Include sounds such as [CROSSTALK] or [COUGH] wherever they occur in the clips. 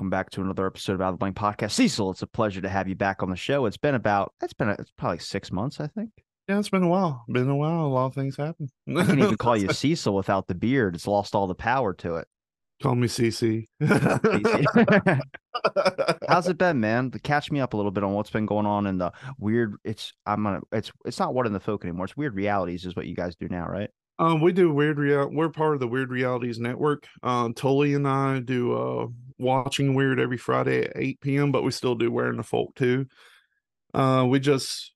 Welcome back to another episode of Out of the Blank Podcast. Cecil, it's a pleasure to have you back on the show. It's been about it's been a, it's probably six months, I think. Yeah, it's been a while. Been a while. A lot of things happen. I can't even call you [LAUGHS] Cecil without the beard. It's lost all the power to it. Call me CC. [LAUGHS] How's it been, man? Catch me up a little bit on what's been going on in the weird. It's I'm gonna. It's it's not what in the folk anymore. It's Wyrd Realities is what you guys do now, right? Um, we do weird real. We're part of the Wyrd Realities Network. Um, Tully and I do uh watching weird every Friday at 8 p.m. But we still do wearing the folk too. Uh, we just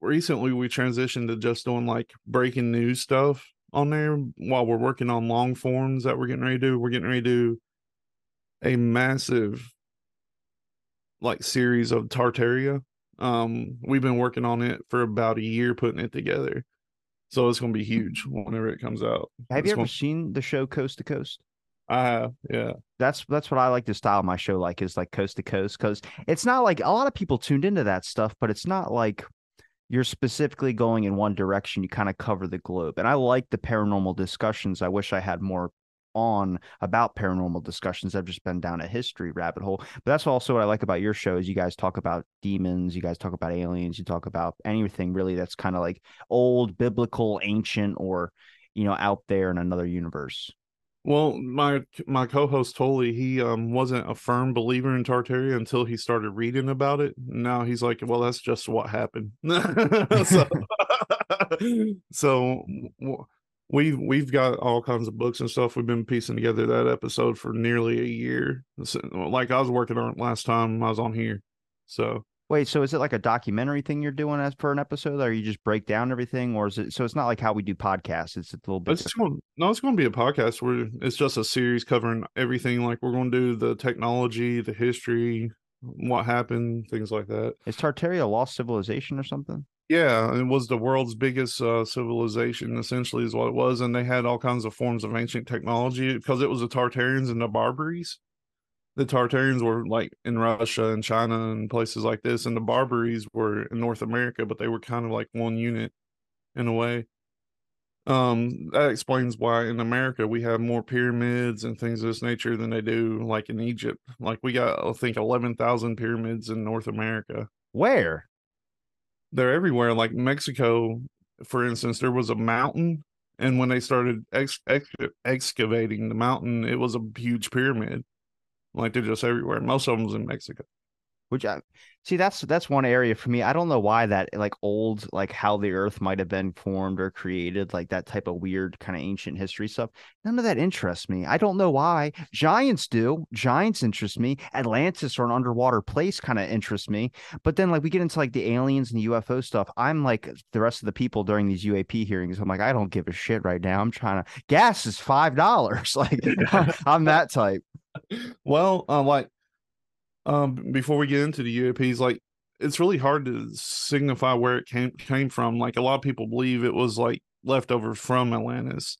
recently we transitioned to just doing like breaking news stuff on there while we're working on long forms that we're getting ready to do. We're getting ready to do a massive like series of Tartaria. Um, we've been working on it for about a year, putting it together. So it's going to be huge whenever it comes out. Have It's you ever gonna- seen the show Coast to Coast? I have, yeah. That's that's what I like to style my show like is like coast to coast because it's not like a lot of people tuned into that stuff, but it's not like you're specifically going in one direction. You kind of cover the globe, and I like the paranormal discussions. I wish I had more on about paranormal discussions. I've just been down a history rabbit hole, but that's also what I like about your show is you guys talk about demons, you guys talk about aliens, you talk about anything really that's kind of like old, biblical, ancient, or you know out there in another universe. Well, my my co-host Tully, he um wasn't a firm believer in Tartaria until he started reading about it. Now he's like, well, that's just what happened. [LAUGHS] so, [LAUGHS] so we've we've got all kinds of books and stuff. We've been piecing together that episode for nearly a year. Like I was working on it last time I was on here. So Wait, so is it like a documentary thing you're doing as per an episode, or you just break down everything, or is it? So it's not like how we do podcasts. It's a little bit. It's going, no, it's going to be a podcast where it's just a series covering everything. Like we're going to do the technology, the history, what happened, things like that. Is Tartaria a lost civilization or something? Yeah, it was the world's biggest uh, civilization. Essentially, is what it was, and they had all kinds of forms of ancient technology because it was the Tartarians and the Barbaries. The Tartarians were like in Russia and China and places like this, and the Barbaries were in North America, but they were kind of like one unit in a way. Um, that explains why in America we have more pyramids and things of this nature than they do like in Egypt. Like we got, I think, eleven thousand pyramids in North America Where? they're everywhere. Like Mexico, for instance, there was a mountain, and when they started ex- ex- excavating the mountain, it was a huge pyramid. Like they're just everywhere. Most of them's in Mexico. Which I see. That's that's one area for me. I don't know why that like old like how the Earth might have been formed or created, like that type of weird kind of ancient history stuff. None of that interests me. I don't know why. Giants do. Giants interest me. Atlantis or an underwater place kind of interests me. But then like we get into like the aliens and the UFO stuff. I'm like the rest of the people during these UAP hearings. I'm like I don't give a shit right now. I'm trying to. Gas is five dollars. [LAUGHS] Like [LAUGHS] I'm that type. Well, uh, like, um, before we get into the UAPs, like, it's really hard to signify where it came came from. Like, a lot of people believe it was like leftovers from Atlantis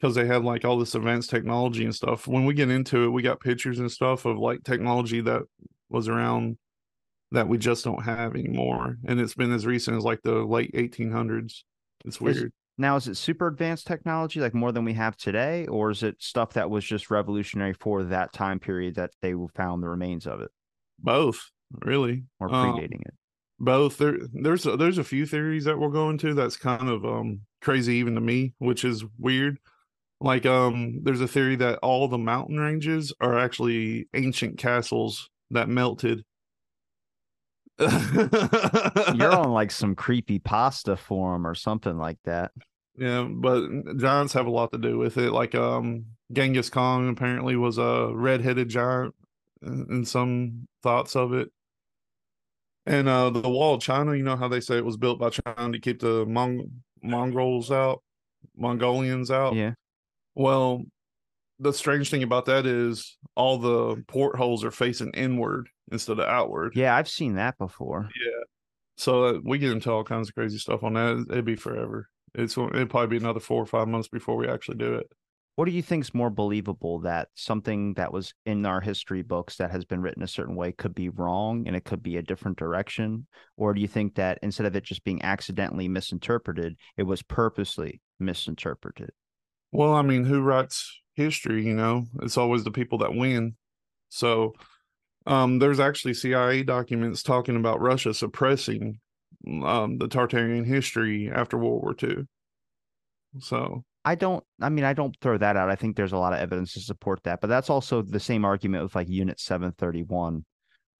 because they had like all this advanced technology and stuff. When we get into it, we got pictures and stuff of like technology that was around that we just don't have anymore, and it's been as recent as like the late 1800s. It's weird. Now, is it super advanced technology, like more than we have today, or is it stuff that was just revolutionary for that time period that they found the remains of it, Both, really. or Um, predating it? both there there's a, there's a few theories that we'll go into that's kind of um crazy even to me which is weird like um there's a theory that all the mountain ranges are actually ancient castles that melted You're on [LAUGHS] like some creepy pasta forum or something like that. yeah but giants have a lot to do with it like um genghis khan apparently was a red-headed giant in some thoughts of it and uh the wall of china you know how they say it was built by china to keep the Mong- mongols out mongolians out Yeah. well the strange thing about that is all the portholes are facing inward instead of outward Yeah, I've seen that before. yeah so uh, we get into all kinds of crazy stuff on that it'd be forever it's it'd probably be another four or five months before we actually do it What do you think is more believable that something that was in our history books that has been written a certain way could be wrong and it could be a different direction? Or do you think that instead of it just being accidentally misinterpreted, it was purposely misinterpreted? Well, I mean, who writes history? You know, it's always the people that win. So Um, there's actually CIA documents talking about Russia suppressing um, the Tartarian history after World War II. So I don't I mean I don't throw that out. I think there's a lot of evidence to support that. But that's also the same argument with like Unit 731.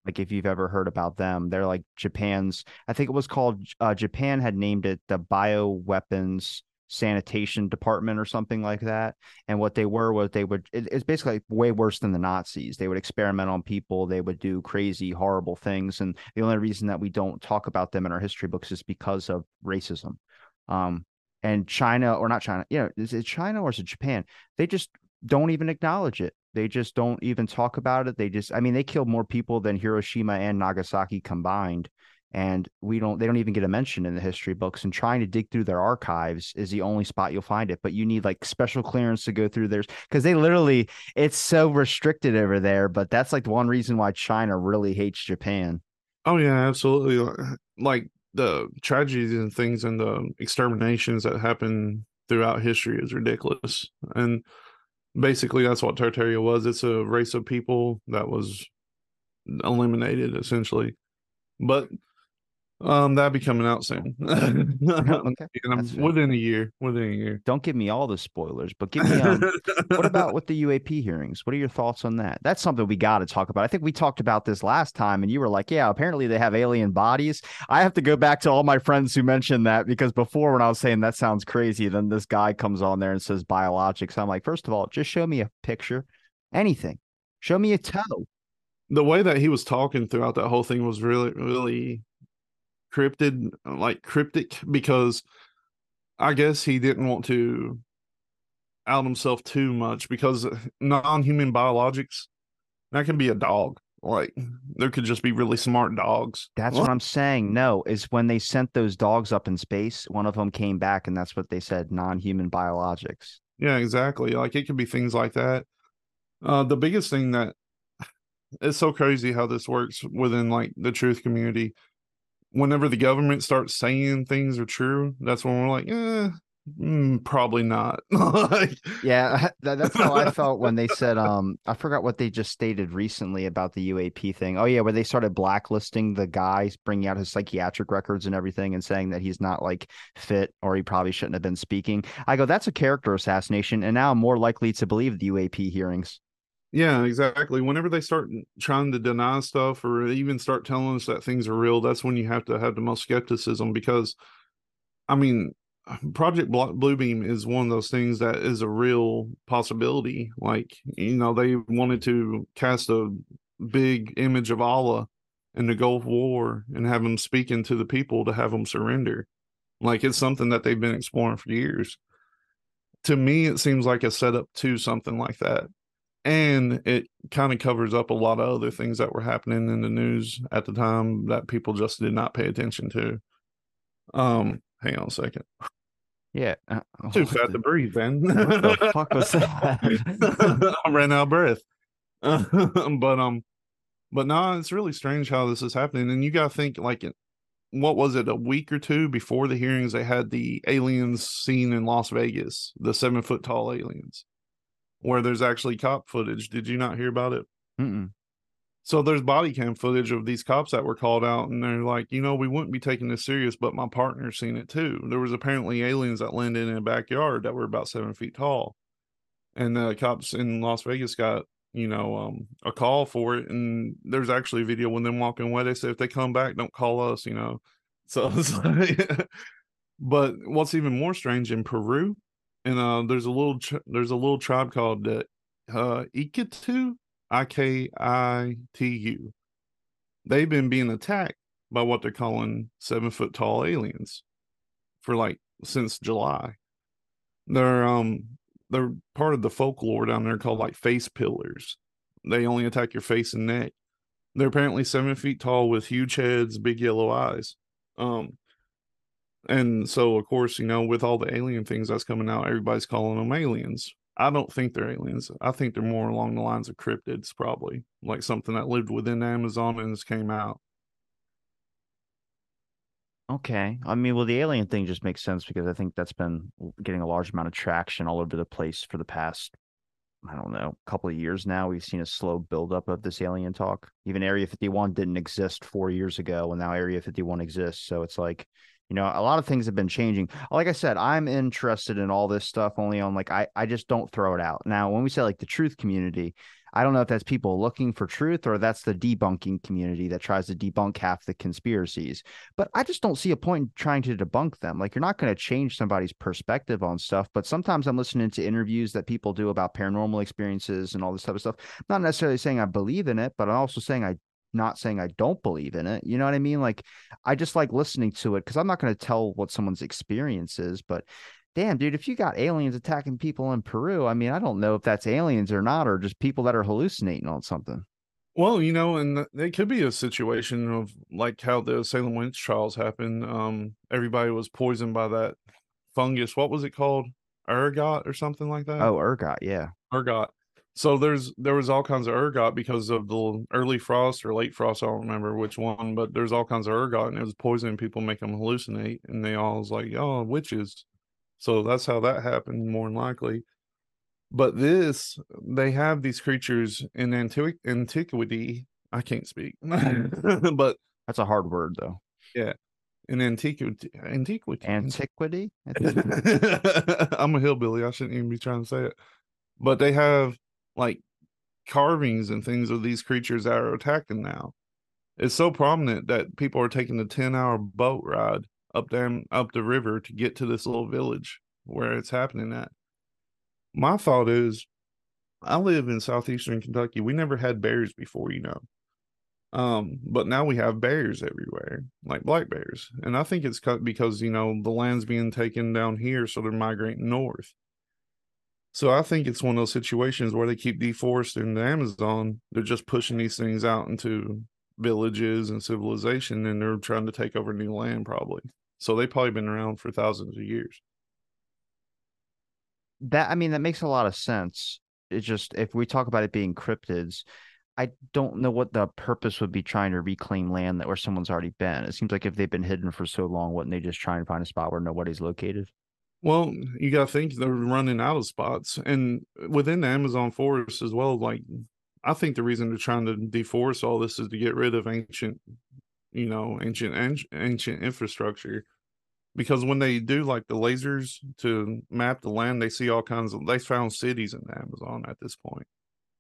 Like if you've ever heard about them, they're like Japan's I think it was called uh, Japan had named it the bioweapons sanitation department or something like that. And what they were was they would it, it's basically way worse than the Nazis. They would experiment on people, they would do crazy, horrible things. And the only reason that we don't talk about them in our history books is because of racism. Um, and China or not China, you know, is it China or is it Japan? They just don't even acknowledge it. They just don't even talk about it. They just, I mean, they killed more people than Hiroshima and Nagasaki combined. And we don't, they don't even get a mention in the history books. And trying to dig through their archives is the only spot you'll find it. But you need like special clearance to go through theirs because they literally, it's so restricted over there. But that's like the one reason why China really hates Japan. Oh, yeah, absolutely. Uh, like the tragedies and things and the exterminations that happen throughout history is ridiculous. And basically, that's what Tartaria was. It's a race of people that was eliminated essentially. But um, that'll be coming out soon. [LAUGHS] okay. within a year. Within a year. Don't give me all the spoilers, but give me um, what about with the UAP hearings? What are your thoughts on that? That's something we got to talk about. I think we talked about this last time, and you were like, "Yeah, apparently they have alien bodies." I have to go back to all my friends who mentioned that because before, when I was saying that sounds crazy, then this guy comes on there and says biologics. I'm like, first of all, just show me a picture, anything. Show me a toe. The way that he was talking throughout that whole thing was really, really cryptid like cryptic because I guess he didn't want to out himself too much because non-human biologics that can be a dog. Like there could just be really smart dogs. That's what? i'm saying. No is when they sent those dogs up in space one of them came back and that's what they said non-human biologics. Yeah exactly. Like it could be things like that. Uh the biggest thing that it's so crazy how this works within like the truth community whenever the government starts saying things are true, that's when we're like, eh, mm, probably not. [LAUGHS] yeah, that, that's how I felt when they said, [LAUGHS] um, I forgot what they just stated recently about the UAP thing. Oh yeah, where they started blacklisting the guys, bringing out his psychiatric records and everything, and saying that he's not like fit or he probably shouldn't have been speaking. I go, that's a character assassination, and now I'm more likely to believe the UAP hearings. Yeah, exactly. Whenever they start trying to deny stuff or even start telling us that things are real, that's when you have to have the most skepticism because, I mean, Project Bluebeam is one of those things that is a real possibility. Like, you know, they wanted to cast a big image of Allah in the Gulf War and have him speaking to the people to have them surrender. Like, it's something that they've been exploring for years. To me, it seems like a setup to something like that and it kind of covers up a lot of other things that were happening in the news at the time that people just did not pay attention to. Um, hang on a second. Yeah, uh, too fat the... to breathe, man. What the [LAUGHS] fuck was that? [LAUGHS] I ran out of breath. [LAUGHS] but um, but no, it's really strange how this is happening, and you got to think like, what was it? A week or two before the hearings, they had the aliens seen in Las Vegas, the seven foot tall aliens where there's actually cop footage. Did you not hear about it? Mm-mm. So there's body cam footage of these cops that were called out, and they're like, you know, we wouldn't be taking this serious, but my partner seen it too. There was apparently aliens that landed in a backyard that were about seven feet tall, and the cops in Las Vegas got you know um, a call for it, and there's actually a video when them walking away. They say if they come back, don't call us, you know. So, [LAUGHS] like, [LAUGHS] but what's even more strange in Peru, and uh, there's a little there's a little tribe called uh, uh Ikitu, I K I T U. They've been being attacked by what they're calling seven foot tall aliens for like since July. They're um they're part of the folklore down there called like face pillars. They only attack your face and neck. They're apparently seven feet tall with huge heads, big yellow eyes. Um, and so, of course, you know, with all the alien things that's coming out, everybody's calling them aliens. I don't think they're aliens. I think they're more along the lines of cryptids, probably like something that lived within Amazon and just came out. Okay. I mean, well, the alien thing just makes sense because I think that's been getting a large amount of traction all over the place for the past I don't know, couple of years now, we've seen a slow buildup of this alien talk. Even Area 51 didn't exist four years ago, and now Area 51 exists. So it's like, you know, a lot of things have been changing. Like I said, I'm interested in all this stuff only on like I, I just don't throw it out. Now, when we say like the truth community, I don't know if that's people looking for truth or that's the debunking community that tries to debunk half the conspiracies. But I just don't see a point in trying to debunk them. Like you're not going to change somebody's perspective on stuff. But sometimes I'm listening to interviews that people do about paranormal experiences and all this type of stuff. I'm not necessarily saying I believe in it, but I'm also saying I not saying I don't believe in it. You know what I mean? Like I just like listening to it because I'm not going to tell what someone's experience is, but damn, dude, if you got aliens attacking people in Peru, I mean, I don't know if that's aliens or not, or just people that are hallucinating on something. Well, you know, and it could be a situation of like how the Salem witch trials happened. Um, everybody was poisoned by that fungus. What was it called? Ergot or something like that? Oh, ergot, yeah. Ergot so there's there was all kinds of ergot because of the early frost or late frost. I don't remember which one, but there's all kinds of ergot and it was poisoning people, make them hallucinate, and they all was like, "Oh, witches." So that's how that happened, more than likely. But this, they have these creatures in antiqu- antiquity. I can't speak, mm-hmm. [LAUGHS] but that's a hard word, though. Yeah, in antiquity. Antiquity. Antiquity. [LAUGHS] I'm a hillbilly. I shouldn't even be trying to say it. But they have like carvings and things of these creatures that are attacking now. It's so prominent that people are taking a 10 hour boat ride up down up the river to get to this little village where it's happening at. My thought is I live in southeastern Kentucky. We never had bears before, you know. Um, but now we have bears everywhere, like black bears. And I think it's because, you know, the land's being taken down here, so they're migrating north. So I think it's one of those situations where they keep deforesting the Amazon. They're just pushing these things out into villages and civilization, and they're trying to take over new land, probably. So they've probably been around for thousands of years. That I mean, that makes a lot of sense. It's just if we talk about it being cryptids, I don't know what the purpose would be trying to reclaim land that where someone's already been. It seems like if they've been hidden for so long, wouldn't they just try and find a spot where nobody's located? Well, you got to think they're running out of spots, and within the Amazon forest as well. Like, I think the reason they're trying to deforest all this is to get rid of ancient, you know, ancient ancient infrastructure. Because when they do like the lasers to map the land, they see all kinds of. They found cities in the Amazon at this point,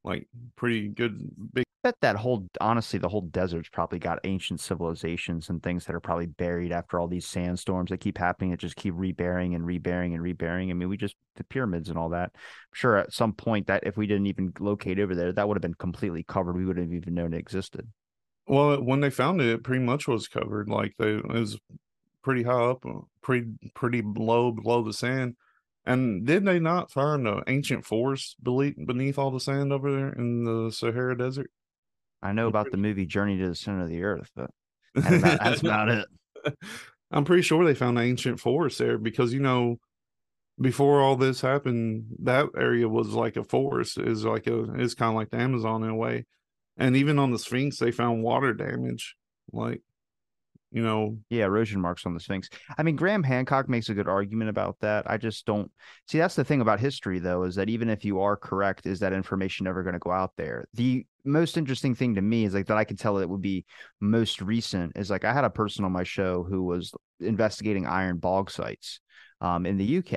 like pretty good big bet that whole honestly the whole desert's probably got ancient civilizations and things that are probably buried after all these sandstorms that keep happening that just keep rebearing and rebearing and rebearing i mean we just the pyramids and all that. I'm sure at some point that if we didn't even locate over there that would have been completely covered. We wouldn't have even known it existed. Well when they found it it pretty much was covered. Like they it was pretty high up uh, pretty pretty low below the sand. And did they not find an ancient forest beneath all the sand over there in the Sahara Desert? I know about the movie Journey to the Center of the Earth, but [LAUGHS] that's about, that's about it. [LAUGHS] I'm pretty sure they found ancient forest there because you know before all this happened, that area was like a forest. Is like a it's kind of like the Amazon in a way. And even on the Sphinx, they found water damage. Like you know? Yeah erosion marks on the sphinx. I mean graham hancock makes a good argument about that. I just don't see that's the thing about history though is that even if you are correct is that information ever going to go out there. The most interesting thing to me is like that i can tell it would be most recent is like i had a person on my show who was investigating iron bog sites um, in the uk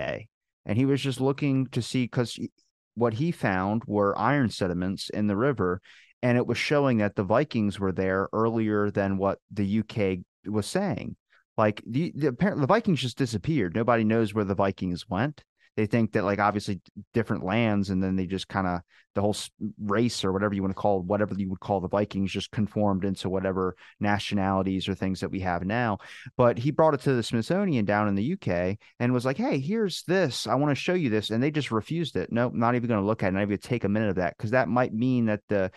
and he was just looking to see because what he found were iron sediments in the river and it was showing that the Vikings were there earlier than what the UK was saying. Like the, the apparently the Vikings just disappeared. Nobody knows where the Vikings went. They think that like obviously different lands, and then they just kind of the whole race or whatever you want to call whatever you would call the Vikings just conformed into whatever nationalities or things that we have now. But he brought it to the Smithsonian down in the UK and was like, "Hey, here's this. I want to show you this," and they just refused it. Nope, not even going to look at it. Not even take a minute of that because that might mean that the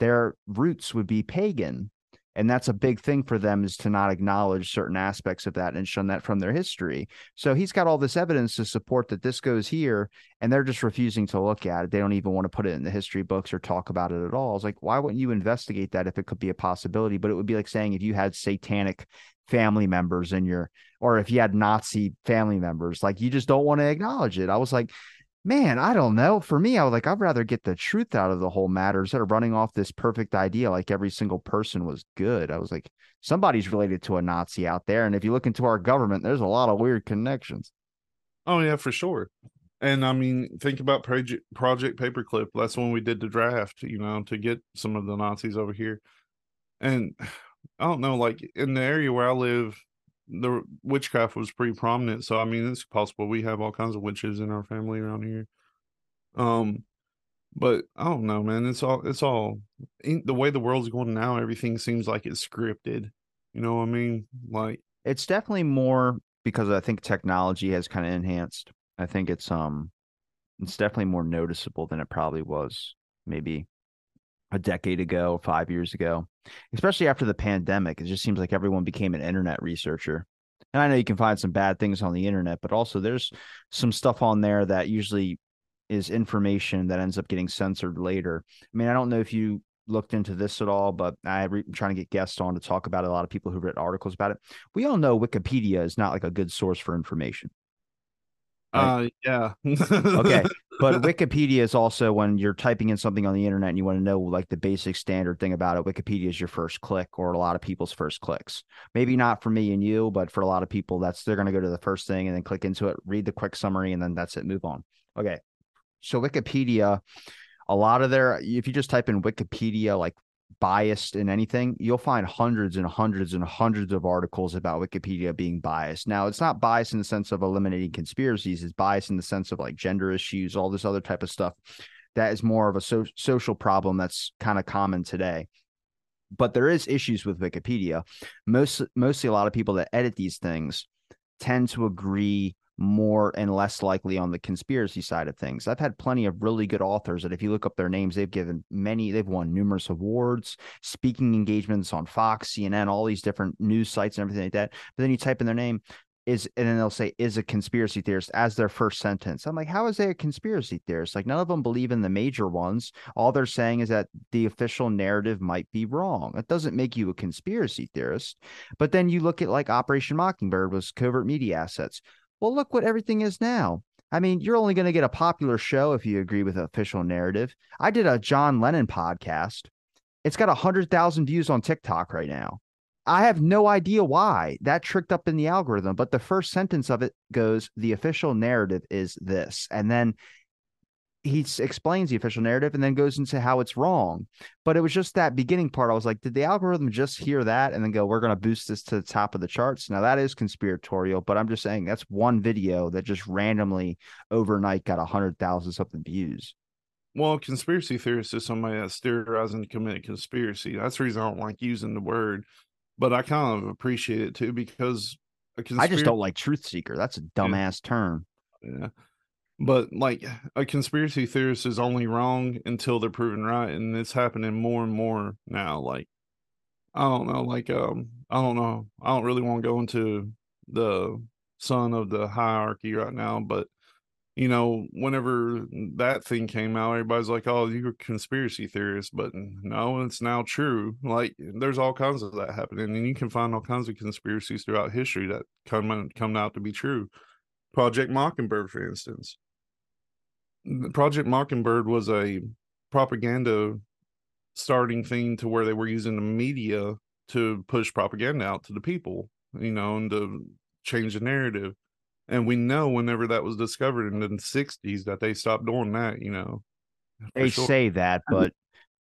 their roots would be pagan and that's a big thing for them is to not acknowledge certain aspects of that and shun that from their history. So he's got all this evidence to support that this goes here and they're just refusing to look at it. They don't even want to put it in the history books or talk about it at all. It's like why wouldn't you investigate that if it could be a possibility? But it would be like saying if you had satanic family members in your or if you had nazi family members like you just don't want to acknowledge it. I was like Man, I don't know. For me, I was like, I'd rather get the truth out of the whole matter instead of running off this perfect idea like every single person was good. I was like, somebody's related to a Nazi out there. And if you look into our government, there's a lot of weird connections. Oh yeah, for sure. And I mean, think about Project Project Paperclip. That's when we did the draft, you know, to get some of the Nazis over here. And [SIGHS] I don't know, like in the area where I live, the witchcraft was pretty prominent. So I mean, it's possible we have all kinds of witches in our family around here. Um, but I don't know, man. It's all it's all the way the world's going now. Everything seems like it's scripted. You know what I mean? Like it's definitely more because I think technology has kind of enhanced. I think it's um it's definitely more noticeable than it probably was maybe a decade ago, five years ago, especially after the pandemic. It just seems like everyone became an internet researcher. And I know you can find some bad things on the internet, but also there's some stuff on there that usually is information that ends up getting censored later. I mean, I don't know if you looked into this at all, but I'm trying to get guests on to talk about it. A lot of people who read articles about it. We all know Wikipedia is not like a good source for information. Right? Uh, yeah. [LAUGHS] okay. But [LAUGHS] Wikipedia is also when you're typing in something on the internet and you want to know like the basic standard thing about it, Wikipedia is your first click or a lot of people's first clicks. Maybe not for me and you, but for a lot of people, that's they're going to go to the first thing and then click into it, read the quick summary, and then that's it, move on. Okay. So Wikipedia a lot of their if you just type in wikipedia like biased in anything you'll find hundreds and hundreds and hundreds of articles about wikipedia being biased. Now it's not biased in the sense of eliminating conspiracies it's biased in the sense of like gender issues all this other type of stuff. That is more of a so- social problem that's kind of common today. But there is issues with wikipedia. Most mostly a lot of people that edit these things tend to agree more and less likely on the conspiracy side of things. I've had plenty of really good authors that if you look up their names, they've given many, they've won numerous awards, speaking engagements on Fox, CNN, all these different news sites and everything like that. But then you type in their name, is and then they'll say is a conspiracy theorist as their first sentence. I'm like, how is they a conspiracy theorist? Like none of them believe in the major ones. All they're saying is that the official narrative might be wrong. It doesn't make you a conspiracy theorist. But then you look at like Operation Mockingbird was covert media assets. Well, look what everything is now. I mean, you're only going to get a popular show if you agree with the official narrative. I did a John Lennon podcast. It's got 100,000 views on TikTok right now. I have no idea why that tricked up in the algorithm, but the first sentence of it goes, The official narrative is this. And then he explains the official narrative and then goes into how it's wrong. But it was just that beginning part. I was like, did the algorithm just hear that and then go, we're going to boost this to the top of the charts? Now that is conspiratorial, but I'm just saying that's one video that just randomly overnight got a hundred thousand something views. Well, conspiracy theorist is somebody that's theorizing to commit a conspiracy. That's the reason I don't like using the word, but I kind of appreciate it too because conspiracy- I just don't like truth seeker. That's a dumbass yeah. term. Yeah but like a conspiracy theorist is only wrong until they're proven right and it's happening more and more now like i don't know like um i don't know i don't really want to go into the son of the hierarchy right now but you know whenever that thing came out everybody's like oh you're a conspiracy theorist but no it's now true like there's all kinds of that happening and you can find all kinds of conspiracies throughout history that come come out to be true. Project mockingbird for instance Project Mockingbird was a propaganda starting thing to where they were using the media to push propaganda out to the people, you know, and to change the narrative. And we know whenever that was discovered in the 60s that they stopped doing that, you know. They sure. say that, but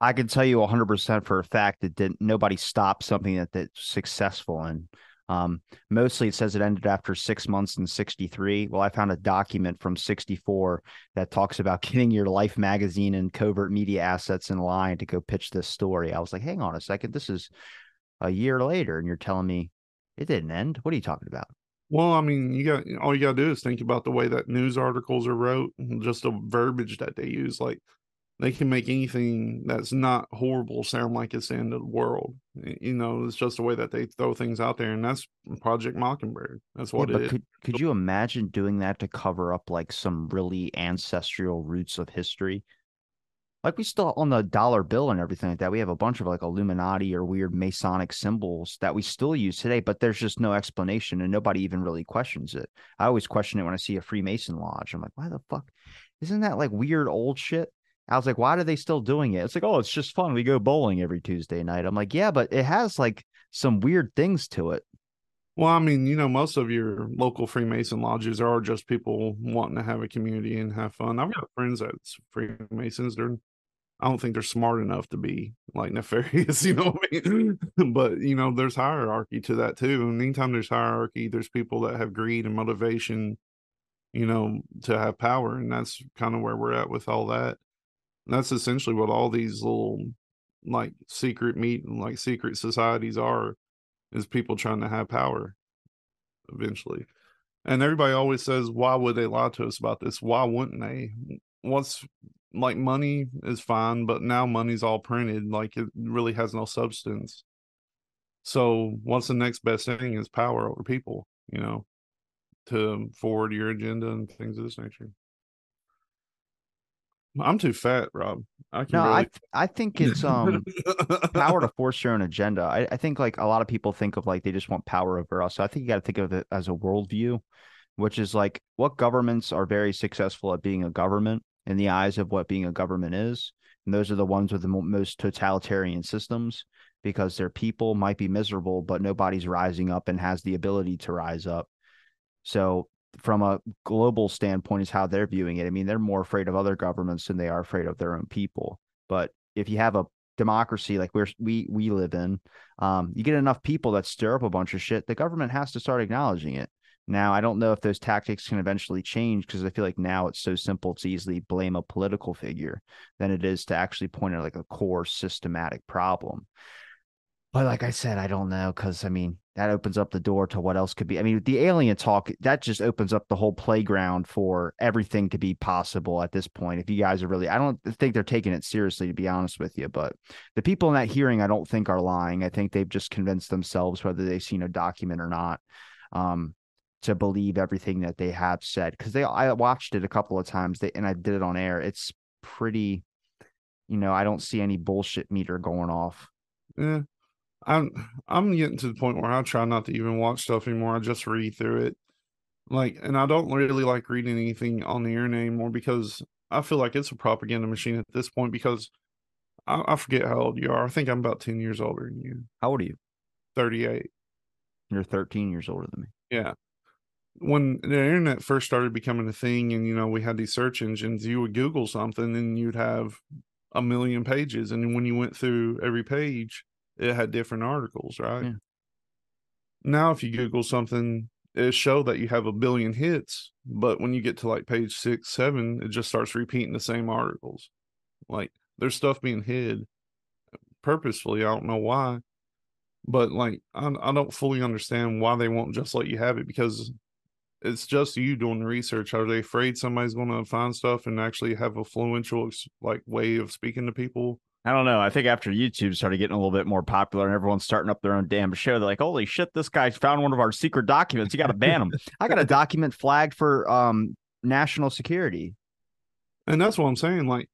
I can tell you 100% for a fact that didn't, nobody stopped something that that's successful. And um, mostly it says it ended after six months in 63. Well, I found a document from 64 that talks about [LAUGHS] getting your Life magazine and covert media assets in line to go pitch this story. I was like, hang on a second. This is a year later, and you're telling me it didn't end. What are you talking about? Well, I mean, you got all you got to do is think about the way that news articles are wrote, just the verbiage that they use. Like they can make anything that's not horrible sound like it's the end of the world. You know, it's just the way that they throw things out there, and that's Project Mockingbird. That's what yeah, it could, Could you imagine doing that to cover up like some really ancestral roots of history? Like we still on the dollar bill and everything like that, we have a bunch of like Illuminati or weird Masonic symbols that we still use today, but there's just no explanation and nobody even really questions it. I always question it when I see a Freemason lodge. I'm like, why the fuck? isn't that like weird old shit? I was like, why are they still doing it? It's like, oh, it's just fun. We go bowling every Tuesday night. I'm like, yeah, but it has like some weird things to it. Well, I mean, you know, most of your local Freemason lodges are just people wanting to have a community and have fun. I've got friends that's Freemasons. They're, I don't think they're smart enough to be like [LAUGHS] nefarious, you know what I mean? [LAUGHS] but, you know, there's hierarchy to that too. And anytime there's hierarchy, there's people that have greed and motivation, you know, to have power. And that's kind of where we're at with all that. That's essentially what all these little like secret meet and like secret societies are is people trying to have power eventually. And everybody always says, why would they lie to us about this? Why wouldn't they? Once like money is fine, but now money's all printed, like it really has no substance. So what's the next best thing is power over people, you know, to forward your agenda and things of this nature. I'm too fat, Rob. I can no, really... I I think it's um power to force your own agenda. I, I think like a lot of people think of like they just want power over us. So I think you got to think of it as a worldview, which is like what governments are very successful at being a government in the eyes of what being a government is, and those are the ones with the most totalitarian systems because their people might be miserable, but nobody's rising up and has the ability to rise up. So from a global standpoint is how they're viewing it. I mean, they're more afraid of other governments than they are afraid of their own people. But if you have a democracy like we're we we live in, um, you get enough people that stir up a bunch of shit, the government has to start acknowledging it. Now, I don't know if those tactics can eventually change because I feel like now it's so simple to easily blame a political figure than it is to actually point at like a core systematic problem. But like I said, I don't know because I mean that opens up the door to what else could be. I mean, the alien talk that just opens up the whole playground for everything to be possible at this point. If you guys are really, I don't think they're taking it seriously, to be honest with you. But the people in that hearing, I don't think are lying. I think they've just convinced themselves, whether they've seen a document or not, um, to believe everything that they have said. Because they, I watched it a couple of times, they, and I did it on air. It's pretty, you know, I don't see any bullshit meter going off. Yeah, I'm I'm getting to the point where I try not to even watch stuff anymore. I just read through it. Like and I don't really like reading anything on the internet anymore because I feel like it's a propaganda machine at this point because I, I forget how old you are. I think I'm about 10 years older than you. How old are you? 38. You're 13 years older than me. Yeah. When the internet first started becoming a thing and you know we had these search engines, you would Google something and you'd have a million pages. And when you went through every page, it had different articles, right? Yeah. Now, if you Google something, it show that you have a billion hits, but when you get to like page six, seven, it just starts repeating the same articles. Like there's stuff being hid purposefully. I don't know why, but like I, I don't fully understand why they won't just let you have it because it's just you doing the research. Are they afraid somebody's going to find stuff and actually have a fluential like way of speaking to people? I don't know. I think after YouTube started getting a little bit more popular and everyone's starting up their own damn show, they're like, "Holy shit, this guy found one of our secret documents. You got to ban him." [LAUGHS] I got a document flagged for um national security. And that's what I'm saying. Like,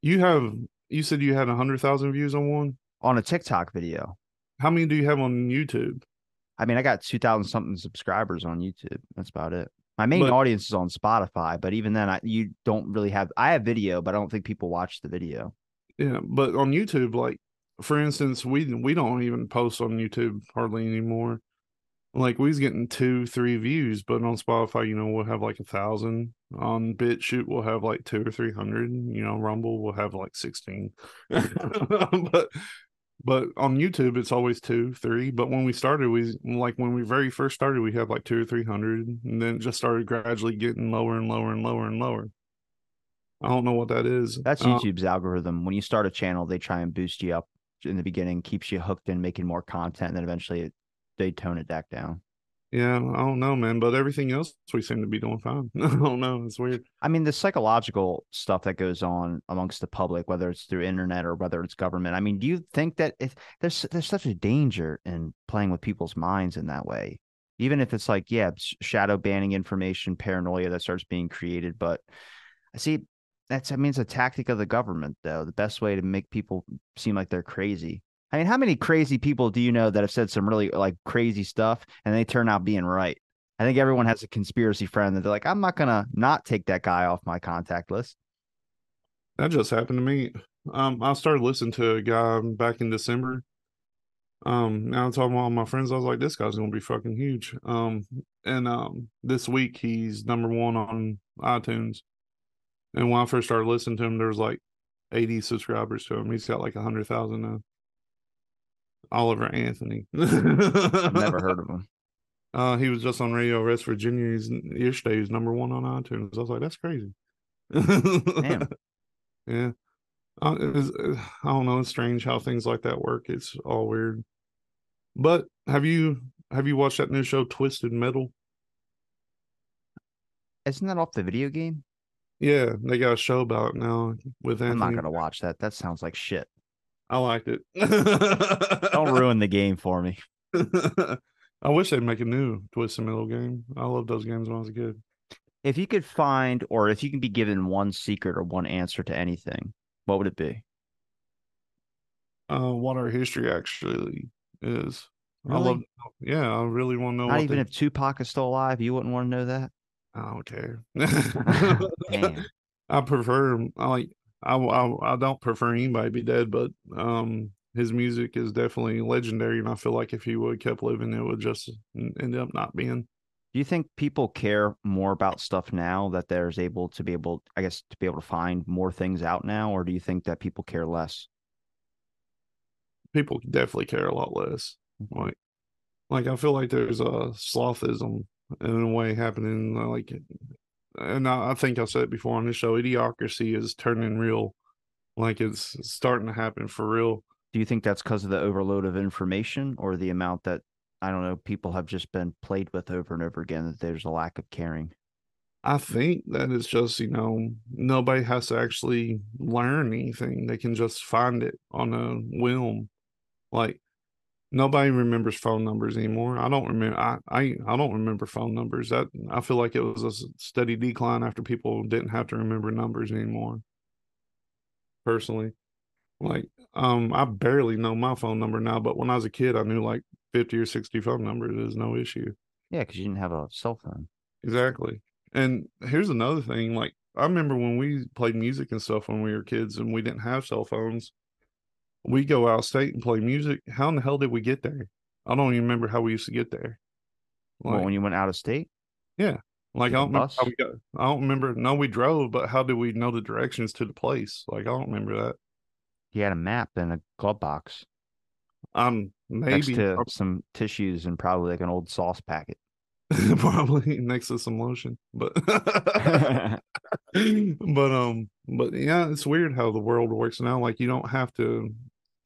you have you said you had a hundred thousand views on one on a TikTok video. How many do you have on YouTube? I mean, I got two thousand something subscribers on YouTube. That's about it. My main but, audience is on Spotify, but even then, I you don't really have. I have video, but I don't think people watch the video. Yeah, but on YouTube, like for instance, we we don't even post on YouTube hardly anymore. Like we's getting two, three views, but on Spotify, you know, we'll have like a thousand. On BitChute, we'll have like two or three hundred. You know, Rumble we'll have like sixteen. [LAUGHS] but but on YouTube, it's always two, three. But when we started, we like when we very first started, we had like two or three hundred, and then just started gradually getting lower and lower and lower and lower. I don't know what that is. That's uh, YouTube's algorithm. When you start a channel, they try and boost you up in the beginning, keeps you hooked in making more content, and then eventually it, they tone it back down. Yeah, I don't know, man. But everything else we seem to be doing fine. [LAUGHS] I don't know. It's weird. I mean, the psychological stuff that goes on amongst the public, whether it's through internet or whether it's government. I mean, do you think that if there's there's such a danger in playing with people's minds in that way? Even if it's like, yeah, shadow banning information, paranoia that starts being created. But I see that's I mean it's a tactic of the government though. The best way to make people seem like they're crazy. I mean, how many crazy people do you know that have said some really like crazy stuff and they turn out being right? I think everyone has a conspiracy friend that they're like, I'm not gonna not take that guy off my contact list. That just happened to me. Um, I started listening to a guy back in December. Um, now I'm talking to all my friends. I was like, this guy's gonna be fucking huge. Um, and um, this week he's number one on iTunes. And when I first started listening to him, there was like 80 subscribers to him. He's got like a hundred thousand now. Oliver Anthony. I've [LAUGHS] never heard of him. Uh, he was just on Radio West Virginia. He's yesterday. He's number one on iTunes. I was like, that's crazy. Damn. [LAUGHS] yeah. Uh, it's, uh, I don't know. It's strange how things like that work. It's all weird. But have you have you watched that new show Twisted Metal? Isn't that off the video game? Yeah, they got a show about it now with I'm not gonna watch that. That sounds like shit. I liked it. Don't ruin the [LAUGHS] game for me. [LAUGHS] I wish they'd make a new Twisted Metal game. I loved those games when I was a kid. If you could find, or if you can be given one secret or one answer to anything, what would it be? Uh, what our history actually is. I love. Yeah, I really want to know. Not what even they- if Tupac is still alive, you wouldn't want to know that. I don't care. [LAUGHS] [LAUGHS] I prefer I like I, I I don't prefer anybody be dead, but um his music is definitely legendary, and I feel like if he would kept living, it would just end up not being. Do you think people care more about stuff now that there's able to be able, I guess, to be able to find more things out now, or do you think that people care less? People definitely care a lot less. Like, like I feel like there's a slothism in a way happening. Like, and I, I think I said it before on this show, idiocracy is turning real. Like it's starting to happen for real. Do you think that's because of the overload of information or the amount that I don't know people have just been played with over and over again that there's a lack of caring? I think that it's just, you know, nobody has to actually learn anything. They can just find it on a whim. Like nobody remembers phone numbers anymore. I don't remember I, I I don't remember phone numbers. That I feel like it was a steady decline after people didn't have to remember numbers anymore. Personally. Like um I barely know my phone number now, but when I was a kid I knew like 50 or 60 phone numbers. It was no issue. Yeah, because you didn't have a cell phone. Exactly. And here's another thing. Like I remember when we played music and stuff when we were kids and we didn't have cell phones. We go out of state and play music. How in the hell did we get there? I don't even remember how we used to get there. Well, when you went out of state, Yeah. like I don't remember how we got. I don't remember. No, we drove, but how did we know the directions to the place? Like I don't remember that. He had a map and a glove box Um, next maybe to some tissues and probably like an old sauce packet. [LAUGHS] probably next to some lotion, but [LAUGHS] [LAUGHS] [LAUGHS] but um but yeah it's weird how the world works now like you don't have to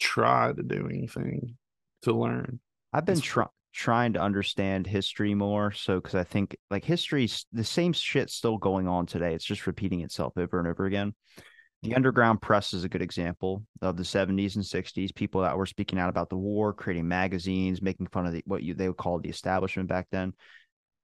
try to do anything to learn I've been It's- trying to understand history more. So, because I think like history's the same shit's still going on today. It's just repeating itself over and over again. The underground press is a good example of the 70s and 60s. People that were speaking out about the war, creating magazines, making fun of the, what you they would call the establishment back then.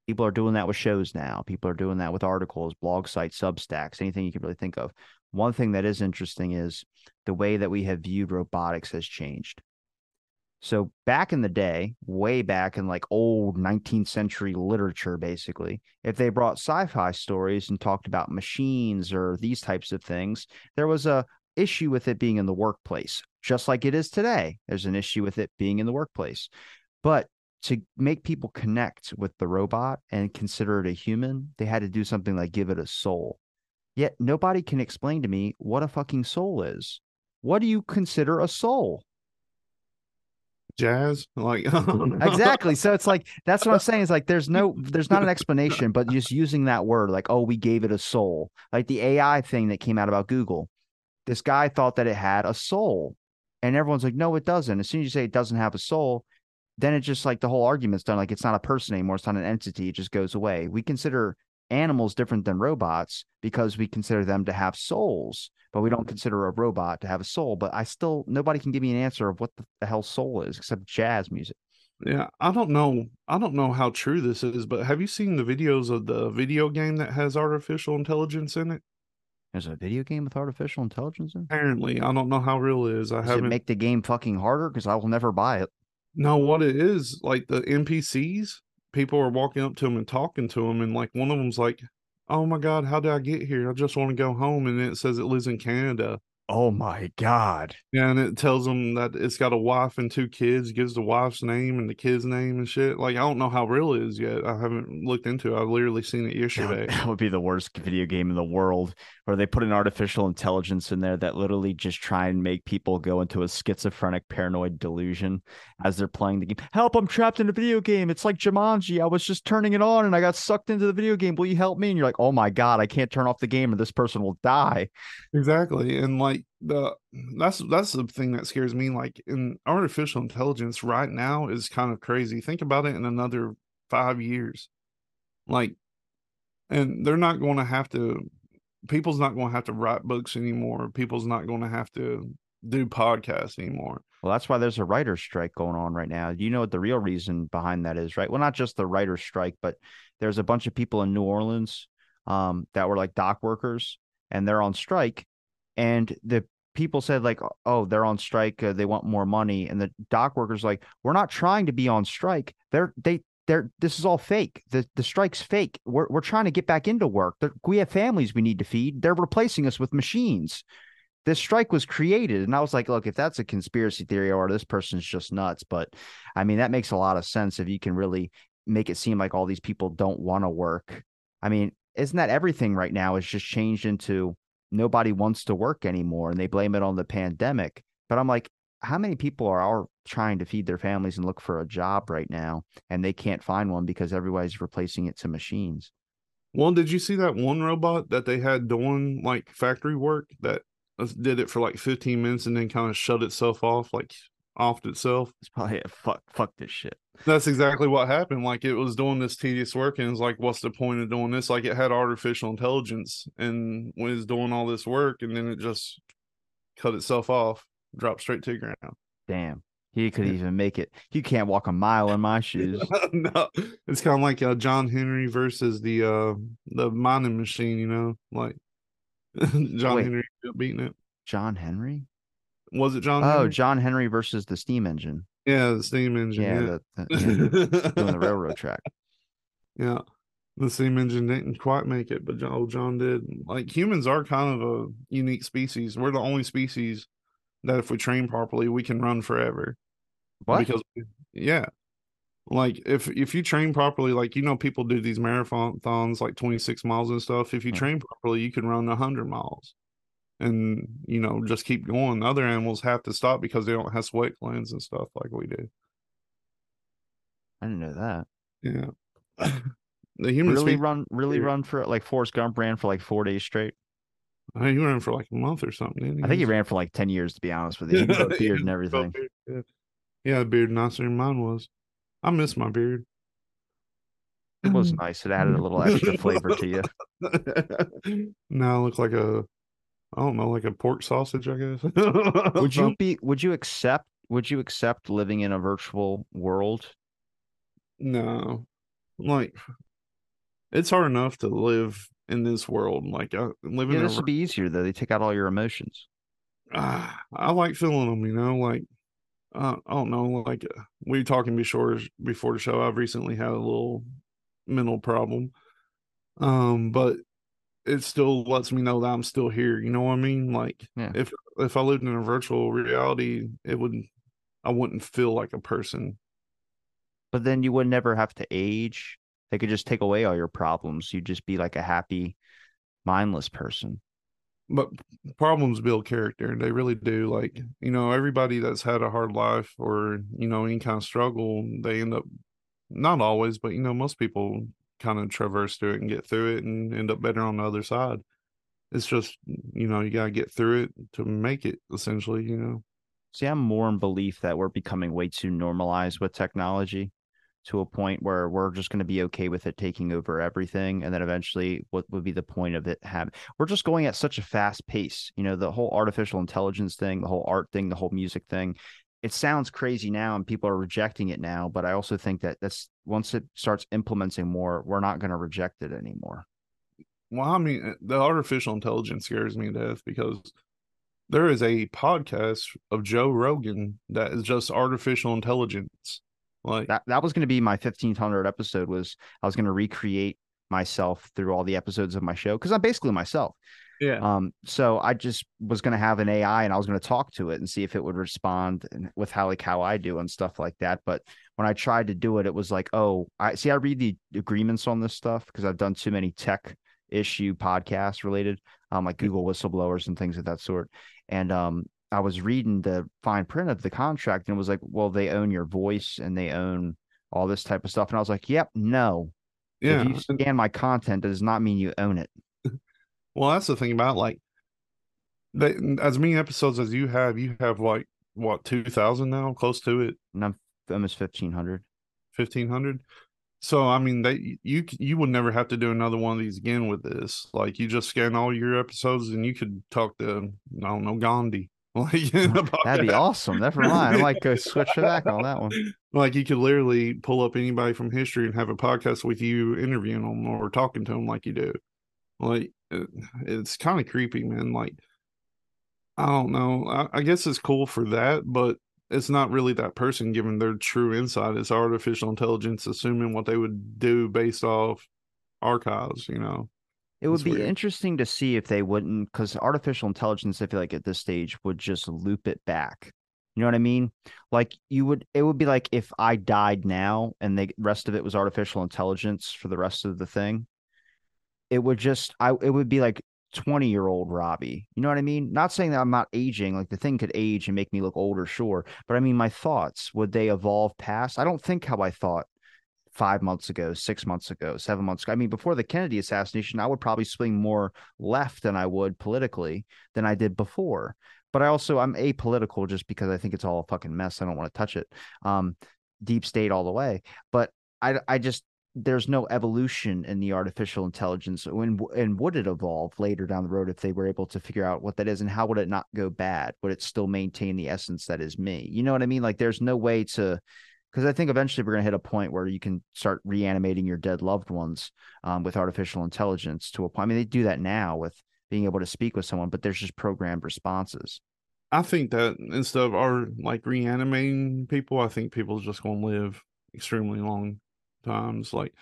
People are doing that with shows now. People are doing that with articles, blog sites, Substacks, anything you can really think of. One thing that is interesting is the way that we have viewed robotics has changed. So back in the day, way back in like old 19th century literature, basically, if they brought sci-fi stories and talked about machines or these types of things, there was a issue with it being in the workplace, just like it is today. There's an issue with it being in the workplace. But to make people connect with the robot and consider it a human, they had to do something like give it a soul. Yet nobody can explain to me what a fucking soul is. What do you consider a soul? jazz? Like [LAUGHS] exactly. so it's like that's what i'm saying is like there's [LAUGHS] no there's not an explanation but just using that word like oh we gave it a soul. Like the ai thing that came out about google. This guy thought that it had a soul. And everyone's like no it doesn't. As soon as you say it doesn't have a soul then it's just like the whole argument's done like it's not a person anymore it's not an entity it just goes away we consider animals different than robots because we consider them to have souls but we don't consider a robot to have a soul but i still nobody can give me an answer of what the hell soul is except jazz music yeah i don't know i don't know how true this is but have you seen the videos of the video game that has artificial intelligence in it There's a video game with artificial intelligence in. it? apparently i don't know how real it is i Does haven't make the game fucking harder? Because I will never buy it. No, what it is, like the NPCs, people are walking up to them and talking to them, and like one of them's like, "Oh my god, how did I get here? I just want to go home," and it says it lives in Canada. Oh my god. Yeah, and it tells them that it's got a wife and two kids, gives the wife's name and the kid's name and shit. Like I don't know how real it is yet. I haven't looked into it. I've literally seen it yesterday. That would be the worst video game in the world where they put an artificial intelligence in there that literally just try and make people go into a schizophrenic paranoid delusion as they're playing the game. Help, I'm trapped in a video game. It's like Jumanji. I was just turning it on and I got sucked into the video game. Will you help me? And you're like, "Oh my god, I can't turn off the game or this person will die." Exactly. And like the that's that's the thing that scares me like in artificial intelligence right now is kind of crazy think about it in another five years like and they're not going to have to people's not going to have to write books anymore. People's not going to have to do podcasts anymore. Well that's why there's a writer's strike going on right now. You know what the real reason behind that is right? Well not just the writer's strike but there's a bunch of people in new orleans um, that were like dock workers and they're on strike and the people said like oh they're on strike uh, they want more money and the dock workers like we're not trying to be on strike. They're they they're this is all fake. The the strike's fake. We're, we're trying to get back into work. They're, we have families we need to feed. They're replacing us with machines. This strike was created and i was like look if that's a conspiracy theory or this person's just nuts but i mean that makes a lot of sense if you can really make it seem like all these people don't want to work. I mean isn't that everything right now is just changed into nobody wants to work anymore and they blame it on the pandemic. But I'm like, how many people are, are trying to feed their families and look for a job right now and they can't find one because everybody's replacing it to machines? Well, did you see that one robot that they had doing like factory work that uh, did it for like 15 minutes and then kind of shut itself off, like offed itself? It's probably a fuck, fuck this shit. That's exactly what happened. Like it was doing this tedious work, and it's like, what's the point of doing this? Like it had artificial intelligence and was doing all this work, and then it just cut itself off, dropped straight to the ground. Damn. He could even make it. He can't walk a mile in my shoes. [LAUGHS] no, it's kind of like uh, John Henry versus the uh the mining machine. You know, like [LAUGHS] John Wait, Henry beating it. John Henry? Was it John? Oh, Henry? John Henry versus the steam engine. Yeah, the steam engine. Yeah, yeah. The, the, yeah the railroad [LAUGHS] track. Yeah, the steam engine didn't quite make it, but John, John did. Like humans are kind of a unique species. We're the only species that, if we train properly, we can run forever. What? Because yeah, like if if you train properly, like you know, people do these marathons, like twenty six miles and stuff. If you yeah. train properly, you can run hundred miles and you know just keep going. Other animals have to stop because they don't have sweat glands and stuff like we do. I didn't know that. Yeah, [LAUGHS] the human really run really run for like Forrest Gump ran for like four days straight. I think he ran for like a month or something. I think he ran for like ten years to be honest with you. He [LAUGHS] beard and [LAUGHS] everything. Yeah, yeah, the beard nicer than mine was. I miss my beard. It was [LAUGHS] nice. It added a little extra flavor to you. now I look like a I don't know, like a pork sausage, I guess. would you be would you accept would you accept living in a virtual world? No. Like it's hard enough to live in this world. Like I living yeah, this would be easier though. They take out all your emotions. Uh, I like feeling them, you know, like uh, I don't know, like uh, we were talking before before the show. I've recently had a little mental problem. Um, but it still lets me know that I'm still here. You know what I mean? Like yeah. if if I lived in a virtual reality, it would I wouldn't feel like a person. But then you would never have to age. They could just take away all your problems. You'd just be like a happy, mindless person. But problems build character. They really do. Like, you know, everybody that's had a hard life or, you know, any kind of struggle, they end up not always, but you know, most people kind of traverse through it and get through it and end up better on the other side. It's just, you know, you got to get through it to make it essentially, you know. See, I'm more in belief that we're becoming way too normalized with technology to a point where we're just going to be okay with it taking over everything. And then eventually, what would be the point of it having? We're just going at such a fast pace. You know, the whole artificial intelligence thing, the whole art thing, the whole music thing it sounds crazy now and people are rejecting it now but i also think that that's once it starts implementing more we're not going to reject it anymore well i mean the artificial intelligence scares me to death because there is a podcast of joe rogan that is just artificial intelligence Like that that was going to be my 1500 episode was I was going to recreate myself through all the episodes of my show because I'm basically myself. yeah, Um, so I just was going to have an AI and I was going to talk to it and see if it would respond and with how like how I do and stuff like that. But when I tried to do it, it was like, oh, I see. I read the agreements on this stuff because I've done too many tech issue podcasts related, um, like Google whistleblowers and things of that sort. And um, I was reading the fine print of the contract and it was like, well, they own your voice and they own all this type of stuff. And I was like, yep, no. yeah. If you scan my content, does not mean you own it. [LAUGHS] well, that's the thing about like they, as many episodes as you have. You have like what two thousand now, close to it, And I'm almost 1500. fifteen hundred. So I mean, they you you would never have to do another one of these again with this. Like you just scan all your episodes and you could talk to I don't know Gandhi. Like That'd be awesome. Never mind. I might go [LAUGHS] switch back on that one. Like you could literally pull up anybody from history and have a podcast with you interviewing them or talking to them like you do. Like uh, it's kind of creepy, man. Like I don't know. I, I guess it's cool for that, but it's not really that person giving their true insight. It's artificial intelligence assuming what they would do based off archives. You know. It would It's be weird. interesting to see if they wouldn't, because artificial intelligence, I feel like at this stage would just loop it back. You know what I mean? Like you would, it would be like if I died now and the rest of it was artificial intelligence for the rest of the thing. It would just, I, it would be like 20 year old Robbie. You know what I mean? Not saying that I'm not aging, like the thing could age and make me look older, sure. But I mean, my thoughts, would they evolve past? I don't think how I thought five months ago, six months ago, seven months ago. I mean, before the Kennedy assassination, I would probably swing more left than I would politically than I did before. But I also I'm apolitical just because I think it's all a fucking mess. I don't want to touch it. Um, deep state all the way. But I I just there's no evolution in the artificial intelligence. When and would it evolve later down the road if they were able to figure out what that is and how would it not go bad? Would it still maintain the essence that is me? You know what I mean? Like there's no way to because I think eventually we're going to hit a point where you can start reanimating your dead loved ones um, with artificial intelligence to a point. I mean, they do that now with being able to speak with someone, but there's just programmed responses. I think that instead of our like reanimating people, I think people just gonna live extremely long times. Like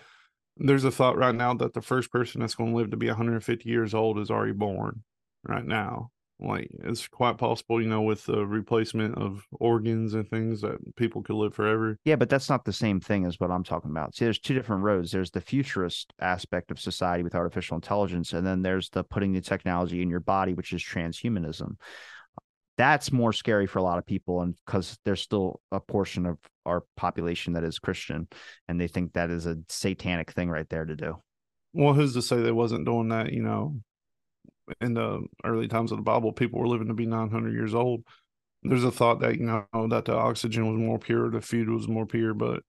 there's a thought right now that the first person that's gonna live to be 150 years old is already born right now. Like it's quite possible, you know, with the replacement of organs and things that people could live forever. Yeah, but that's not the same thing as what I'm talking about. See, there's two different roads. There's the futurist aspect of society with artificial intelligence, and then there's the putting the technology in your body, which is transhumanism. That's more scary for a lot of people, and because there's still a portion of our population that is Christian, and they think that is a satanic thing right there to do. Well, who's to say they wasn't doing that, you know, in the early times of the Bible, people were living to be 900 years old. There's a thought that, you know, that the oxygen was more pure, the food was more pure, but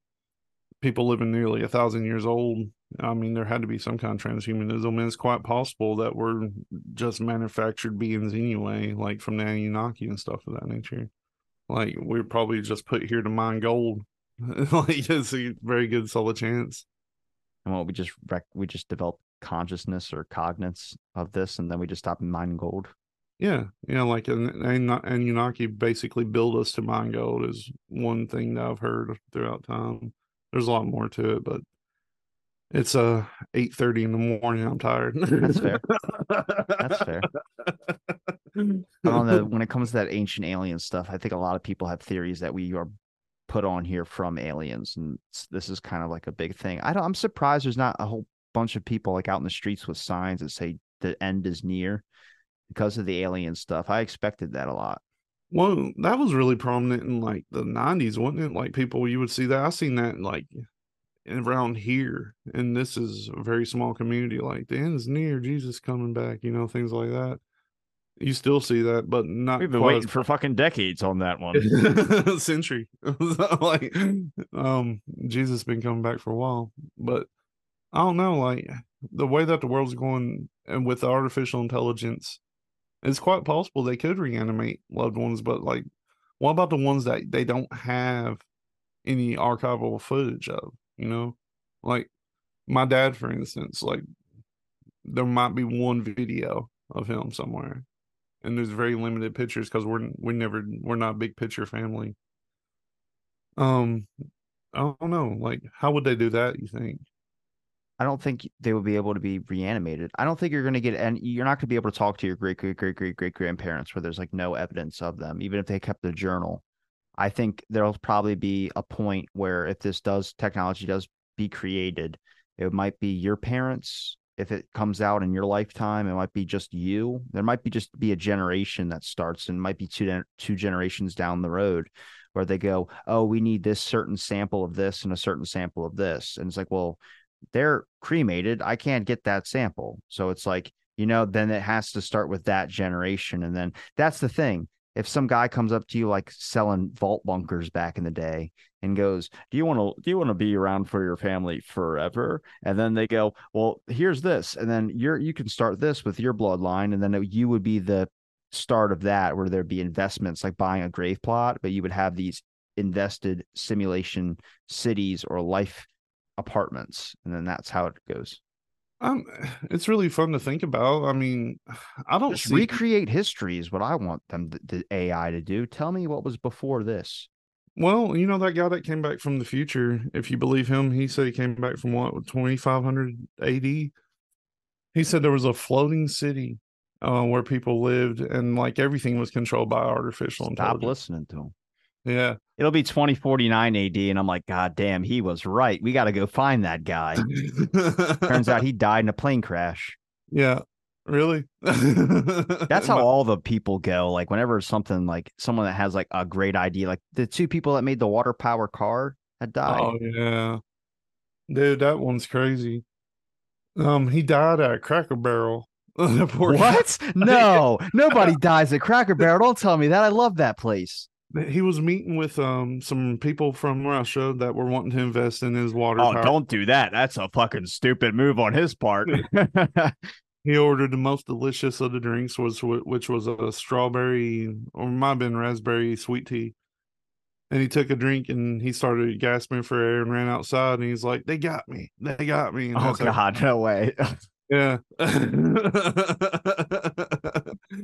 people living nearly a thousand years old, I mean, there had to be some kind of transhumanism. And it's quite possible that we're just manufactured beings anyway, like from the Anunnaki and stuff of that nature. Like, we're probably just put here to mine gold. [LAUGHS] like, it's a very good, solid chance. And what we just we just develop consciousness or cognizance of this, and then we just stop mining gold. Yeah, yeah, like an and Anunnaki basically build us to mine gold is one thing that I've heard throughout time. There's a lot more to it, but it's uh eight thirty in the morning. I'm tired. That's fair. That's fair. [LAUGHS] But on the when it comes to that ancient alien stuff, I think a lot of people have theories that we are put on here from aliens, and this is kind of like a big thing. I don't. I'm surprised there's not a whole bunch of people like out in the streets with signs that say the end is near because of the alien stuff. I expected that a lot. Well, that was really prominent in like the '90s, wasn't it? Like people, you would see that. I seen that like around here, and this is a very small community. Like the end is near, Jesus coming back. You know, things like that. You still see that, but not. We've been quite as waiting for fucking decades on that one. [LAUGHS] century. [LAUGHS] like, um, Jesus been coming back for a while, but I don't know. Like the way that the world's going, and with artificial intelligence, it's quite possible they could reanimate loved ones. But like, what about the ones that they don't have any archival footage of? You know, like my dad, for instance. Like, there might be one video of him somewhere and there's very limited pictures because we're we never we're not a big picture family. Um, I don't know. Like, how would they do that? You think? I don't think they will be able to be reanimated. I don't think you're going to get, and you're not going to be able to talk to your great, great, great, great, great grandparents where there's like no evidence of them, even if they kept the journal. I think there'll probably be a point where if this does technology does be created, it might be your parents. If it comes out in your lifetime, it might be just you. There might be just be a generation that starts and might be two two generations down the road where they go, oh, we need this certain sample of this and a certain sample of this, and it's like, well, they're cremated. I can't get that sample, so it's like you know, then it has to start with that generation, and then that's the thing if some guy comes up to you like selling vault bunkers back in the day and goes, "Do you want to do you want to be around for your family forever?" And then they go, "Well, here's this," and then you're you can start this with your bloodline, and then you would be the start of that where there'd be investments like buying a grave plot, but you would have these invested simulation cities or life apartments, and then that's how it goes. Um, it's really fun to think about. I mean, I don't see... recreate history is what I want them the, the AI to do. Tell me what was before this. Well, you know that guy that came back from the future. If you believe him, he said he came back from what twenty five hundred AD. He said there was a floating city uh, where people lived, and like everything was controlled by artificial Stop intelligence. listening to him. Yeah. It'll be 2049 AD. And I'm like, God damn, he was right. We got to go find that guy. Turns out he died in a plane crash. Yeah. Really? [LAUGHS] That's how all the people go. Like, whenever something like someone that has like a great idea, like the two people that made the water power car had died. Oh, yeah. Dude, that one's crazy. Um, he died at Cracker Barrel. [LAUGHS] what? No, [LAUGHS] nobody dies at Cracker Barrel. Don't tell me that. I love that place he was meeting with um some people from Russia that were wanting to invest in his water. Oh, power. don't do that. That's a fucking stupid move on his part. [LAUGHS] he ordered the most delicious of the drinks, was which was a strawberry or might have been raspberry sweet tea. And he took a drink and he started gasping for air and ran outside. And he's like, "They got me! They got me!" And oh God, like, no way! [LAUGHS] Yeah.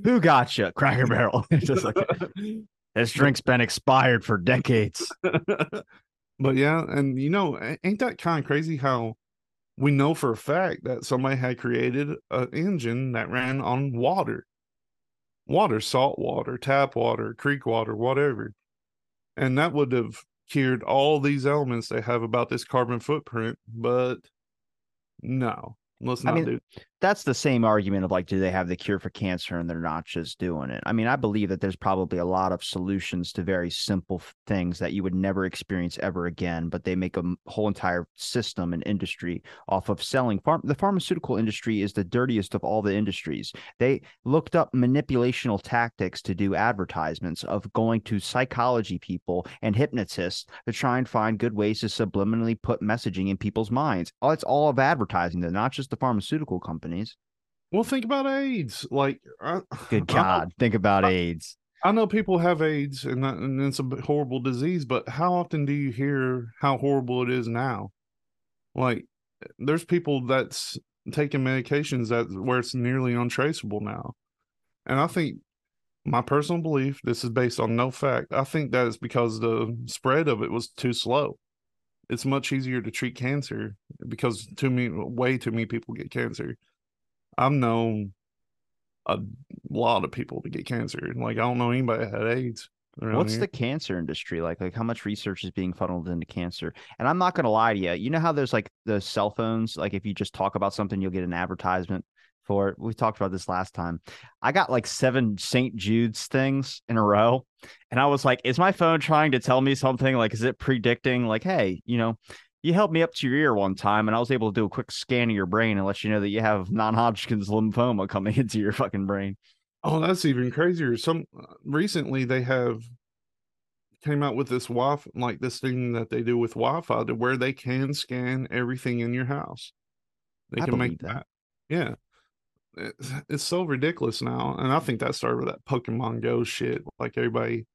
Who got you? Cracker Barrel. [LAUGHS] Just like this drink's been expired for decades. [LAUGHS] but yeah, and you know, ain't that kind of crazy how we know for a fact that somebody had created an engine that ran on water, water, salt water, tap water, creek water, whatever. And that would have cured all these elements they have about this carbon footprint. But no, let's not I mean, do that's the same argument of like, do they have the cure for cancer and they're not just doing it? I mean, I believe that there's probably a lot of solutions to very simple things that you would never experience ever again, but they make a whole entire system and industry off of selling. Farm the pharmaceutical industry is the dirtiest of all the industries. They looked up manipulational tactics to do advertisements of going to psychology people and hypnotists to try and find good ways to subliminally put messaging in people's minds. It's all of advertising, they're not just the pharmaceutical company companies. Well, think about AIDS. Like, I, good [LAUGHS] God, think about I, AIDS. I know people have AIDS, and, that, and it's a horrible disease. But how often do you hear how horrible it is now? Like, there's people that's taking medications that where it's nearly untraceable now, and I think my personal belief, this is based on no fact. I think that is because the spread of it was too slow. It's much easier to treat cancer because too many, way too many people get cancer I've known a lot of people to get cancer. Like I don't know anybody that had AIDS. What's here. the cancer industry like? Like how much research is being funneled into cancer? And I'm not gonna lie to you. You know how there's like the cell phones. Like if you just talk about something, you'll get an advertisement for it. We talked about this last time. I got like seven St. Jude's things in a row. And I was like, is my phone trying to tell me something? Like, is it predicting, like, hey, you know, you held me up to your ear one time and I was able to do a quick scan of your brain and let you know that you have non-Hodgkin's lymphoma [LAUGHS] coming into your fucking brain. Oh, that's even crazier. Some uh, recently they have came out with this Wi like this thing that they do with Wi-Fi to where they can scan everything in your house. They I can make that. that. Yeah. It's, it's so ridiculous now. And I think that started with that Pokemon Go shit. Like everybody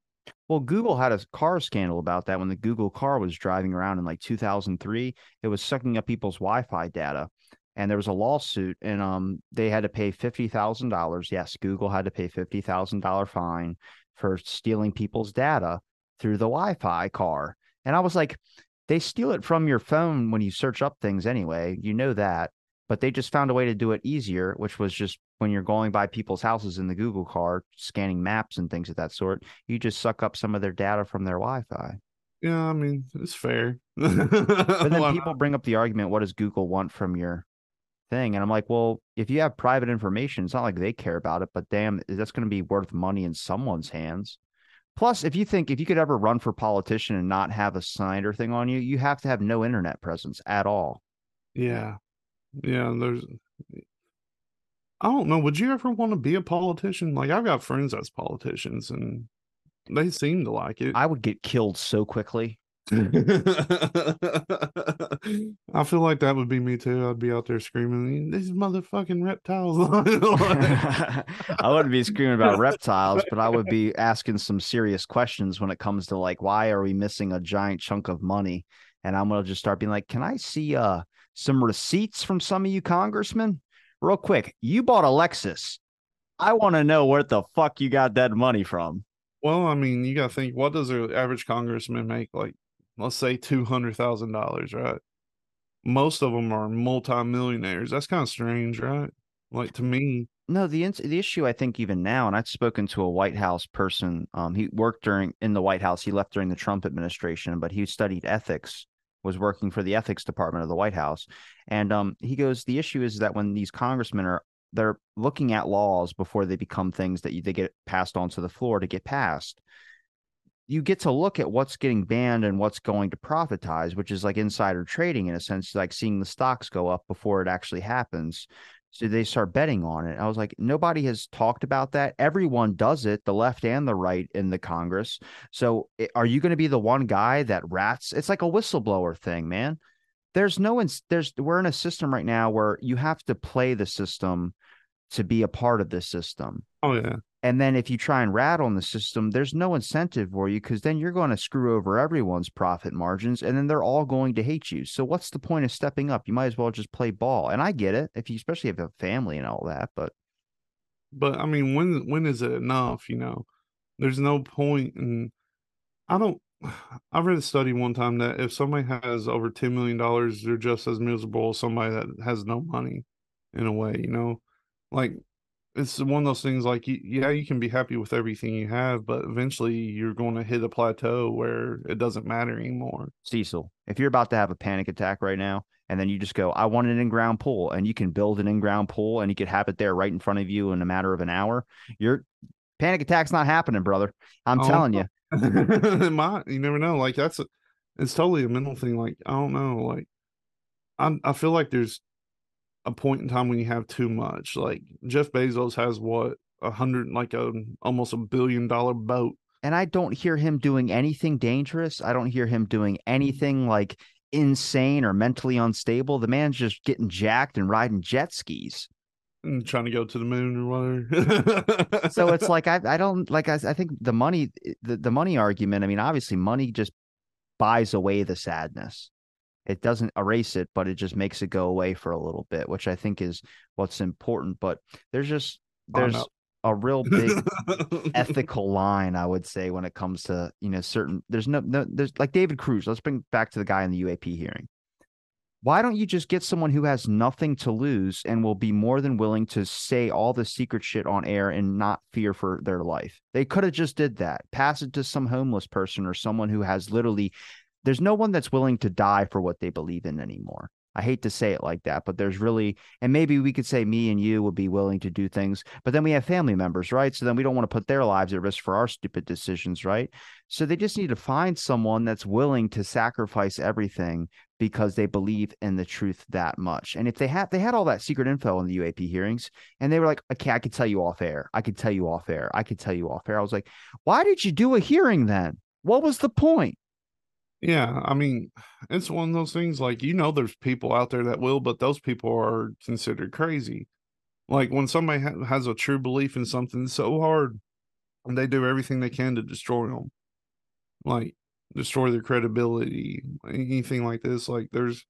well, Google had a car scandal about that when the Google car was driving around in like 2003. It was sucking up people's Wi-Fi data, and there was a lawsuit, and um, they had to pay fifty thousand dollars. Yes, Google had to pay fifty thousand dollar fine for stealing people's data through the Wi-Fi car. And I was like, they steal it from your phone when you search up things anyway. You know that. But they just found a way to do it easier, which was just when you're going by people's houses in the Google car, scanning maps and things of that sort, you just suck up some of their data from their Wi Fi. Yeah, I mean, it's fair. [LAUGHS] but then people bring up the argument what does Google want from your thing? And I'm like, well, if you have private information, it's not like they care about it, but damn, that's going to be worth money in someone's hands. Plus, if you think if you could ever run for politician and not have a Snyder thing on you, you have to have no internet presence at all. Yeah. Yeah. There's, I don't know. Would you ever want to be a politician? Like, I've got friends as politicians and they seem to like it. I would get killed so quickly. [LAUGHS] I feel like that would be me too. I'd be out there screaming, "These motherfucking reptiles!" [LAUGHS] I wouldn't be screaming about [LAUGHS] reptiles, but I would be asking some serious questions when it comes to like, why are we missing a giant chunk of money? And I'm gonna just start being like, "Can I see uh some receipts from some of you congressmen, real quick? You bought a Lexus. I want to know where the fuck you got that money from." Well, I mean, you got to think, what does an average congressman make? Like let's say two hundred thousand dollars, right? Most of them are multimillionaires. That's kind of strange, right? Like to me. No, the the issue I think even now, and I've spoken to a White House person. Um, he worked during in the White House. He left during the Trump administration, but he studied ethics. Was working for the ethics department of the White House, and um, he goes. The issue is that when these congressmen are they're looking at laws before they become things that you, they get passed onto the floor to get passed you get to look at what's getting banned and what's going to profitize, which is like insider trading in a sense, like seeing the stocks go up before it actually happens. So they start betting on it. I was like, nobody has talked about that. Everyone does it, the left and the right in the Congress. So eh, are you going to be the one guy that rats? It's like a whistleblower thing, man. There's no, there's, we're in a system right now where you have to play the system to be a part of this system. Oh, yeah. And then if you try and rattle on the system, there's no incentive for you because then you're going to screw over everyone's profit margins and then they're all going to hate you. So what's the point of stepping up? You might as well just play ball. And I get it if you especially have a family and all that, but but I mean when when is it enough, you know? There's no point in I don't [SIGHS] I read a study one time that if somebody has over ten million dollars, they're just as miserable as somebody that has no money in a way, you know? Like it's one of those things like yeah you can be happy with everything you have but eventually you're going to hit a plateau where it doesn't matter anymore. Cecil if you're about to have a panic attack right now and then you just go i want an in-ground pool and you can build an in-ground pool and you could have it there right in front of you in a matter of an hour your panic attack's not happening brother. I'm oh, telling you [LAUGHS] it might you never know like that's a, it's totally a mental thing like i don't know like i i feel like there's a point in time when you have too much. Like Jeff Bezos has what a hundred, like a almost a billion dollar boat, and I don't hear him doing anything dangerous. I don't hear him doing anything like insane or mentally unstable. The man's just getting jacked and riding jet skis. And trying to go to the moon or whatever. so it's [LAUGHS] like I I don't like I, I think the money the, the money argument. I mean, obviously money just buys away the sadness it doesn't erase it, but it just makes it go away for a little bit, which I think is what's important. But there's just oh, there's a real big [LAUGHS] ethical line, I would say, when it comes to you know certain. There's no no there's like David Grusch. Let's bring back to the guy in the UAP hearing. Why don't you just get someone who has nothing to lose and will be more than willing to say all the secret shit on air and not fear for their life? They could have just did that. Pass it to some homeless person or someone who has literally there's no one that's willing to die for what they believe in anymore. I hate to say it like that, but there's really, and maybe we could say me and you would be willing to do things, but then we have family members, right? So then we don't want to put their lives at risk for our stupid decisions, right? So they just need to find someone that's willing to sacrifice everything because they believe in the truth that much. And if they had, they had all that secret info in the UAP hearings, and they were like, okay, I could tell you off air. I could tell you off air. I could tell you off air. I was like, why did you do a hearing then? What was the point? Yeah, I mean, it's one of those things like you know there's people out there that will, but those people are considered crazy. Like when somebody ha- has a true belief in something so hard, and they do everything they can to destroy them, like destroy their credibility, anything like this. Like there's,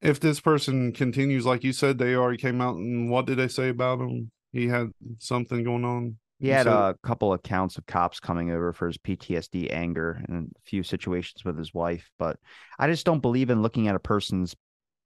if this person continues, like you said, they already came out and what did they say about him? He had something going on. He had So- a couple accounts of cops coming over for his PTSD anger and a few situations with his wife, but I just don't believe in looking at a person's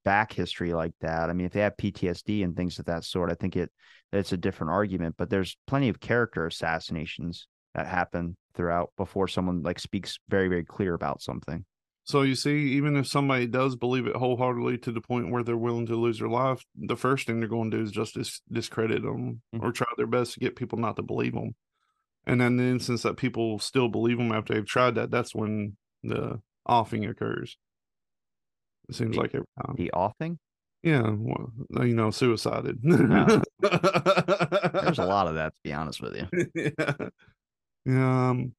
back history like that. I mean, if they have PTSD and things of that sort, I think it it's a different argument, but there's plenty of character assassinations that happen throughout before someone like speaks very very clear about something. So you see, even if somebody does believe it wholeheartedly to the point where they're willing to lose their life, the first thing they're going to do is just dis- discredit them Mhm. or try their best to get people not to believe them. And then the instance that people still believe them after they've tried that, that's when the offing occurs. It seems The- like every time. The offing? Yeah, well, you know, suicided. [LAUGHS] There's a lot of that to be honest with you. [LAUGHS] yeah. Yeah, um,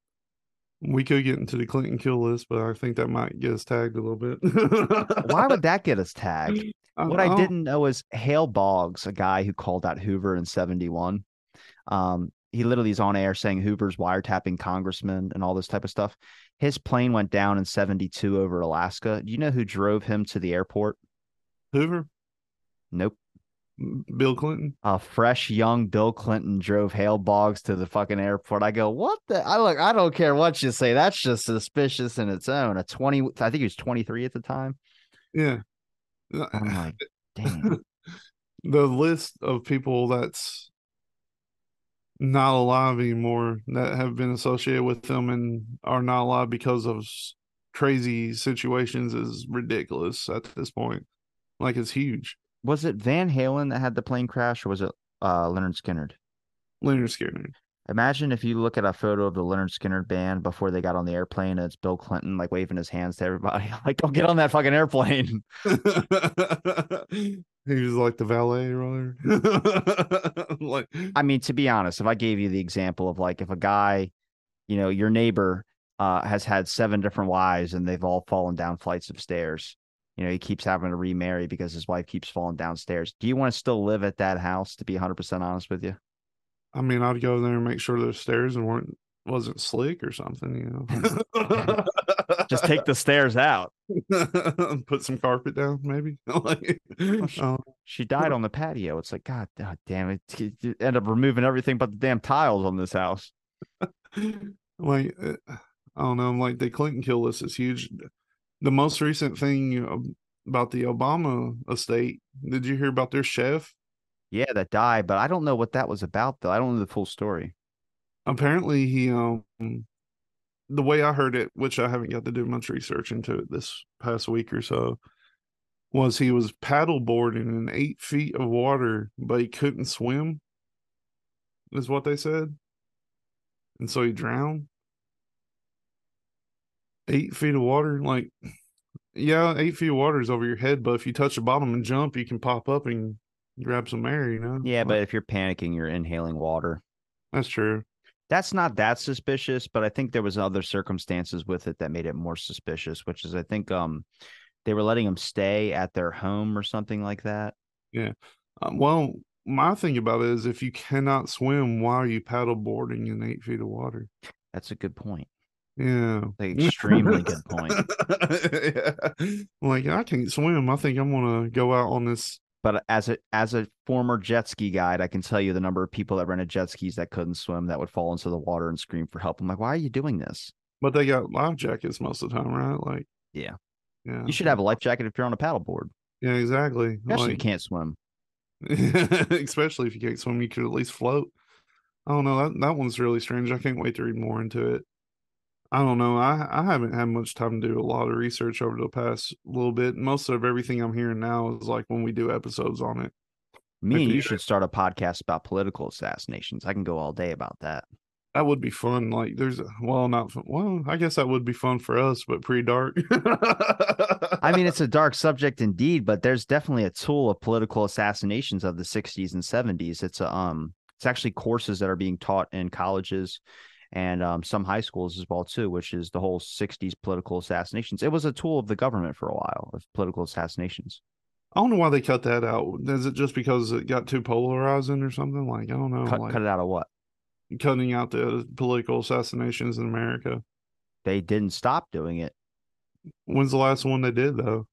we could get into the Clinton kill list, but I think that might get us tagged a little bit. Why would [LAUGHS] that get us tagged? what I didn't know is Hale Boggs, a guy who called out Hoover in 71. Um, he literally is on air saying Hoover's wiretapping congressmen and all this type of stuff. His plane went down in 72 over Alaska. Do you know who drove him to the airport? Hoover, Nope. Bill Clinton. A fresh young Bill Clinton drove Hale Boggs to the fucking airport. I go, what the? I look, I don't care what you say. That's just suspicious in its own. A 20, I think he was 23 at the time. Yeah. Oh I'm like, [LAUGHS] damn. the list of people that's not alive anymore that have been associated with them and are not alive because of crazy situations is ridiculous at this point. Like it's huge. Was it Van Halen that had the plane crash or was it uh, Lynyrd Skynyrd? Lynyrd Skynyrd. Imagine if you look at a photo of the Lynyrd Skynyrd band before they got on the airplane and it's Bill Clinton like waving his hands to everybody. [LAUGHS] Like, don't get on that fucking airplane. [LAUGHS] [LAUGHS] he was like the valet runner. like I mean, to be honest, if I gave you the example of like if a guy, you know, your neighbor uh, has had seven different wives and they've all fallen down flights of stairs. You know, he keeps having to remarry because his wife keeps falling downstairs. Do you want to still live at that house? To be 100% honest with you, I mean, I'd go there and make sure the stairs weren't wasn't slick or something, you know. [LAUGHS] just take the stairs out. [LAUGHS] put some carpet down, maybe. [LAUGHS] like, sh- uh, She died on the patio. It's like, God, God damn it. You end up removing everything but the damn tiles on this house. like uh, I don't know, like the Clinton kill list is huge. The most recent thing about the Obama estate, did you hear about their chef? Yeah, that died, but I don't know what that was about, though. I don't know the full story. Apparently, he um, the way I heard it, which I haven't got to do much research into it this past week or so, was he was paddleboarding in eight feet of water, but he couldn't swim. Is what they said, and so he drowned. Eight feet of water, like yeah, eight feet of water is over your head, but if you touch the bottom and jump, you can pop up and grab some air. You know. Yeah, Like, but if you're panicking, you're inhaling water. that's true. That's not that suspicious, but I think there was other circumstances with it that made it more suspicious, which is I think um they were letting them stay at their home or something like that. Um, well, my thing about it is if you cannot swim, why are you paddle boarding in eight feet of water? That's a good point. Yeah. Like, [LAUGHS] extremely good point. yeah. Like, I can't swim. I think I'm going to go out on this. But as a as a former jet ski guide, I can tell you the number of people that rented jet skis that couldn't swim that would fall into the water and scream for help. I'm like, why are you doing this? But they got life jackets most of the time, right? Like, Yeah. Yeah. You should have a life jacket if you're on a paddleboard, Yeah, exactly. especially if you can't swim. [LAUGHS] especially if you can't swim, you could at least float. I don't know. That, that one's really strange. I can't wait to read more into it. I don't know. I I haven't had much time to do a lot of research over the past little bit. Most of everything I'm hearing now is like when we do episodes on it. Me and you should start a podcast about political assassinations. I can go all day about that. That would be fun. Like there's a, well, not fun. Well, I guess that would be fun for us, but pretty dark. [LAUGHS] I mean, it's a dark subject indeed, but there's definitely a tool of political assassinations of the 60s and 70s. It's a, um, it's actually courses that are being taught in colleges and um, some high schools as well too, which is the whole 60s political assassinations. It was a tool of the government for a while of political assassinations. I don't know why they cut that out. Is it just because it got too polarizing or something? Like I don't know. Cut, like cut it out of what? cutting out the political assassinations in America. They didn't stop doing it. When's the last one they did though?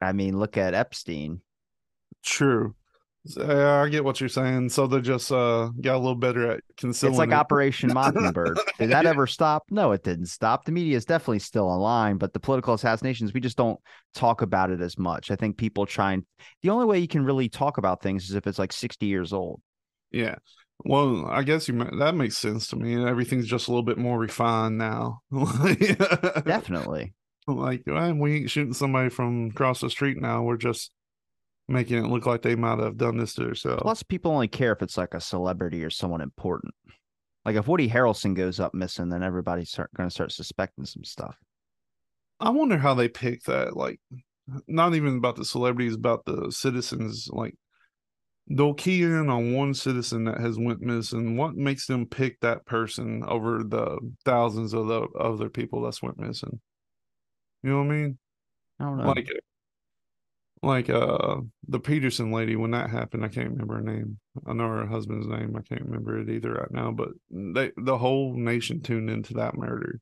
I mean, look at Epstein. True. Yeah, I get what you're saying. So they just uh got a little better at concealing. It's like it. Operation Mockingbird. [LAUGHS] Did that ever stop? No, it didn't stop. The media is definitely still online, but the political assassinations, we just don't talk about it as much. I think people try and the only way you can really talk about things is if it's like 60 years old. Yeah. Well, I guess you that makes sense to me. Everything's just a little bit more refined now. [LAUGHS] Definitely. like well, we ain't shooting somebody from across the street now. We're just making it look like they might have done this to themselves. Plus, people only care if it's like a celebrity or someone important. Like if Woody Harrelson goes up missing, then everybody's start, going to start suspecting some stuff. I wonder how they pick that. Like, not even about the celebrities, about the citizens. Like, they'll key in on one citizen that has went missing. What makes them pick that person over the thousands of the other people that's went missing? You know what I mean? I don't know. Like, like uh, the Peterson lady when that happened. I can't remember her name. I know her husband's name. I can't remember it either right now. But they, the whole nation tuned into that murder.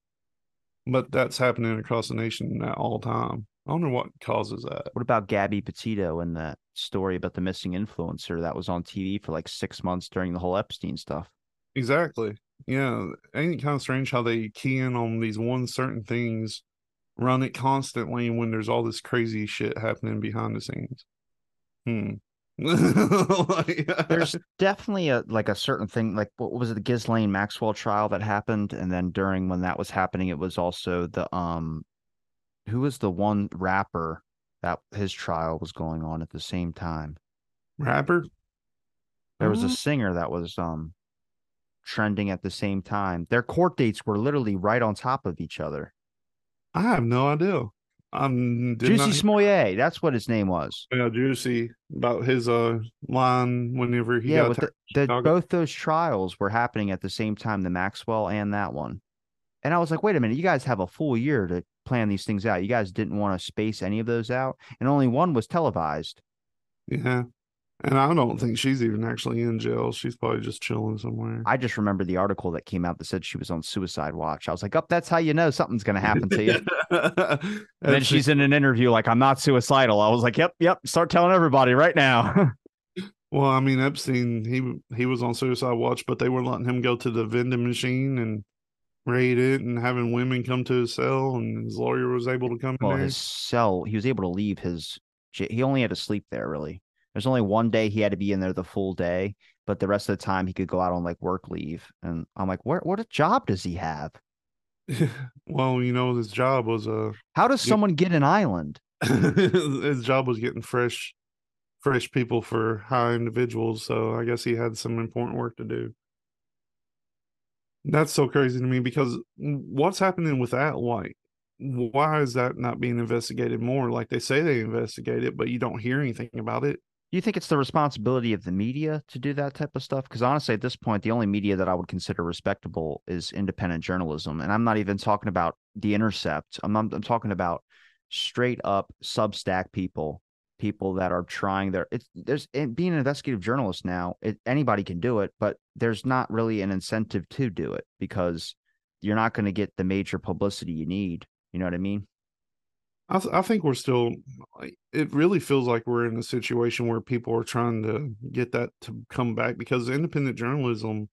But that's happening across the nation at all time. I wonder what causes that. what about Gabby Petito and that story about the missing influencer that was on TV for like six months during the whole Epstein stuff? Exactly. Yeah. Ain't it kind of strange how they key in on these one certain things, run it constantly when there's all this crazy shit happening behind the scenes? Hmm. [LAUGHS] Like- There's [LAUGHS] definitely a like a certain thing, like what was it, the Ghislaine Maxwell trial that happened, and then during when that was happening, it was also the um, who was the one rapper that his trial was going on at the same time. rapper. There was a singer that was um trending at the same time. Their court dates were literally right on top of each other. I have no idea. Um, Jussie not- Smollett, that's what his name was. yeah, Jussie about his uh line whenever he yeah, got with the, the, both those trials were happening at the same time, the Maxwell and that one. And I was like, wait a minute, you guys have a full year to plan these things out. You guys didn't want to space any of those out, and only one was televised. Yeah, and I don't think she's even actually in jail. She's probably just chilling somewhere. I just remember the article that came out that said she was on suicide watch. I was like, oh, that's how you know something's going to happen to you. [LAUGHS] and then she's in an interview like, I'm not suicidal. I was like, yep, yep, start telling everybody right now. [LAUGHS] Well, I mean, Epstein, he he was on suicide watch, but they were letting him go to the vending machine and raid it, and having women come to his cell, and his lawyer was able to come in well, there. his cell, he was able to leave his, he only had to sleep there, really. There's only one day he had to be in there the full day, but the rest of the time he could go out on like work leave. And I'm like, where, what a job does he have? [LAUGHS] well, you know, his job was uh How does someone get an island? [LAUGHS] his job was getting fresh fresh people for high individuals so i guess he had some important work to do that's so crazy to me because what's happening with that like why is that not being investigated more like they say they investigate it but you don't hear anything about it you think it's the responsibility of the media to do that type of stuff? Because honestly, at this point, the only media that I would consider respectable is independent journalism, and I'm not even talking about The Intercept. I'm not, I'm talking about straight up Substack people, people that are trying their. It's there's and being an investigative journalist now. It, anybody can do it, but there's not really an incentive to do it because you're not going to get the major publicity you need. You know what I mean? I, th- I think we're still it really feels like we're in a situation where people are trying to get that to come back because independent journalism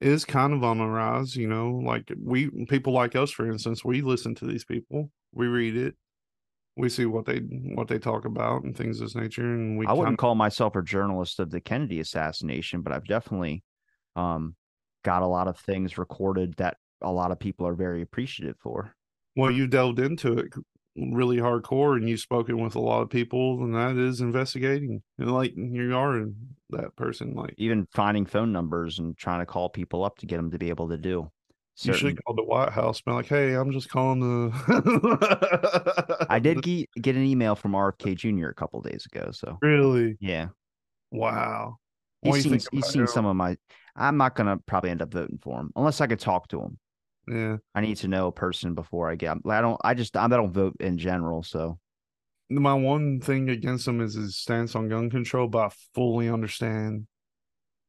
is kind of on the rise you know like we people like us for instance we listen to these people we read it we see what they what they talk about and things of this nature and we I wouldn't kind call myself a journalist of the Kennedy assassination, but I've definitely um, got a lot of things recorded that a lot of people are very appreciative for. well you delved into it really hardcore and you've spoken with a lot of people and that is investigating and like you are that person like Even finding phone numbers and trying to call people up to get them to be able to do. You should call the White House, be like, "Hey, I'm just calling the." I did [LAUGHS] ge- get an email from RFK Jr. a couple days ago, so really. yeah, Wow. What he's seen he's seen some of my. I'm not gonna probably end up voting for him unless I could talk to him. Yeah. I need to know a person before I get. I don't. I just. I don't vote in general, so My one thing against him is his stance on gun control, but I fully understand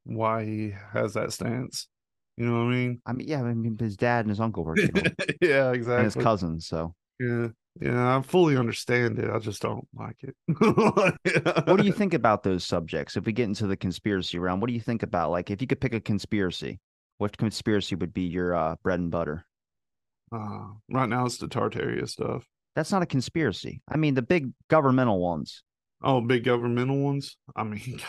why he has that stance. You know what I mean? I mean, yeah. I mean, his dad and his uncle were [LAUGHS] yeah, and his exactly. cousin. So Yeah. Yeah, I fully understand it. I just don't like it. [LAUGHS] what do you think about those subjects? If we get into the conspiracy realm, what do you think about like if you could pick a conspiracy, what conspiracy would be your uh, bread and butter? Uh, right now, it's the Tartaria stuff. That's not a conspiracy. I mean, the big governmental ones. Oh, big governmental ones. I mean,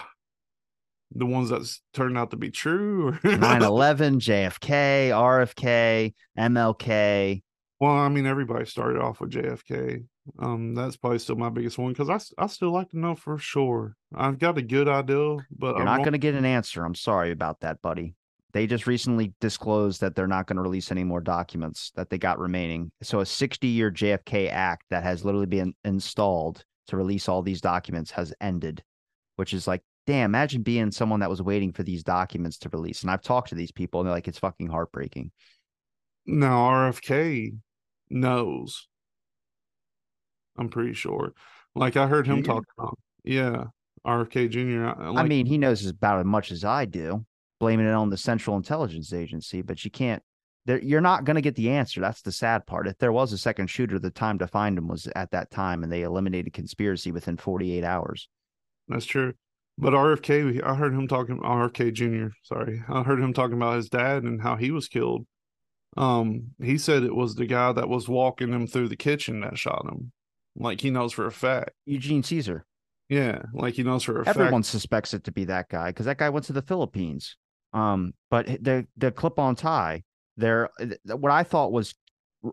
[LAUGHS] the ones that's turned out to be true. [LAUGHS] 9 11, JFK, RFK, MLK. Well, I mean, everybody started off with JFK. Um, that's probably still my biggest one because I, I still like to know for sure. I've got a good idea, but you're not going to get an answer. I'm sorry about that, buddy. They just recently disclosed that they're not going to release any more documents that they got remaining. So a 60 year JFK act that has literally been installed to release all these documents has ended, which is like, damn, imagine being someone that was waiting for these documents to release. And I've talked to these people and they're like, it's fucking heartbreaking. Now, RFK knows. I'm pretty sure. Like I heard him talk about, yeah, RFK Jr. Like, I mean, he knows about as much as I do, blaming it on the Central Intelligence Agency, but you can't. You're not going to get the answer. That's the sad part. If there was a second shooter, the time to find him was at that time, and they eliminated conspiracy within 48 hours. That's true. But RFK, I heard him talking. RFK Jr. Sorry, I heard him talking about his dad and how he was killed um, he said it was the guy that was walking him through the kitchen that shot him. Like he knows for a fact. Eugene Cesar. Yeah, like he knows for a Everyone fact. Everyone suspects it to be that guy because that guy went to the Philippines. Um, but the the clip on tie, there, what I thought was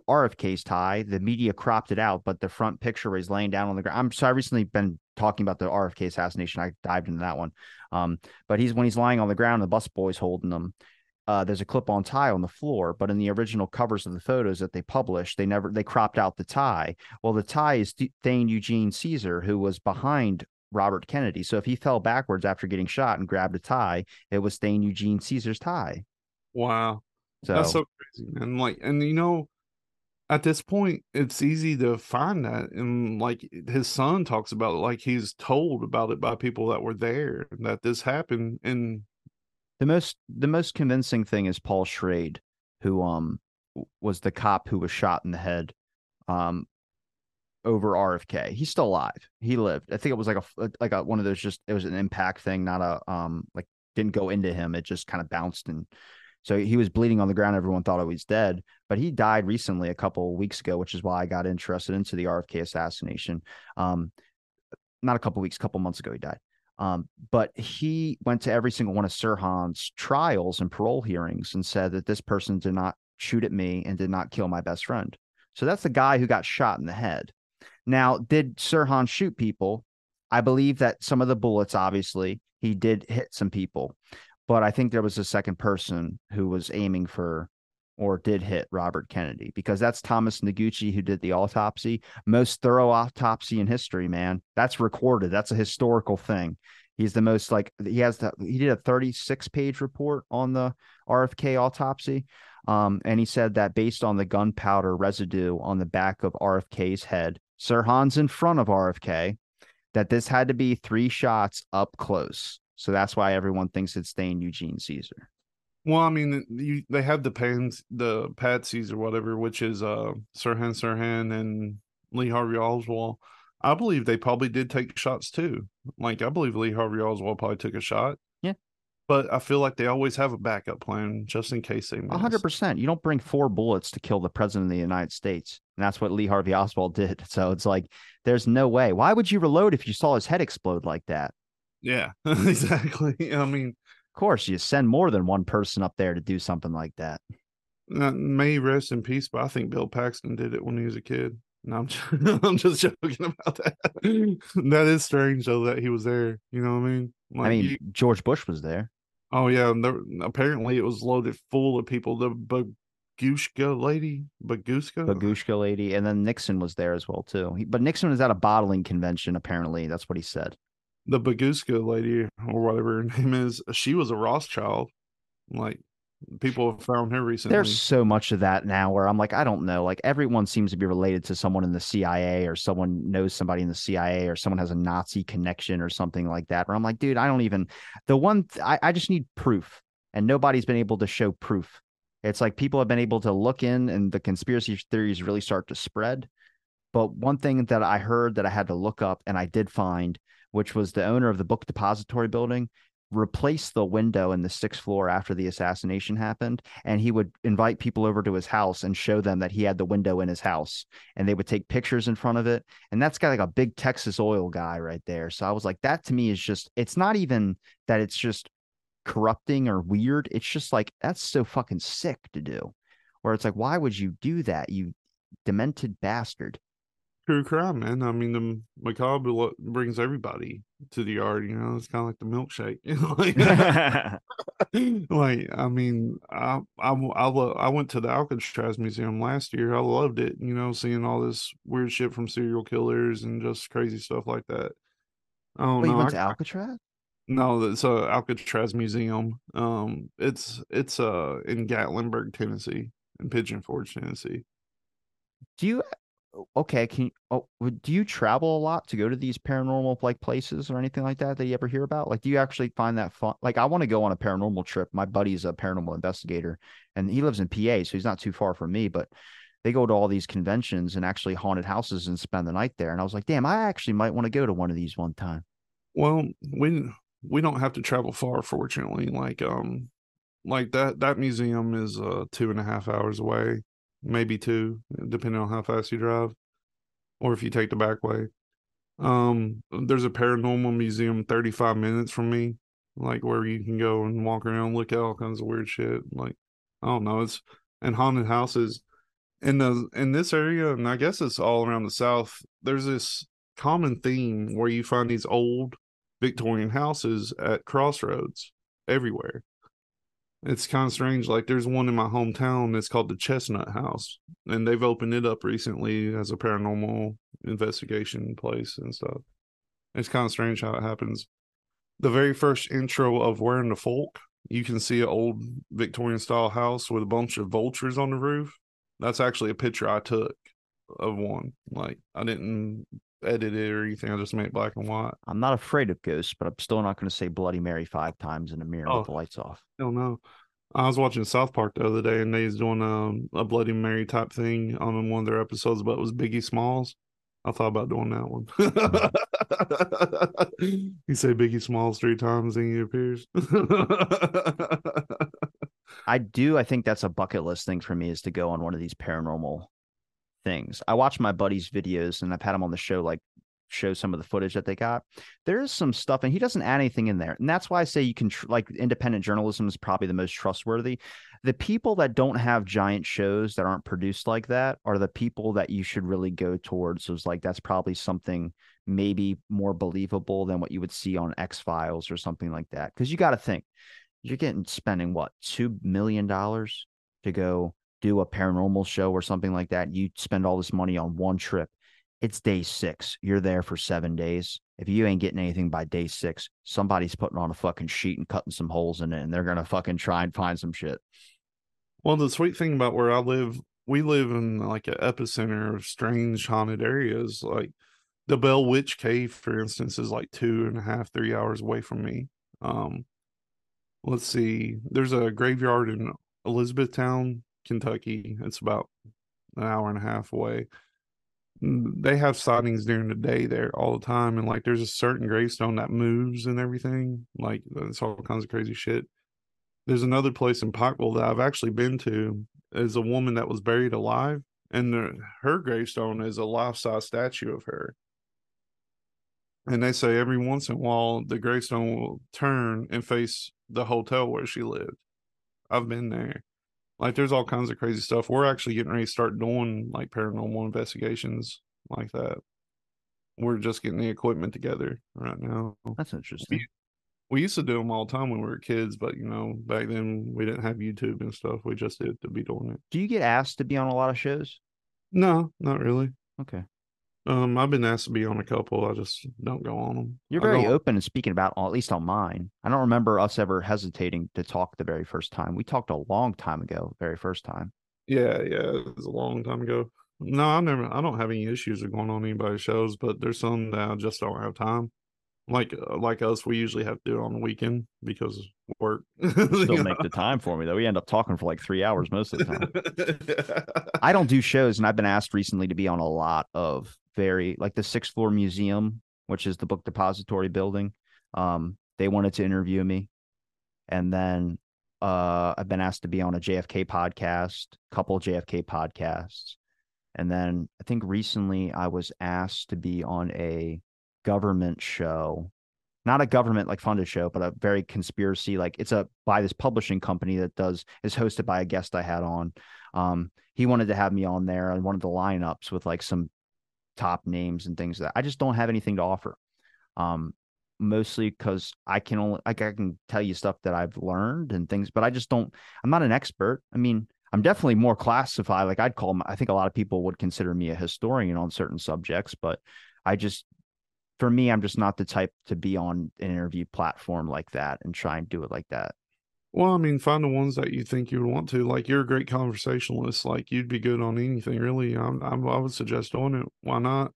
RFK's tie, the media cropped it out, but the front picture was laying down on the ground. I'm so I recently been talking about the RFK assassination. I dived into that one. Um, but he's when he's lying on the ground, the bus boy's holding him uh, there's a clip on tie on the floor, but in the original covers of the photos that they published, they never they cropped out the tie. Well, the tie is Thane Eugene Cesar, who was behind Robert Kennedy. So if he fell backwards after getting shot and grabbed a tie, it was Thane Eugene Cesar's tie. Wow, so, that's so crazy, and like, and you know, at this point, it's easy to find that, and like his son talks about it, like he's told about it by people that were there that this happened, and the most the most convincing thing is Paul Schrade, who um was the cop who was shot in the head um over RFK. He's still alive. He lived. I think it was like a like a one of those just it was an impact thing, not a um like didn't go into him. It just kind of bounced and so he was bleeding on the ground. Everyone thought he was dead, but he died recently a couple weeks ago, which is why I got interested into the RFK assassination. Um, not a couple weeks, a couple months ago, he died. Um, but he went to every single one of Sirhan's trials and parole hearings and said that this person did not shoot at me and did not kill my best friend. So that's the guy who got shot in the head. Now, did Sirhan shoot people? I believe that some of the bullets, obviously, he did hit some people, but I think there was a second person who was aiming for or did hit Robert Kennedy because that's Thomas Noguchi who did the autopsy. Most thorough autopsy in history, man. That's recorded. That's a historical thing. He's the most like he has the he did a 36 page report on the RFK autopsy. Um, and he said that based on the gunpowder residue on the back of RFK's head, Sirhan's in front of RFK, that this had to be three shots up close. So that's why everyone thinks it's Thane Eugene Cesar. Well, I mean, you, they have the pans, the patsies or whatever, which is uh Sirhan Sirhan and Lee Harvey Oswald. I believe they probably did take shots too. Like I believe Lee Harvey Oswald probably took a shot. But I feel like they always have a backup plan just in case they miss. hundred percent. You don't bring four bullets to kill the president of the United States. And that's what Lee Harvey Oswald [LAUGHS] did. So it's like there's no way. Why would you reload if you saw his head explode like that? Yeah, [LAUGHS] exactly. I mean, of course, you send more than one person up there to do something like that. Uh, may rest in peace, but I think Bill Paxton did it when he was a kid. No, I'm [LAUGHS] just, I'm just joking about that. that is strange though that he was there. You know what I mean? Like, I mean, George Bush was there. Oh yeah, there, apparently it was loaded full of people. The Bagushka lady, Bagushka, Bagushka lady, and then Nixon was there as well too. He, but Nixon was at a bottling convention. Apparently, that's what he said the Baguska lady or whatever her [LAUGHS] name is, she was a Rothschild. Like people have found her recently. There's so much of that now where I'm like, I don't know. Like everyone seems to be related to someone in the CIA or someone knows somebody in the CIA or someone has a Nazi connection or something like that. Where I'm like, dude, I don't even the one th- I, I just need proof. And nobody's been able to show proof. It's like people have been able to look in and the conspiracy theories really start to spread But one thing that I heard that I had to look up and I did find, which was the owner of the book depository building, replaced the window in the sixth floor after the assassination happened. And he would invite people over to his house and show them that he had the window in his house. And they would take pictures in front of it. And that's got like a big Texas oil guy right there. So I was like, that to me is just, it's not even that it's just corrupting or weird. It's just like, that's so fucking sick to do. Where it's like, why would you do that? You demented bastard true crime, man. I mean, the macabre brings everybody to the yard. You know, it's kind of like the milkshake. [LAUGHS] like, [LAUGHS] like, I mean, I, I I I went to the Alcatraz Museum last year. I loved it. You know, seeing all this weird shit from serial killers and just crazy stuff like that. Oh you went I, to Alcatraz? No, it's a Alcatraz Museum. Um, it's it's uh in Gatlinburg, Tennessee, in Pigeon Forge, Tennessee. Do you okay, can you, oh, do you travel a lot to go to these paranormal like places or anything like that that you ever hear about? Like, do you actually find that fun? Like, I want to go on a paranormal trip. My buddy's a paranormal investigator, and he lives in PA, so he's not too far from me. But they go to all these conventions and actually haunted houses and spend the night there. And I was like, damn, I actually might want to go to one of these one time. Well, we we don't have to travel far, fortunately. Like, um, like that that museum is uh two and a half hours away maybe two, depending on how fast you drive, or if you take the back way. Um, there's a paranormal museum 35 minutes from me, like where you can go and walk around, look at all kinds of weird shit. Like, I don't know, it's and haunted houses in the in this area, and I guess it's all around the South. There's this common theme where you find these old Victorian houses at crossroads everywhere. It's kind of strange. Like there's one in my hometown that's called the Chestnut House, and they've opened it up recently as a paranormal investigation place and stuff. It's kind of strange how it happens. The very first intro of Where in the Folk, you can see an old Victorian style house with a bunch of vultures on the roof. That's actually a picture I took of one. Like I didn't edit it or anything. I just made black and white. I'm not afraid of ghosts, but I'm still not going to say Bloody Mary five times in a mirror oh, with the lights off. Hell no. I was watching South Park the other day, and they was doing a, a Bloody Mary type thing on one of their episodes, but it was Biggie Smalls. I thought about doing that one. [LAUGHS] you say Biggie Smalls three times, and he appears. [LAUGHS] I do. I think that's a bucket list thing for me is to go on one of these paranormal things. I watch my buddy's videos and I've had him on the show like show some of the footage that they got. There is some stuff, and he doesn't add anything in there. And that's why I say you can, tr- like, independent journalism is probably the most trustworthy. The people that don't have giant shows that aren't produced like that are the people that you should really go towards. So it's like, that's probably something maybe more believable than what you would see on X Files or something like that. Cause you got to think, you're getting spending what, $2 million to go do a paranormal show or something like that, you spend all this money on one trip. It's day six. You're there for seven days. If you ain't getting anything by day six, somebody's putting on a fucking sheet and cutting some holes in it, and they're gonna fucking try and find some shit. Well, the sweet thing about where I live, we live in like an epicenter of strange haunted areas. Like the Bell Witch Cave, for instance, is like two and a half, three hours away from me. Um, let's see, there's a graveyard in Elizabethtown, Kentucky. It's about an hour and a half away. They have sightings during the day there all the time, and like there's a certain gravestone that moves and everything. Like it's all kinds of crazy shit. There's another place in Pikeville that I've actually been to. Is a woman that was buried alive, and the, her gravestone is a life size statue of her. And they say every once in a while the gravestone will turn and face the hotel where she lived. I've been there like there's all kinds of crazy stuff. We're actually getting ready to start doing like paranormal investigations like that. We're just getting the equipment together right now. That's interesting. We, we used to do them all the time when we were kids, but you know, back then we didn't have YouTube and stuff. We just did to be doing it. Do you get asked to be on a lot of shows? No, not really. Okay. Um, I've been asked to be on a couple. I just don't go on them. You're very open and speaking about, at least on mine. I don't remember us ever hesitating to talk the very first time. We talked a long time ago, very first time. Yeah, yeah, it was a long time ago. No, I never. I don't have any issues with going on anybody's shows, but there's some that I just don't have time. Like uh, like us, we usually have to do it on the weekend because work. [LAUGHS] Still make the time for me though. We end up talking for like three hours most of the time. [LAUGHS] I don't do shows, and I've been asked recently to be on a lot of very like the sixth floor museum, which is the book depository building. Um, they wanted to interview me, and then uh, I've been asked to be on a JFK podcast, couple JFK podcasts, and then I think recently I was asked to be on a government show not a government like funded show but a very conspiracy like it's a by this publishing company that does is hosted by a guest i had on um he wanted to have me on there on one of the lineups with like some top names and things that i just don't have anything to offer um mostly because i can only like i can tell you stuff that i've learned and things but i just don't i'm not an expert i mean i'm definitely more classified like i'd call i think a lot of people would consider me a historian on certain subjects but i just for me, I'm just not the type to be on an interview platform like that and try and do it like that. Well, I mean, find the ones that you think you would want to. Like, you're a great conversationalist. Like, you'd be good on anything, really. I'm, I'm, i would suggest doing it. Why not?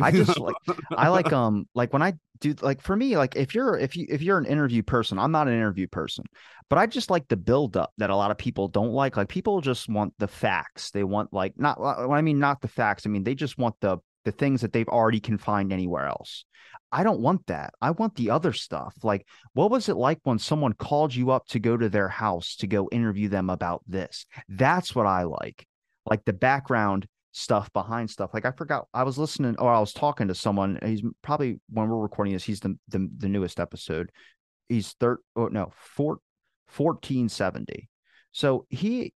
I just like, [LAUGHS] I like, um, like when I do, like, for me, like, if you're, if you, if you're an interview person, I'm not an interview person, but I just like the build up that a lot of people don't like. Like, people just want the facts. They want, like, not, when I mean, not the facts, I mean, they just want the, the things that they've already can find anywhere else. I don't want that. I want the other stuff. Like, what was it like when someone called you up to go to their house to go interview them about this? That's what I like. Like the background stuff behind stuff. Like I forgot I was listening or I was talking to someone. He's probably when we're recording this, he's the the, the newest episode. He's third oh no, four, 1470. So he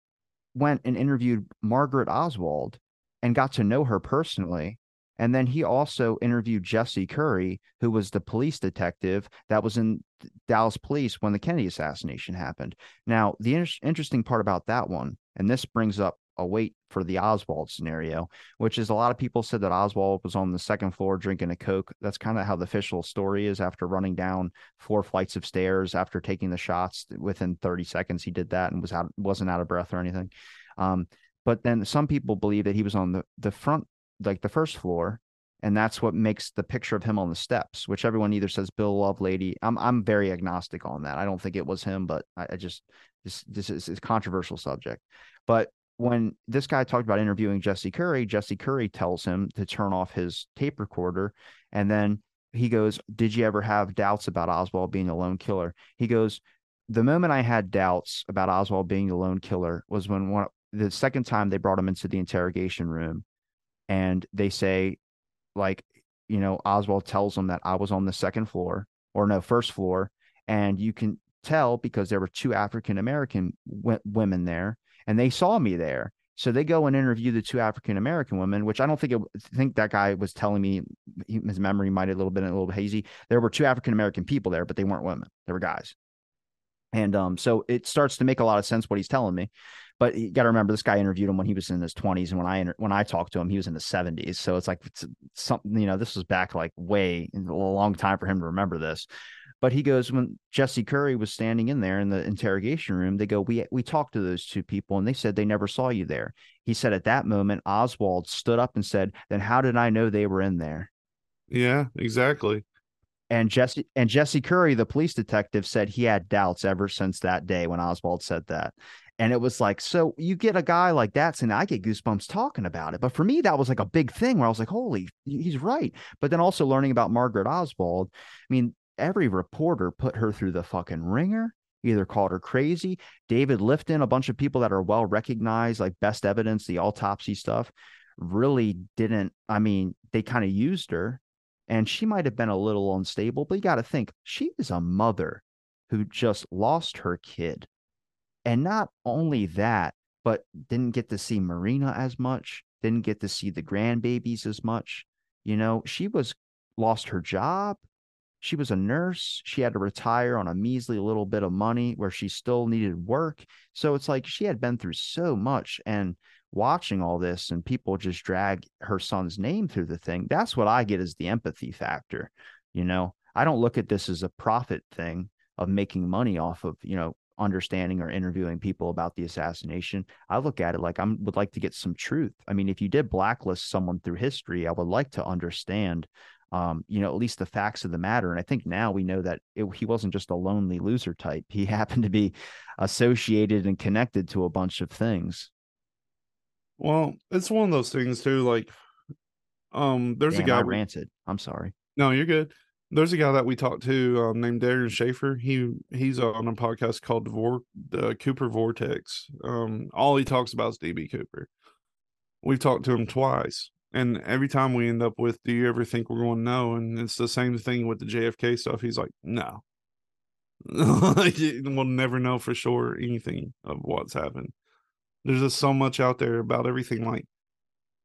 went and interviewed Margaret Oswald and got to know her personally and then he also interviewed Jesse Curry, who was the police detective that was in Dallas police when the Kennedy assassination happened. Now, the inter- interesting part about that one, and this brings up a weight for the Oswald scenario, which is a lot of people said that Oswald was on the second floor drinking a Coke. That's kind of how the official story is after running down four flights of stairs after taking the shots within 30 seconds. He did that and was out, wasn't out of breath or anything. Um, but then some people believe that he was on the, the front like the first floor and that's what makes the picture of him on the steps which everyone either says bill lovelady i'm i'm very agnostic on that. I don't think it was him but i, I just this this is a controversial subject. But when this guy talked about interviewing jesse curry jesse curry tells him to turn off his tape recorder and then he goes did you ever have doubts about oswald being a lone killer? He goes the moment i had doubts about oswald being a lone killer was when one the second time they brought him into the interrogation room and they say like you know oswald tells them that i was on the second floor or no first floor and you can tell because there were two african american w- women there and they saw me there. So they go and interview the two african american women which i don't think it, I think that guy was telling me his memory might have a little bit a little hazy. There were two african american people there but they weren't women. They were guys. And um, so it starts to make a lot of sense what he's telling me. But you got to remember, this guy interviewed him when he was in his 20s, and when I when I talked to him, he was in his 70s. So it's like it's something, you know, this was back like way a long time for him to remember this. But he goes when Jesse Curry was standing in there in the interrogation room, they go, "We we talked to those two people, and they said they never saw you there." He said at that moment, Oswald stood up and said, "Then how did I know they were in there?" Yeah, exactly. And Jesse and Jesse Curry, the police detective, said he had doubts ever since that day when Oswald said that. And it was like, so you get a guy like that, and I get goosebumps talking about it. But for me, that was like a big thing where I was like, holy, he's right. But then also learning about Margaret Oswald, I mean, every reporter put her through the fucking ringer, either called her crazy. David Lifton, a bunch of people that are well recognized, like best evidence, the autopsy stuff, really didn't. I mean, they kind of used her and she might have been a little unstable, but you got to think she is a mother who just lost her kid and not only that, but didn't get to see Marina as much, didn't get to see the grandbabies as much. You know, she was lost her job. She was a nurse. She had to retire on a measly little bit of money where she still needed work. So it's like she had been through so much. And watching all this and people just drag her son's name through the thing, that's what I get as the empathy factor. You know, I don't look at this as a profit thing of making money off of, you know, understanding or interviewing people about the assassination. I look at it like I would like to get some truth. I mean, if you did blacklist someone through history, I would like to understand um, you know, at least the facts of the matter. And I think now we know that it, he wasn't just a lonely loser type. He [LAUGHS] happened to be associated and connected to a bunch of things. Well, it's one of those things too. Like, um, there's Damn, a guy I ranted. I'm sorry. No, you're good. There's a guy that we talked to um, named Darren Schaefer. He he's on a podcast called Vor- the Cooper Vortex. Um, all he talks about is DB Cooper. We've talked to him twice, and every time we end up with, "Do you ever think we're going to know?" And it's the same thing with the JFK stuff. He's like, "No, [LAUGHS] we'll never know for sure anything of what's happened." There's just so much out there about everything. Like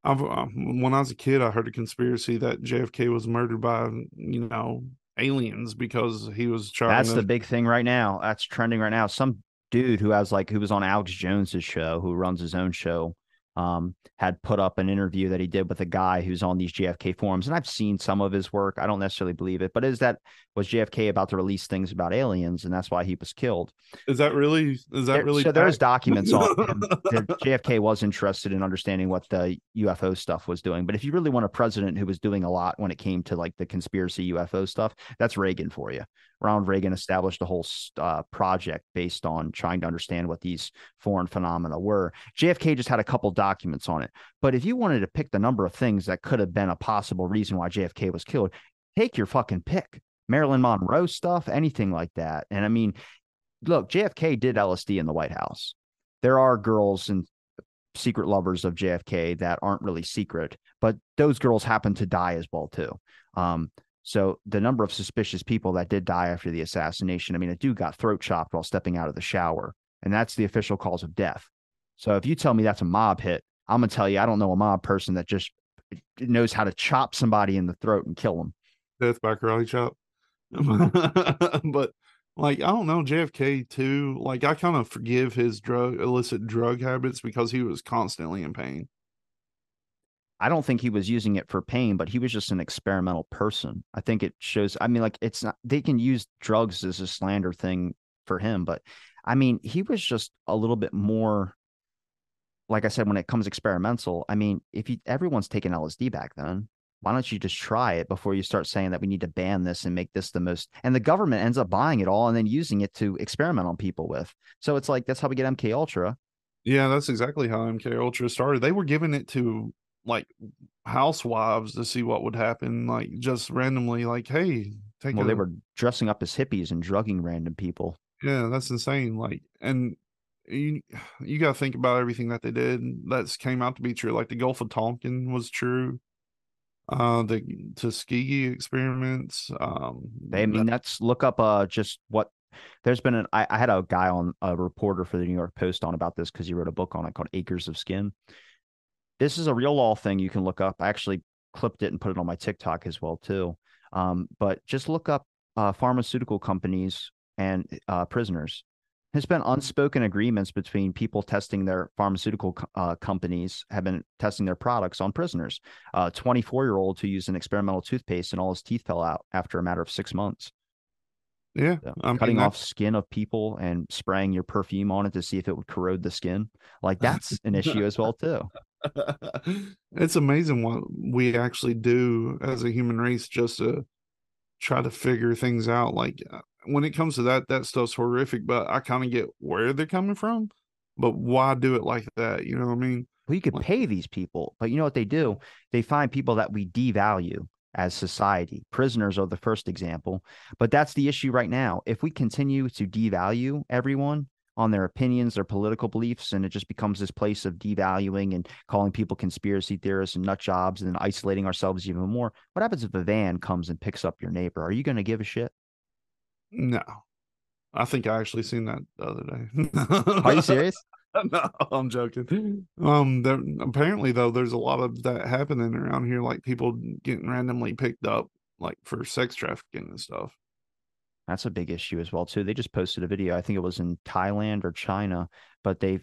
I've uh, when I was a kid, I heard a conspiracy that JFK was murdered by you know aliens because he was trying. That's to, the big thing right now. That's trending right now. Some dude who has like who was on Alex Jones's show, who runs his own show, um, had put up an interview that he did with a guy who's on these JFK forums, and I've seen some of his work. I don't necessarily believe it, but is that was JFK about to release things about aliens, and that's why he was killed? Is that really? Is that There- really? so there's documents on him. [LAUGHS] JFK was interested in understanding what the UFO stuff was doing, but if you really want a president who was doing a lot when it came to like the conspiracy UFO stuff, that's Reagan for you. Ronald Reagan established a whole uh, project based on trying to understand what these foreign phenomena were. JFK just had a couple documents on it, but if you wanted to pick the number of things that could have been a possible reason why JFK was killed, take your fucking pick. Marilyn Monroe stuff, anything like that. And I mean, look, JFK did LSD in the White House. There are girls and secret lovers of JFK that aren't really secret, but those girls happen to die as well too. Um, so the number of suspicious people that did die after the assassination, I mean, a dude got throat chopped while stepping out of the shower, and that's the official cause of death. So if you tell me that's a mob hit, I'm gonna tell you I don't know a mob person that just eh, knows how to chop somebody in the throat and kill them. death by karate chop. [LAUGHS] but like I don't know JFK too. Like I kind of forgive his drug illicit drug habits because he was constantly in pain. I don't think he was using it for pain, but he was just an experimental person. I think it shows. I mean, like it's not. They can use drugs as a slander thing for him, but I mean, he was just a little bit more. Like I said, when it comes experimental, I mean, if you everyone's taking LSD back then, why don't you just try it before you start saying that we need to ban this and make this the most? And the government ends up buying it all and then using it to experiment on people with. So it's like that's how we get MK Ultra. Yeah, that's exactly how MK Ultra started. They were giving it to like housewives to see what would happen, like just randomly, like, hey, take Well, a, they were dressing up as hippies and drugging random people. yeah, that's insane. Like, and you you got to think about everything that they did that's came out to be true. Like the Gulf of Tonkin was true. Uh, the Tuskegee experiments. Um, They, I mean, that's look up uh just what there's been an I, I had a guy on a reporter for the New York Post on about this because he wrote a book on it called Acres of Skin. This is a real law thing you can look up. I actually clipped it and put it on my TikTok as well too. Um, but just look up uh, pharmaceutical companies and uh, prisoners. There's been unspoken agreements between people testing their pharmaceutical uh, companies have been testing their products on prisoners. A 24 year old who used an experimental toothpaste and all his teeth fell out after a matter of six months. yeah, So, I mean, cutting off skin of people and spraying your perfume on it to see if it would corrode the skin. Like [LAUGHS] that's an issue as well too. [LAUGHS] it's amazing what we actually do as a human race just to try to figure things out. Like uh, when it comes to that, that stuff's horrific, but I kind of get where they're coming from. But why do it like that? You know what I mean? You could Like- pay these people, but you know what they do? They find people that we devalue as society. Prisoners are the first example, but that's the issue right now. If we continue to devalue everyone on their opinions, their political beliefs, and it just becomes this place of devaluing and calling people conspiracy theorists and nut jobs and then isolating ourselves even more, what happens if a van comes and picks up your neighbor? Are you going to give a shit? No. I think I actually seen that the other day. Are you serious? [LAUGHS] no, I'm joking. Um, there, apparently though, there's a lot of that happening around here, like people getting randomly picked up, like for sex trafficking and stuff. That's a big issue as well too. They just posted a video. I think it was in Thailand or China, but they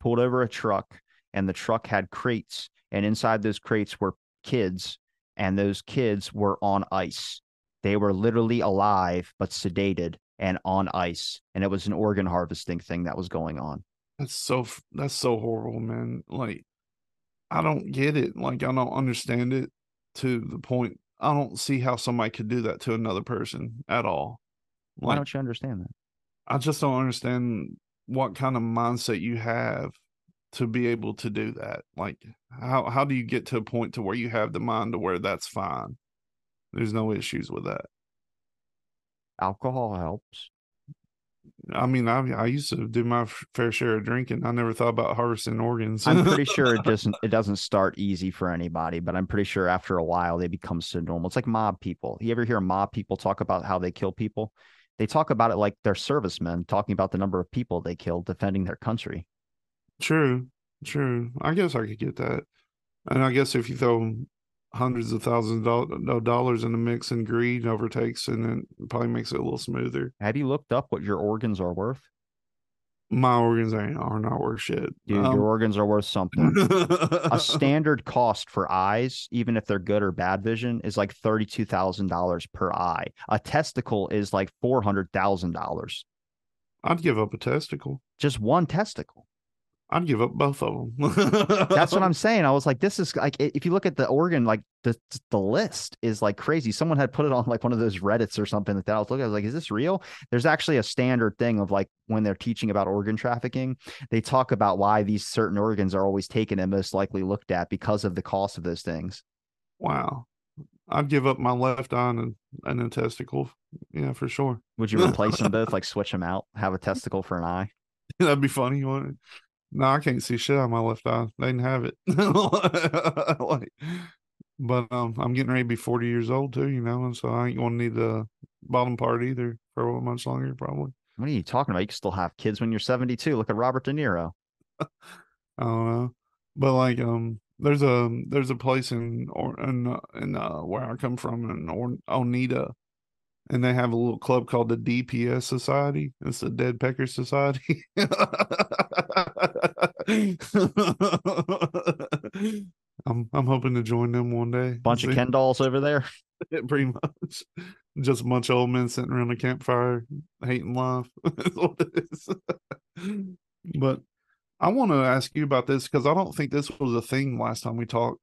pulled over a truck and the truck had crates and inside those crates were kids and those kids were on ice. They were literally alive but sedated and on ice and it was an organ harvesting thing that was going on. That's so that's so horrible, man. Like, I don't get it. Like, I don't understand it to the point. I don't see how somebody could do that to another person at all. Why don't you understand that? I just don't understand what kind of mindset you have to be able to do that. Like how how do you get to a point to where you have the mind to where that's fine? There's no issues with that. Alcohol helps. I mean, I I used to do my fair share of drinking. I never thought about harvesting organs. I'm pretty [LAUGHS] sure it doesn't it doesn't start easy for anybody, but I'm pretty sure after a while they become so normal. It's like mob people. You ever hear mob people talk about how they kill people? They talk about it like they're servicemen, talking about the number of people they killed defending their country. True, true. I guess I could get that. And I guess if you throw hundreds of thousands of dollars in the mix and greed overtakes, and then probably makes it a little smoother. Have you looked up what your organs are worth? My organs ain't are not worth shit. Dude, Um, your organs are worth something. [LAUGHS] a standard cost for eyes, even if they're good or bad vision, is like thirty-two thousand dollars per eye. A testicle is like four hundred thousand dollars. I'd give up a testicle. Just one testicle. I'd give up both of them. That's what I'm [LAUGHS] saying. I was like, this is like, if you look at the organ, like the the list is like crazy. Someone had put it on like one of those Reddits or something like that. I was looking, I was like, is this real? There's actually a standard thing of like when they're teaching about organ trafficking, they talk about why these certain organs are always taken and most likely looked at because of the cost of those things. Wow. I'd give up my left eye and, and a testicle. Yeah, for sure. Would you replace them both, like switch them out, have a testicle for an eye? [LAUGHS] That'd be funny, wouldn't it? No, I can't see shit on my left eye. They didn't have it. [LAUGHS] like, but um, I'm getting ready to be 40 years old too, you know, and so I ain't gonna need the bottom part either for a much longer, probably. What are you talking about? You can still have kids when you're 72. Look at Robert De Niro. [LAUGHS] I don't know, but like um, there's a there's a place in or in uh, in uh, where I come from in or- Oneida, and they have a little club called the DPS Society. It's the Dead Pecker Society. [LAUGHS] [LAUGHS] I'm I'm hoping to join them one day. Bunch of See? Ken dolls over there. [LAUGHS] pretty much. Just a bunch of old men sitting around a campfire hating life. [LAUGHS] That's what it is. but I want to ask you about this because I don't think this was a thing last time we talked.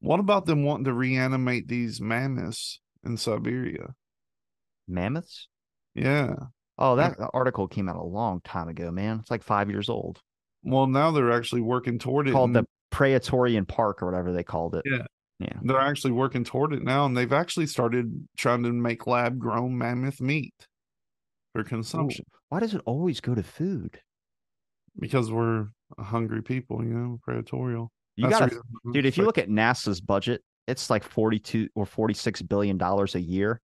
What about them wanting to reanimate these mammoths in Siberia? Mammoths? Yeah. Oh, that article came out a long time ago, man. It's like five years old. Well, now they're actually working toward it. Called and the Praetorian Park or whatever they called it. Yeah. Yeah. They're actually working toward it now, and they've actually started trying to make lab grown mammoth meat for consumption Why does it always go to food? because we're hungry people, you know, predatorial. You got dude, if you look at NASA's budget, it's like 42 or 46 billion dollars a year.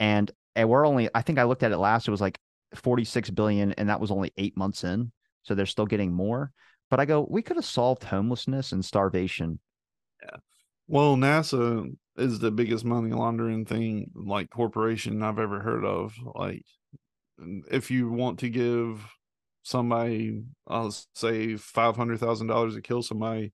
And and we're only I think I looked at it last, it was like 46 billion, and that was only eight months in. So they're still getting more. But I go, we could have solved homelessness and starvation. Yeah. Well, NASA is the biggest money laundering thing, like corporation I've ever heard of. Like, if you want to give somebody, I'll say five hundred thousand dollars to kill somebody,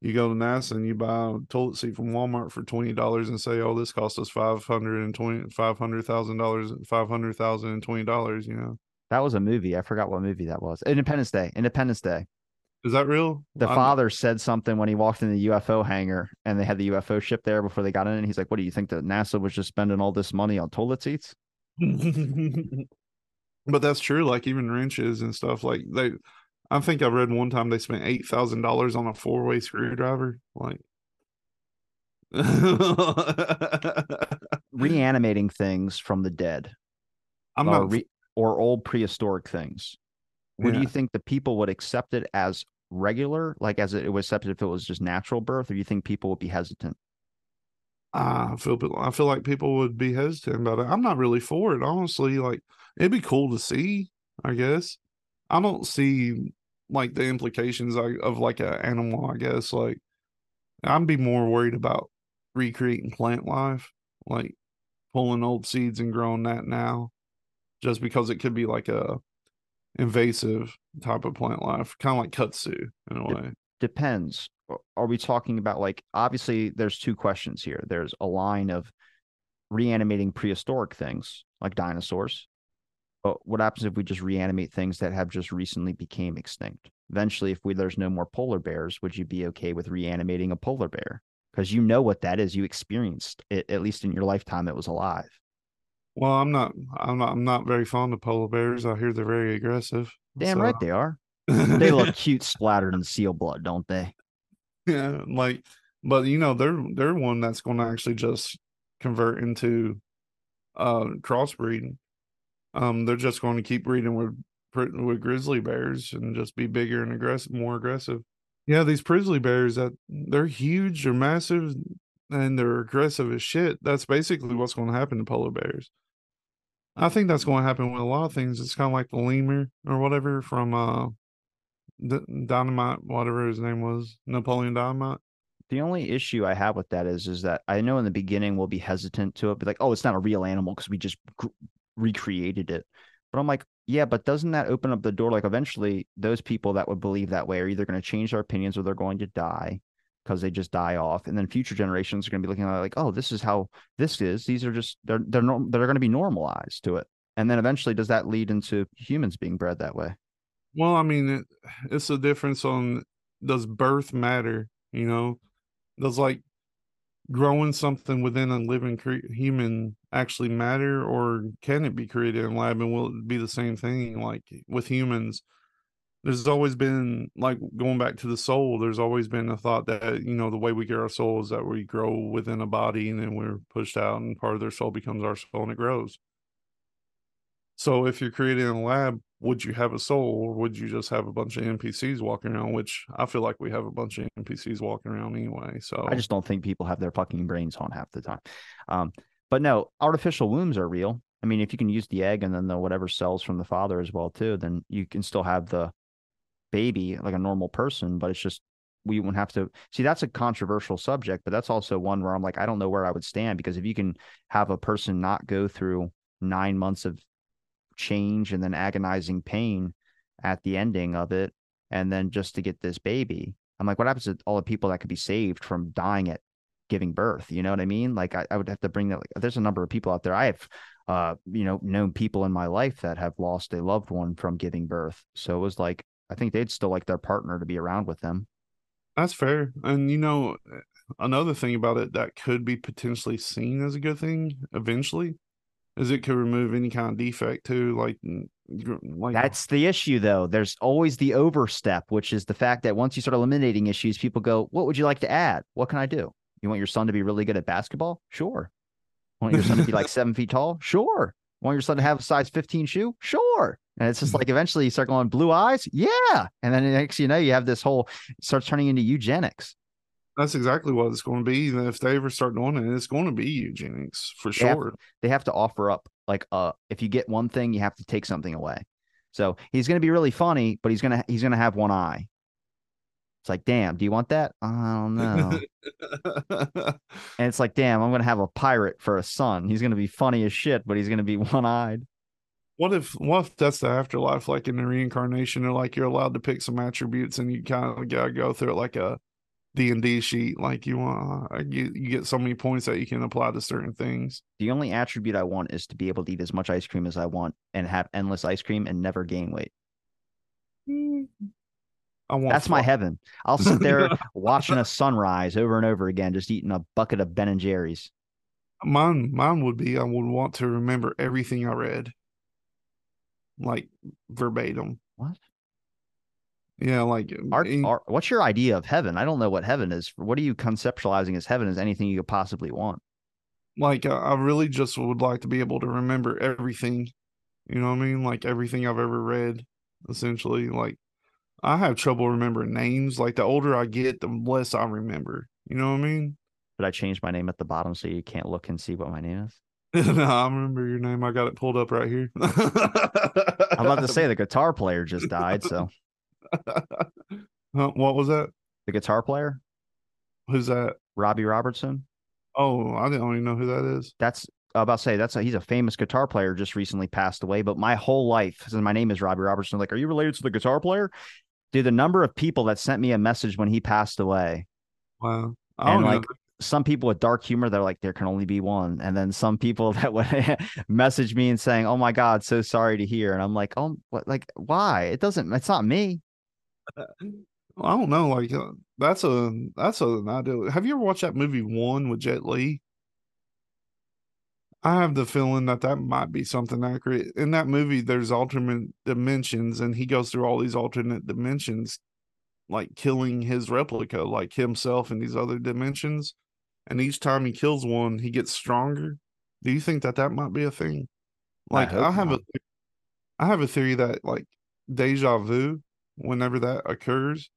you go to NASA and you buy a toilet seat from Walmart for twenty dollars and say, "Oh, this cost us five hundred and twenty, five hundred thousand dollars, five hundred thousand and twenty dollars." You know, That was a movie. I forgot what movie that was. Independence Day. Independence Day. is that real? The I'm- father said something when he walked in the UFO hangar and they had the UFO ship there before they got in. And he's like, What do you think that NASA was just spending all this money on toilet seats? [LAUGHS] but that's true. Like even wrenches and stuff. Like they, I think I read one time they spent eight thousand dollars on a four way screwdriver. Like, I'm [LAUGHS] Reanimating things from the dead or, not. re- or old prehistoric things. Would Yeah. you think the people would accept it as regular, like as it was accepted if it was just natural birth, or you think people would be hesitant? I feel. I feel like people would be hesitant about it. I'm not really for it, honestly. Like it'd be cool to see. I guess I don't see like the implications of, of like an animal. I guess like I'd be more worried about recreating plant life, like pulling old seeds and growing that now, just because it could be like a invasive type of plant life, kind of like kudzu in a way. Depends. Are- Are we talking about like obviously there's two questions here. There's a line of reanimating prehistoric things like dinosaurs. But what happens if we just reanimate things that have just recently became extinct? Eventually, if we there's no more polar bears, would you be okay with reanimating a polar bear? because you know what that is. You experienced it at least in your lifetime. It was alive. Well, I'm not. I'm not. I'm not very fond of polar bears. I hear they're very aggressive. Damn so. right they are. [LAUGHS] they look cute splattered in seal blood, don't they? Yeah, like, but you know, they're they're one that's going to actually just convert into uh crossbreeding. Um, they're just going to keep breeding with with grizzly bears and just be bigger and aggressive, more aggressive. Yeah, these grizzly bears that they're huge, they're massive, and they're aggressive as shit. That's basically what's going to happen to polar bears. I think that's going to happen with a lot of things. It's kind of like the lemur or whatever from uh, Dynamite, whatever his name was, Napoleon Dynamite. The only issue I have with that is, is that I know in the beginning we'll be hesitant to it, be like, oh, it's not a real animal because we just gr- recreated it. But I'm like, yeah, but doesn't that open up the door? Like, eventually, those people that would believe that way are either going to change their opinions or they're going to die because they just die off, and then future generations are going to be looking at like, oh, this is how this is. These are just they're they're norm- they're going to be normalized to it, and then eventually, does that lead into humans being bred that way? Well, I mean, it, it's a difference on does birth matter? You know, does like growing something within a living cre- human actually matter, or can it be created in lab and will it be the same thing like with humans? There's always been like going back to the soul there's always been a thought that you know the way we get our soul is that we grow within a body and then we're pushed out and part of their soul becomes our soul and it grows. So if you're creating a lab would you have a soul or would you just have a bunch of npcs walking around which i feel like we have a bunch of npcs walking around anyway so. I just don't think people have their fucking brains on half the time. Um, but no artificial wombs are real. I mean, if you can use the egg and then the whatever cells from the father as well too, then you can still have the baby like a normal person, but it's just we wouldn't have to see that's a controversial subject, but that's also one where I'm like, I don't know where I would stand because if you can have a person not go through nine months of change and then agonizing pain at the ending of it, and then just to get this baby, I'm like, what happens to all the people that could be saved from dying at giving birth? You know what I mean? Like, I, I would have to bring that. Like, there's a number of people out there. I have, uh, you know, known people in my life that have lost a loved one from giving birth. So it was like, I think they'd still like their partner to be around with them. That's fair. And you know, another thing about it that could be potentially seen as a good thing eventually is it could remove any kind of defect too. Like, like that's the issue though. There's always the overstep, which is the fact that once you start eliminating issues, people go, What would you like to add? What can I do? You want your son to be really good at basketball? Sure. Want your son to be like [LAUGHS] seven feet tall? Sure. Want your son to have a size 15 shoe? Sure. And it's just like eventually you start going blue eyes. Yeah. And then the next you know, you have this whole starts turning into eugenics. That's exactly what it's going to be. If they ever start doing it, it's going to be eugenics for they sure. Have, they have to offer up like uh if you get one thing, you have to take something away. So he's gonna be really funny, but he's gonna he's gonna have one eye. It's like, damn, do you want that? I don't know. [LAUGHS] and it's like, damn, I'm gonna have a pirate for a son. He's gonna be funny as shit, but he's gonna be [LAUGHS] one eyed. What if what if that's the afterlife, like in the reincarnation, or like you're allowed to pick some attributes and you kind of gotta go through it like a D and D sheet. Like you want, uh, you, you get so many points that you can apply to certain things. The only attribute I want is to be able to eat as much ice cream as I want and have endless ice cream and never gain weight. Mm. I want That's my heaven. I'll sit there [LAUGHS] watching a sunrise over and over again, just eating a bucket of Ben and Jerry's. Mine, mine would be I would want to remember everything I read like verbatim. What? Yeah, like art, art, what's your idea of heaven? I don't know what heaven is. What are you conceptualizing as heaven? Is anything you could possibly want? Like uh, I really just would like to be able to remember everything. You know what I mean? Like everything I've ever read. Essentially, like I have trouble remembering names. Like the older I get, the less I remember. You know what I mean? But I changed my name at the bottom so you can't look and see what my name is? [LAUGHS] no, I remember your name. I got it pulled up right here. I'm about to say the [LAUGHS] guitar player just died. So, [LAUGHS] what was that? The guitar player. Who's that? Robbie Robertson. Oh, I didn't even know who that is. That's I about to say that's a, he's a famous guitar player. Just recently passed away. But my whole life, since my name is Robbie Robertson, like, are you related to the guitar player? Dude, the number of people that sent me a message when he passed away. Wow. I and like some people with dark humor they're like there can only be one and then some people [LAUGHS] that would message me and saying oh my god so sorry to hear and i'm like oh what like why it doesn't it's not me [LAUGHS] I don't know. Like uh, that's a that's an idea. Have you ever watched that movie One with Jet Li? I have the feeling that that might be something accurate. In that movie, there's alternate dimensions, and he goes through all these alternate dimensions, like killing his replica, like himself in these other dimensions. And each time he kills one, he gets stronger. Do you think that that might be a thing? Like I, I have not. a, I have a theory that like deja vu, whenever that occurs,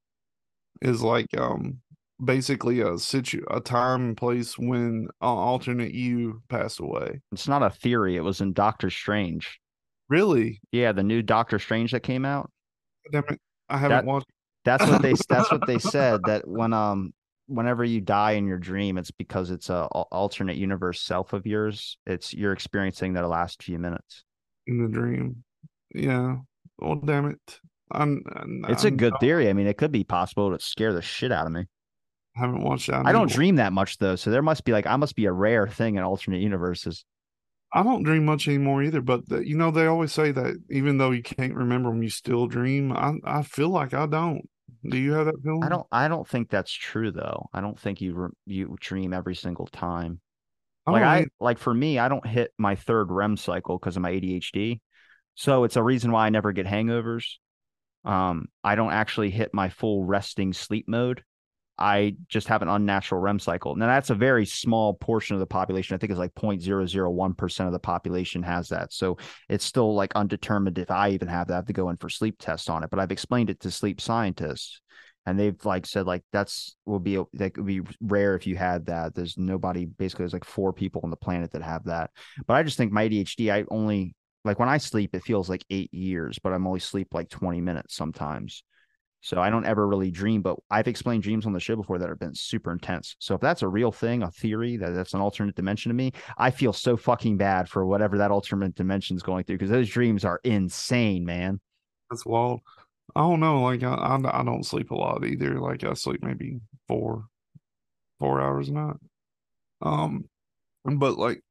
is like um basically a situ a time and place when an alternate you passed away. It's not a theory. It was in Doctor Strange. Really? Yeah, the new Doctor Strange that came out. Damn it. I haven't That- watched That's what they that's what they [LAUGHS] said that when um whenever you die in your dream it's because it's a alternate universe self of yours. It's you're experiencing that last few minutes. in the dream. Yeah. Oh damn it. I'm, It's a I'm- good theory. I mean, it could be possible to scare the shit out of me. I haven't watched that. I don't dream that much though, so there must be like I must be a rare thing in alternate universes. I don't dream much anymore either. But the, you know, they always say that even though you can't remember them, you still dream. I I feel like I don't. Do you have that feeling? I don't I don't think that's true though. I don't think you re- you dream every single time. I like I like for me, I don't hit my third REM cycle because of my ADHD. So it's a reason why I never get hangovers. Um, I don't actually hit my full resting sleep mode. I just have an unnatural REM cycle. Now that's a very small portion of the population. I think it's like 0.001% of the population has that. So it's still like undetermined if I even have that. I have to go in for sleep tests on it. But I've explained it to sleep scientists and they've like said like that's will be that would be rare if you had that. There's nobody basically there's like four people on the planet that have that. But I just think my ADHD, I only like when I sleep, it feels like eight years, but I'm only sleep like 20 minutes sometimes. So I don't ever really dream, but I've explained dreams on the show before that have been super intense. So if that's a real thing, a theory that that's an alternate dimension to me, I feel so fucking bad for whatever that alternate dimension is going through because those dreams are insane, man. That's wild. I don't know. Like I, I, I don't sleep a lot either. Like I sleep maybe four, four hours a night. Um, but like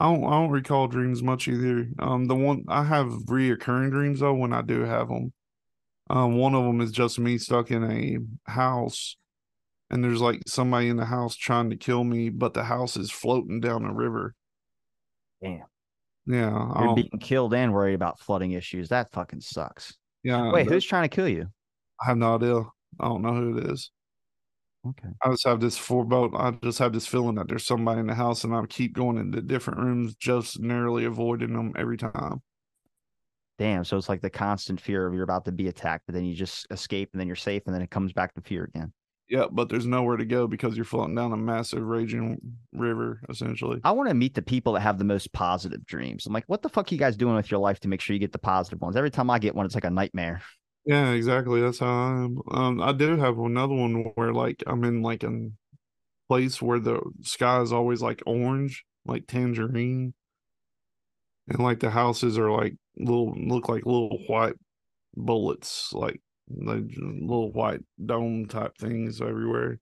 I don't, I don't recall dreams much either. Um, the one I have reoccurring dreams though when I do have them. Um, one of them is just me stuck in a house, and there's like somebody in the house trying to kill me, but the house is floating down a river. Damn. Yeah, You're don't- being killed and worried about flooding issues. That fucking sucks. yeah. Wait, who's trying to kill you? I have no idea. I don't know who it is. Okay. I just have this forebode. I just have this feeling that there's somebody in the house, and I keep going into different rooms, just narrowly avoiding them every time. Damn. So it's like the constant fear of you're about to be attacked, but then you just escape and then you're safe and then it comes back to fear again. Yeah, but there's nowhere to go because you're floating down a massive raging river, essentially. I want to meet the people that have the most positive dreams. I'm like, what the fuck are you guys doing with your life to make sure you get the positive ones? Every time I get one, it's like a nightmare. Yeah, exactly. That's how I am. Um, I do have another one where like I'm in like a place where the sky is always like orange, like tangerine, and like the houses are like little look like little white bullets, like little white dome type things everywhere.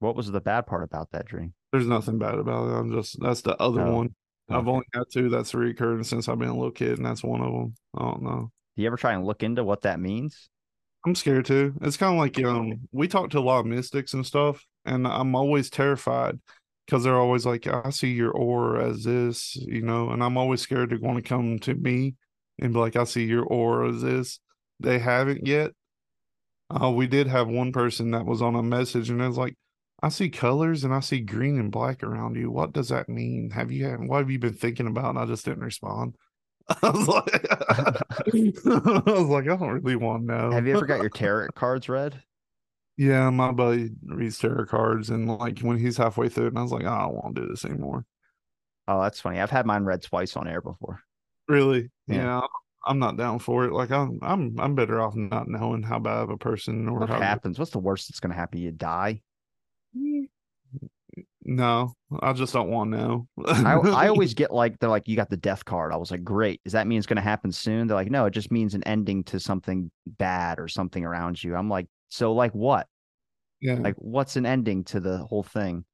What was the bad part about that dream? There's nothing bad about it. I'm just that's the other Oh, one. I've only had two that's recurring since I've been a little kid, and that's one of them. I don't know. Do you ever try and look into what that means? I'm scared too. It's kind of like um, we talk to a lot of mystics and stuff, and I'm always terrified because they're always like, "I see your aura as this," you know, and I'm always scared they're going to come to me and be like, "I see your aura is this." They haven't yet. Uh, we did have one person that was on a message, and it was like, "I see colors and I see green and black around you. What does that mean? Have you had? What have you been thinking about?" And I just didn't respond. [LAUGHS] I was like, [LAUGHS] I was like, I don't really want to know. Have you ever got your [LAUGHS] tarot cards read? Yeah, my buddy reads tarot cards, and like when he's halfway through and I was like, I don't want to do this anymore. Oh, that's funny. I've had mine read twice on air before. Really? Yeah. Yeah, I'm not down for it. Like I'm, I'm, I'm better off not knowing how bad of a person or What how. happens? What's the worst that's going to happen? You die. Mm, no, I just don't want to know. I, I always [LAUGHS] get like they're like you got the death card. I was like, great. Does that mean it's going to happen soon? They're like, no, it just means an ending to something bad or something around you. I'm like, so like what? yeah, Like what's an ending to the whole thing?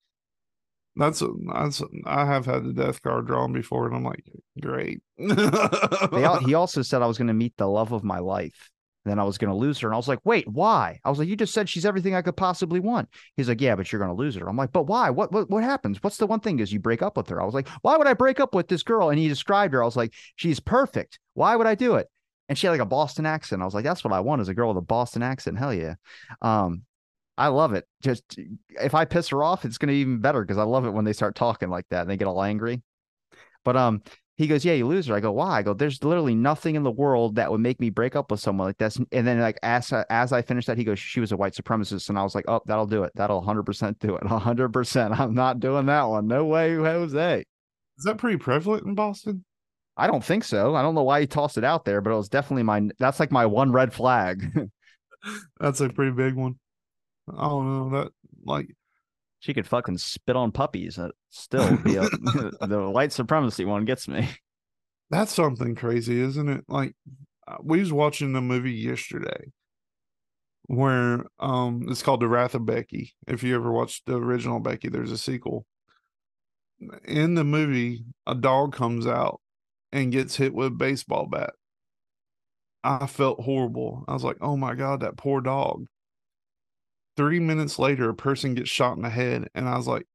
That's that's. I have had the death card drawn before, and I'm like, great. [LAUGHS] He also said I was going to meet the love of my life. And then I was going to lose her. And I was like, wait, why? I was like, you just said she's everything I could possibly want. He's like, yeah, but you're going to lose her. I'm like, but why? What, what, what happens? What's the one thing is you break up with her? I was like, why would I break up with this girl? And he described her. I was like, she's perfect. Why would I do it? And she had like a Boston accent. I was like, that's what I want is a girl with a Boston accent. Hell yeah. Um, I love it. Just if I piss her off, it's going to be even better because I love it when they start talking like that and they get all angry. But um, he goes, "Yeah, you lose her." I go, "Why?" I go, "There's literally nothing in the world that would make me break up with someone like this." And then, like as as I finished that, he goes, "She was a white supremacist," and I was like, "Oh, that'll do it. That'll 100 percent do it. 100 percent. I'm not doing that one. No way, Jose." Is that pretty prevalent in Boston? I don't think so. I don't know why he tossed it out there, but it was definitely my. That's like my one red flag. [LAUGHS] that's a pretty big one. I don't know that like she could fucking spit on puppies. Uh, still, be a, [LAUGHS] [LAUGHS] the white supremacy one gets me. That's something crazy, isn't it? Like uh, we was watching the movie yesterday where um it's called The Wrath of Becky. If you ever watched the original Becky, there's a sequel. In the movie, a dog comes out and gets hit with a baseball bat. I felt horrible. I was like, "Oh my god, that poor dog." Three minutes later, a person gets shot in the head, and I was like,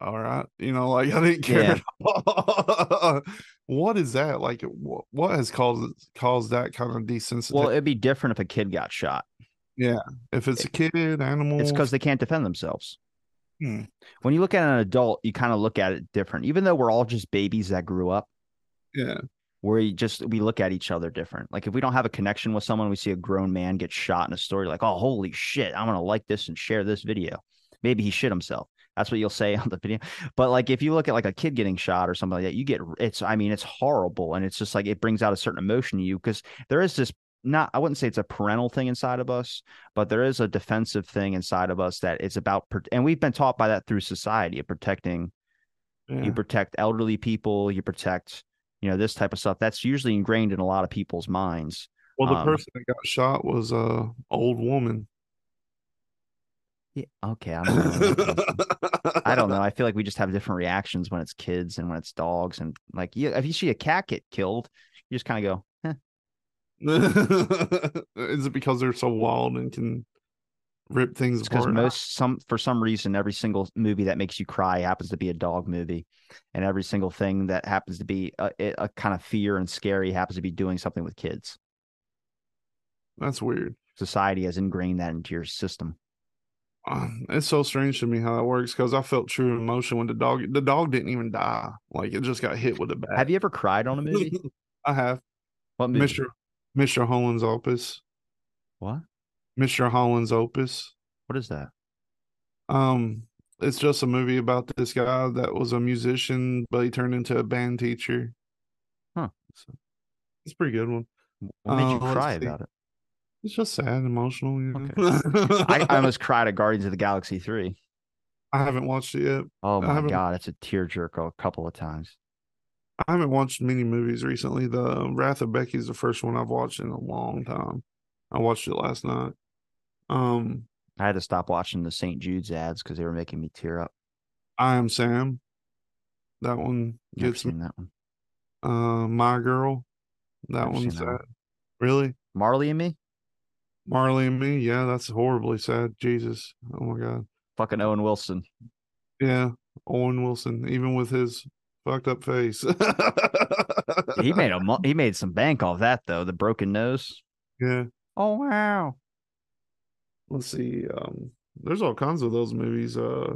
all right, you know, like [LAUGHS] I didn't care. Yeah. what is that? Like, what, what has caused caused that kind of desensitization? Well, it'd be different if a kid got shot. Yeah, if it's a kid, animal, it's because they can't defend themselves. Hmm. When you look at an adult, you kind of look at it different. Even though we're all just babies that grew up. Yeah we just we look at each other different. Like if we don't have a connection with someone, we see a grown man get shot in a story, like, oh holy shit, I'm gonna like this and share this video. Maybe he shit himself. That's what you'll say [LAUGHS] on the video. But like if you look at like a kid getting shot or something like that, you get it's I mean, it's horrible. And it's just like it brings out a certain emotion in you because there is this not I wouldn't say it's a parental thing inside of us, but there is a defensive thing inside of us that it's about and we've been taught by that through society of protecting yeah. you protect elderly people, you protect you know this type of stuff that's usually ingrained in a lot of people's minds. Well the um, person that got shot was a old woman. Yeah okay i don't know. I don't know. I feel like we just have different reactions when it's kids and when it's dogs and like yeah, if you see a cat get killed you just kind of go eh. [LAUGHS] is it because they're so wild and can rip things because most some for some reason every single movie that makes you cry happens to be a dog movie and every single thing that happens to be a, a kind of fear and scary happens to be doing something with kids that's weird society has ingrained that into your system uh, it's so strange to me how that works because I felt true emotion when the dog the dog didn't even die like it just got hit with a bat. Have you ever cried on a movie? [LAUGHS] I have. What movie? Mr. Mr. Holland's Opus. What? Mr. Holland's Opus. What is that? Um, it's just a movie about this guy that was a musician, but he turned into a band teacher. Huh. So, it's a pretty good one. What made you uh, cry about it? It's just sad and emotional. You know? okay. I, I [LAUGHS] almost cried at Guardians of the Galaxy 3. I haven't watched it yet. Oh my god, it's a tearjerker a couple of times. I haven't watched many movies recently. The Wrath of Becky is the first one I've watched in a long time. I watched it last night. Um, I had to stop watching the St. Jude's ads because they were making me tear up. I am Sam. That one gets me. That one. Uh, my girl. That one's sad. One. Really? Marley and me. Marley and me. Yeah, that's horribly sad. Jesus. Oh my god. Fucking Owen Wilson. Yeah, Owen Wilson. Even with his fucked up face. he made a [LAUGHS] he made some bank off that though. The broken nose. Yeah. Oh wow let's see. Um, there's all kinds of those movies. Uh,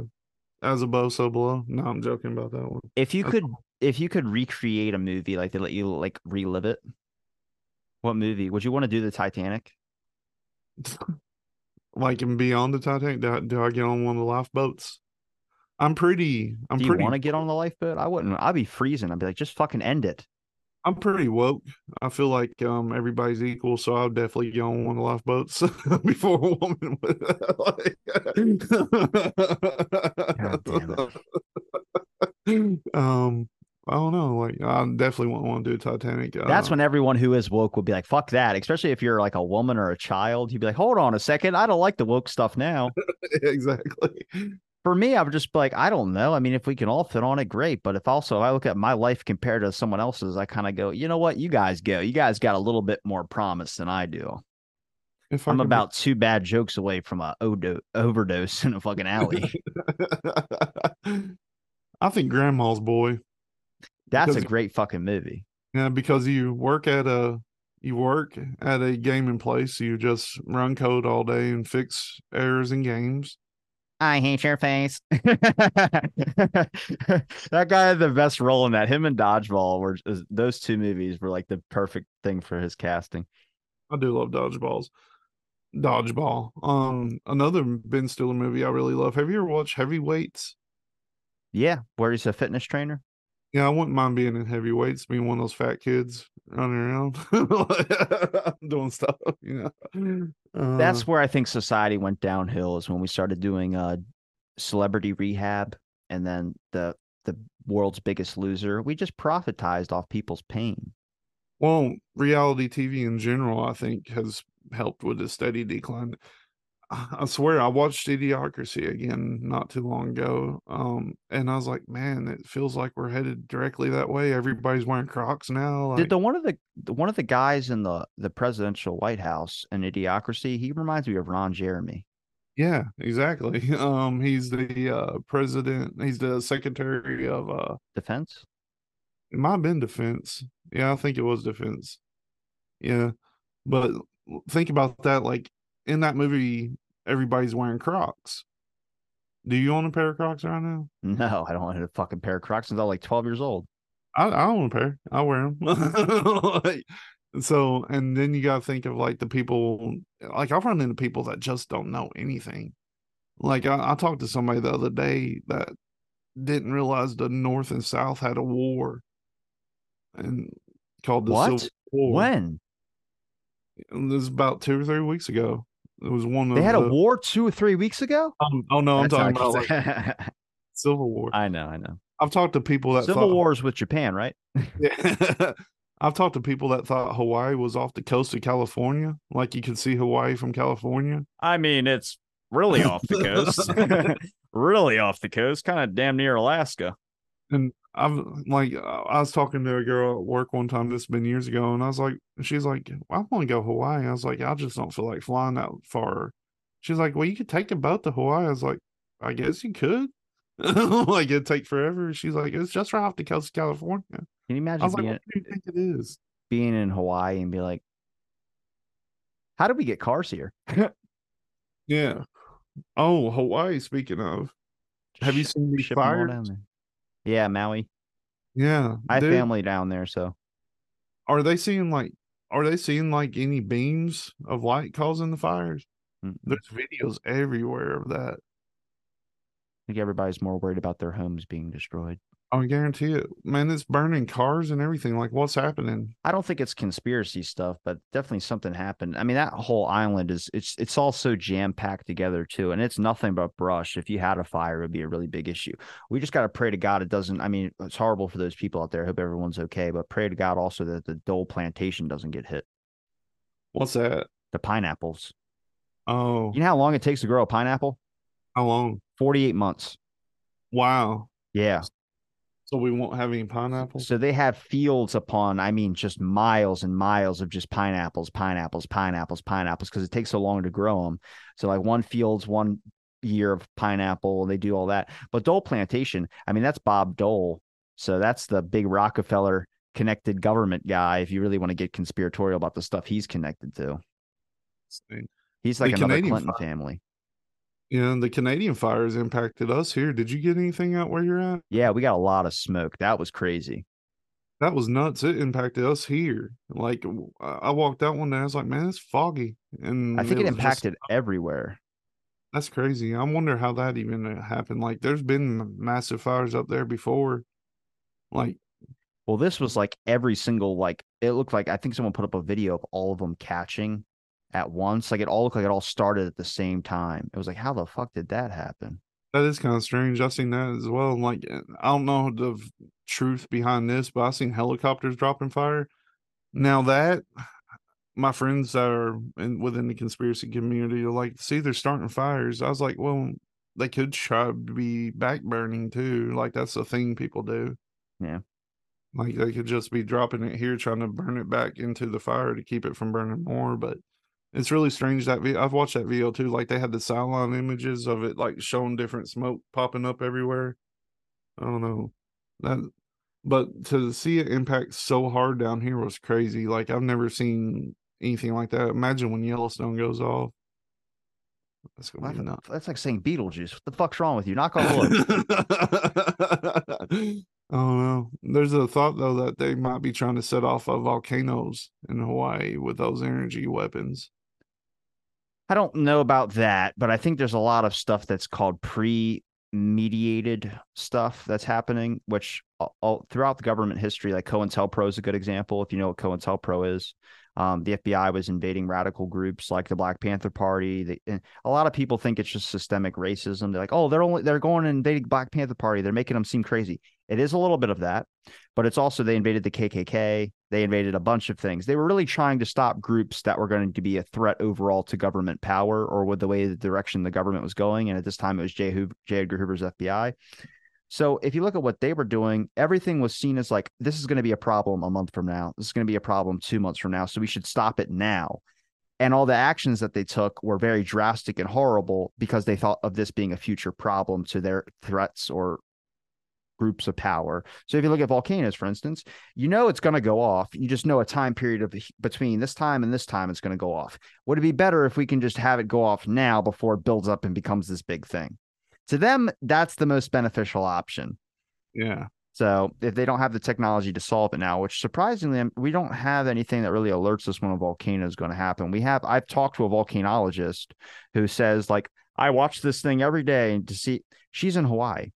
as above, so below. No, I'm joking about that one. If you could, if you could recreate a movie, like they let you like relive it, what movie would you want to do? The Titanic. [LAUGHS] like and beyond the Titanic, do I, do I get on one of the lifeboats? I'm pretty. I'm do you pretty. Want to get on the lifeboat? I wouldn't. I'd be freezing. I'd be like, just fucking end it. I'm pretty woke. I feel like um, everybody's equal, so I'll definitely get on one of the lifeboats [LAUGHS] before a woman would. like, God damn it. [LAUGHS] um, I don't know. Like, I definitely wouldn't want to do Titanic. That's uh, when everyone who is woke would be like, "Fuck that!" Especially if you're like a woman or a child, you'd be like, "Hold on a second, I don't like the woke stuff now." [LAUGHS] exactly for me, I would just be like, I don't know. I mean, if we can all fit on it, great. But if also if I look at my life compared to someone else's, I kind of go, you know what? You guys go. You guys got a little bit more promise than I do. If I I'm be- about two bad jokes away from a odo- overdose in a fucking alley. [LAUGHS] I think Grandma's Boy. That's a great fucking movie. Yeah, because you work at a you work at a gaming place, you just run code all day and fix errors in games. I hate your face. [LAUGHS] that guy had the best role in that. Him and Dodgeball were those two movies were like the perfect thing for his casting. I do love dodgeballs. Dodgeball. Um, another Ben Stiller movie I really love. Have you ever watched Heavyweights? Yeah, where he's a fitness trainer. Yeah, I wouldn't mind being in heavyweights, being one of those fat kids running around [LAUGHS] doing stuff. You know, uh, That's where I think society went downhill is when we started doing uh celebrity rehab and then the the world's biggest loser. We just profitized off people's pain. well, reality TV in general, I think, has helped with the steady decline. [LAUGHS] I swear, I watched Idiocracy again not too long ago, um, and I was like, man, it feels like we're headed directly that way. Everybody's wearing Crocs now. Like, Did the one of the the- one of the guys in the the presidential White House in Idiocracy? He reminds me of Ron Jeremy. Yeah, exactly. [LAUGHS] Um, he's the uh president. He's the secretary of uh. Defense. It might have been defense. Yeah, I think it was defense. Yeah, but think about that. Like in that movie, everybody's wearing Crocs. Do you own a pair of Crocs right now? No, I don't want a fucking pair of Crocs since I was like 12 years old. I, I own a pair. I wear them. like, [LAUGHS] so, and then you got to think of like the people. Like I've run into people that just don't know anything. Like I, I talked to somebody the other day that didn't realize the North and South had a war, and called the What? Civil War. When? This was about two or three weeks ago. It was one of They had a war two or three weeks ago? Um, oh no, I'm That's talking about like Civil War. [LAUGHS] I know, I know. I've talked to people that Civil thought, Wars with Japan, right? Yeah. [LAUGHS] [LAUGHS] I've talked to people that thought Hawaii was off the coast of California, like you could see Hawaii from California. I mean, it's really off the coast. really off the coast, kind of damn near Alaska. And I've like uh, I was talking to a girl at work one time. This has been years ago, and I was like, she's like, I want to go Hawaii. I was like, I just don't feel like flying that far. She's like, well, you could take a boat to Hawaii. I was like, I guess you could. [LAUGHS] like it'd take forever. She's like, it's just right off the coast of California. Can you I imagine was like, being what do you think it is? being in Hawaii and be like, how do we get cars here? [LAUGHS] Yeah. Oh, Hawaii. Speaking of, have you seen these ship 'em all fires? Yeah, Maui. Yeah, I have family down there, so Are they seeing like? Are they seeing like any beams of light causing the fires? mm, I There's videos everywhere of that. I think everybody's more worried about their homes being destroyed. I guarantee it, man. It's burning cars and everything. Like, what's happening? I don't think it's conspiracy stuff, but definitely something happened. I mean, that whole island is it's it's all so jam packed together too, and it's nothing but brush. If you had a fire, it would be a really big issue. We just got to pray to God it doesn't. I mean, it's horrible for those people out there. I hope everyone's okay, but pray to God also that the Dole plantation doesn't get hit. What's that? The pineapples. Oh, You know how long it takes to grow a pineapple? how long? Forty eight months. Wow. Yeah. So we won't have any pineapples. So they have fields upon, I mean, just miles and miles of just pineapples, pineapples, pineapples, pineapples, because it takes so long to grow them. So like one field's one year of pineapple, and they do all that. But Dole Plantation, I mean, that's Bob Dole. So that's the big Rockefeller connected government guy. If you really want to get conspiratorial about the stuff he's connected to, he's like The another Canadian Clinton fi- Yeah, the Canadian fires impacted us here. Did you get anything out where you're at? Yeah, we got a lot of smoke. That was crazy. That was nuts. It impacted us here. Like I walked out one day, I was like, man, it's foggy. And I think it just- impacted everywhere. that's crazy. I wonder how that even uh, happened. Like there's been massive fires up there before. Like Well, this was like every single like it looked like I think someone put up a video of all of them catching at once. Like it all looked like it all started at the same time. It was like, how the fuck did that happen? that is kind of strange. I've seen that as well. Like I don't know the truth behind this, but I've seen helicopters dropping fire. Now that my friends that are in, within the conspiracy community are like, see, they're starting fires. I was like, well, they could try to be backburning too. Like that's a thing people do. Yeah. Like they could just be dropping it here, trying to burn it back into the fire to keep it from burning more. But it's really strange that vi- I've watched that video too. Like they had the sideline images of it, like showing different smoke popping up everywhere. I don't know that, but to see it impact so hard down here was crazy. Like I've never seen anything like that. Imagine when Yellowstone goes off. That's gonna be nuts. That's like saying Beetlejuice. What the fuck's wrong with you? Knock on wood. [LAUGHS] I don't know. There's a thought though that they might be trying to set off uh, volcanoes in Hawaii with those energy weapons. I don't know about that, but I think there's a lot of stuff that's called pre mediated stuff that's happening, which all, throughout the government history, like COINTELPRO is a good example. If you know what COINTELPRO is, um, the FBI was invading radical groups like the Black Panther Party. They, a lot of people think it's just systemic racism. They're like, oh, they're only they're going and invading Black Panther Party. They're making them seem crazy. It is a little bit of that, but it's also they invaded the KKK. They invaded a bunch of things. They were really trying to stop groups that were going to be a threat overall to government power or with the way the direction the government was going. And at this time, it was J. Hoover, J. Edgar Hoover's FBI. So if you look at what they were doing, everything was seen as like, this is going to be a problem a month from now. This is going to be a problem two months from now. So we should stop it now. And all the actions that they took were very drastic and horrible because they thought of this being a future problem to their threats or groups of power. So if you look at volcanoes, for instance, you know it's going to go off. You just know a time period of between this time and this time it's going to go off. Would it be better if we can just have it go off now before it builds up and becomes this big thing? to them, that's the most beneficial option. Yeah. So if they don't have the technology to solve it now, which surprisingly, um, we don't have anything that really alerts us when a volcano is going to happen. We have, I've talked to a volcanologist who says, like, I watch this thing every day to see, she's in Hawaii,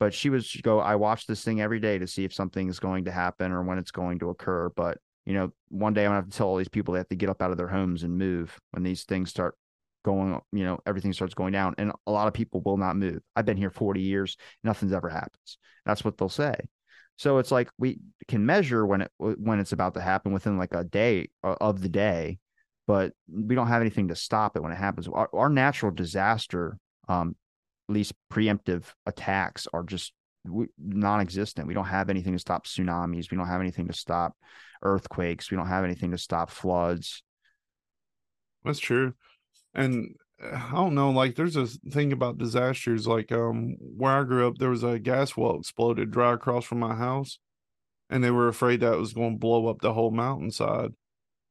but she was go, I watch this thing every day to see if something is going to happen or when it's going to occur. But, you know, one day I'm to have to tell all these people they have to get up out of their homes and move when these things start going, you know, everything starts going down. And a lot of people will not move. I've been here 40 years, nothing's ever happens. That's what they'll say. So it's like we can measure when it when it's about to happen within like a day uh, of the day, but we don't have anything to stop it when it happens. Our, our natural disaster, um, least preemptive attacks, are just non-existent. We don't have anything to stop tsunamis. We don't have anything to stop earthquakes. We don't have anything to stop floods. That's true and uh, I don't know, like there's a thing about disasters. Like um where I grew up, there was a gas well exploded right across from my house, and they were afraid that was going to blow up the whole mountainside,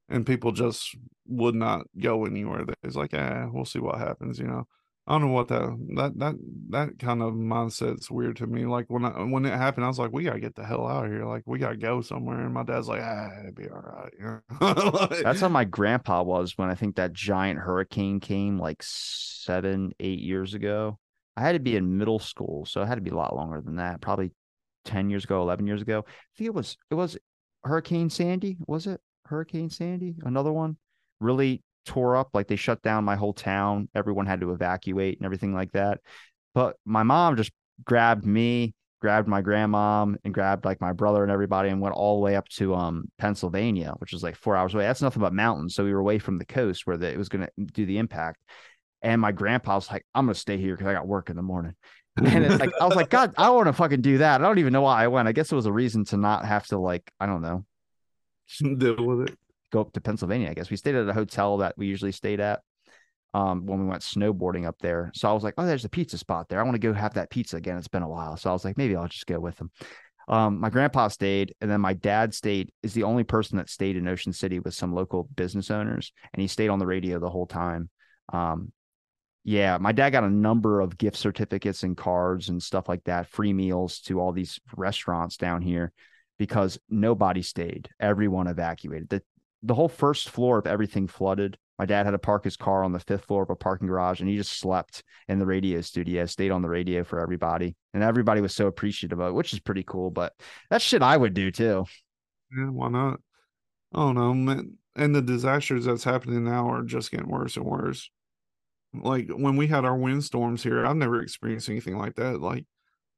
and people just would not go anywhere. It's like, ah, we'll see what happens, you know. I don't know what that that that that kind of mindset's weird to me. Like when I when it happened, I was like, we gotta get the hell out of here. Like we gotta go somewhere. And my dad's like, ah, it'd be all right. [LAUGHS] like, That's how my grandpa was when I think that giant hurricane came like seven, eight years ago. I had to be in middle school, so it had to be a lot longer than that. Probably ten years ago, eleven years ago. I think it was it was Hurricane Sandy. Was it Hurricane Sandy? Another one really tore up. Like they shut down my whole town. Everyone had to evacuate and everything like that. But my mom just grabbed me, grabbed my grandmom, and grabbed like my brother and everybody, and went all the way up to um Pennsylvania, which is like four hours away. That's nothing but mountains. So we were away from the coast where the, it was going to do the impact. And my grandpa was like, "I'm going to stay here because I got work in the morning." and it's like I was like, [LAUGHS] God, I want to fucking do that. I don't even know why I went. I guess it was a reason to not have to like, I don't know, [LAUGHS] deal with it go up to Pennsylvania. I guess we stayed at a hotel that we usually stayed at um, when we went snowboarding up there. So I was like, oh, there's a pizza spot there. I want to go have that pizza again. It's been a while. So I was like, maybe I'll just go with them. Um, my grandpa stayed, and then my dad stayed. Is the only person that stayed in Ocean City with some local business owners, and he stayed on the radio the whole time. Um, yeah, my dad got a number of gift certificates and cards and stuff like that, free meals to all these restaurants down here because nobody stayed. Everyone evacuated. The the whole first floor of everything flooded. My dad had to park his car on the fifth floor of a parking garage and he just slept in the radio studio, stayed on the radio for everybody. And everybody was so appreciative of it, which is pretty cool. But that's shit I would do too. Yeah, why not? Oh no, man. And the disasters that's happening now are just getting worse and worse. Like when we had our windstorms here, I've never experienced anything like that. Like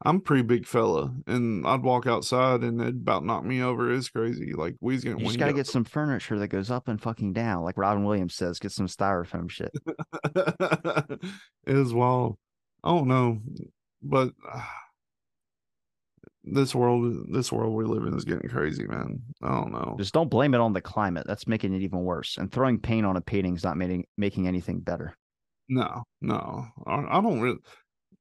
I'm a pretty big fella, and I'd walk outside and it'd about knock me over. It's crazy. Like we's getting. You just gotta get some furniture that goes up and fucking down, like Robin Williams says. Get some styrofoam shit. [LAUGHS] it is wild. I don't know, but uh, [SIGHS] this world this world we live in is getting crazy, man. I don't know. Just don't blame it on the climate. That's making it even worse. And throwing paint on a painting is not making making anything better. No, no, I, I don't really.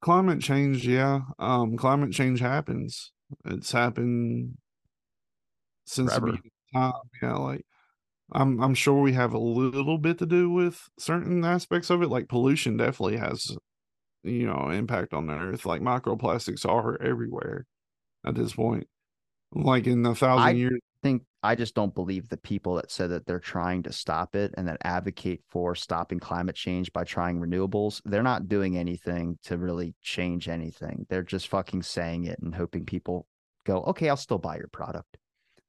Climate change, yeah. Um, climate change happens. It's happened since the Forever. beginning of time. Yeah, like I'm I'm sure we have a little bit to do with certain aspects of it. Like pollution definitely has, you know, impact on the earth. Like microplastics are everywhere at this point. Like in a thousand I- years, think I just don't believe the people that said that they're trying to stop it and that advocate for stopping climate change by trying renewables. They're not doing anything to really change anything. They're just fucking saying it and hoping people go, okay, I'll still buy your product.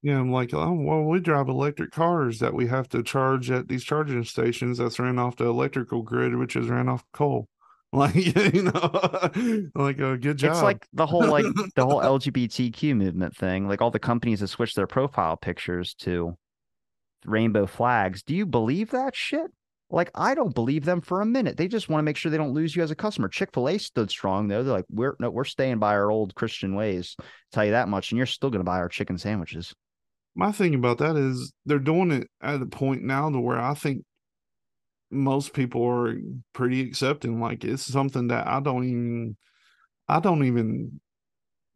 yeah, I'm like, oh well, we drive electric cars that we have to charge at these charging stations that's ran off the electrical grid, which is ran off coal. [LAUGHS] Like you know, [LAUGHS] like a good job. It's like the whole like [LAUGHS] the whole LGBTQ movement thing. Like all the companies that switch their profile pictures to rainbow flags. Do you believe that shit? Like I don't believe them for a minute. They just want to make sure they don't lose you as a customer. Chick Fil A stood strong though. They're like, we're no, we're staying by our old Christian ways. Tell you that much, and you're still going to buy our chicken sandwiches. my thing about that is they're doing it at a point now to where I think most people are pretty accepting. Like it's something that I don't even, I don't even.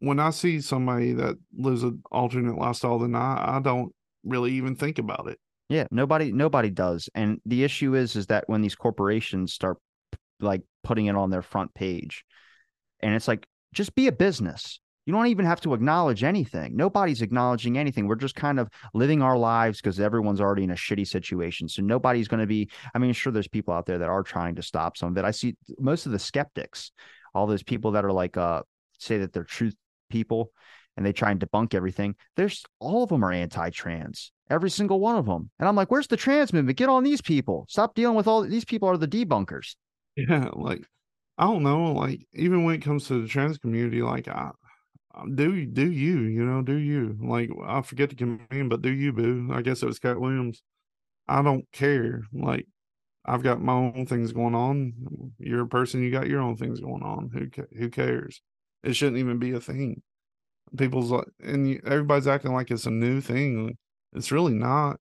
When I see somebody that lives an alternate lifestyle than I, I don't really even think about it. Yeah, nobody nobody does. And the issue is is that when these corporations start like putting it on their front page and it's like just be a business. You don't even have to acknowledge anything. Nobody's acknowledging anything. We're just kind of living our lives because everyone's already in a shitty situation. So nobody's going to be I mean sure there's people out there that are trying to stop some of it. I see most of the skeptics, all those people that are like uh say that they're truth people and they try and debunk everything. There's all of them are anti-trans, every single one of them. And I'm like, where's the trans movement? Get on these people. Stop dealing with all these people are the debunkers. Yeah, like I don't know, like even when it comes to the trans community, like I Um, do do you, you know, do you? Like I forget the comedian, but do you, boo? I guess it was Katt Williams. I don't care. Like I've got my own things going on. You're a person. You got your own things going on. Who who cares? It shouldn't even be a thing. People's like, and you, everybody's acting like it's a new thing. It's really not.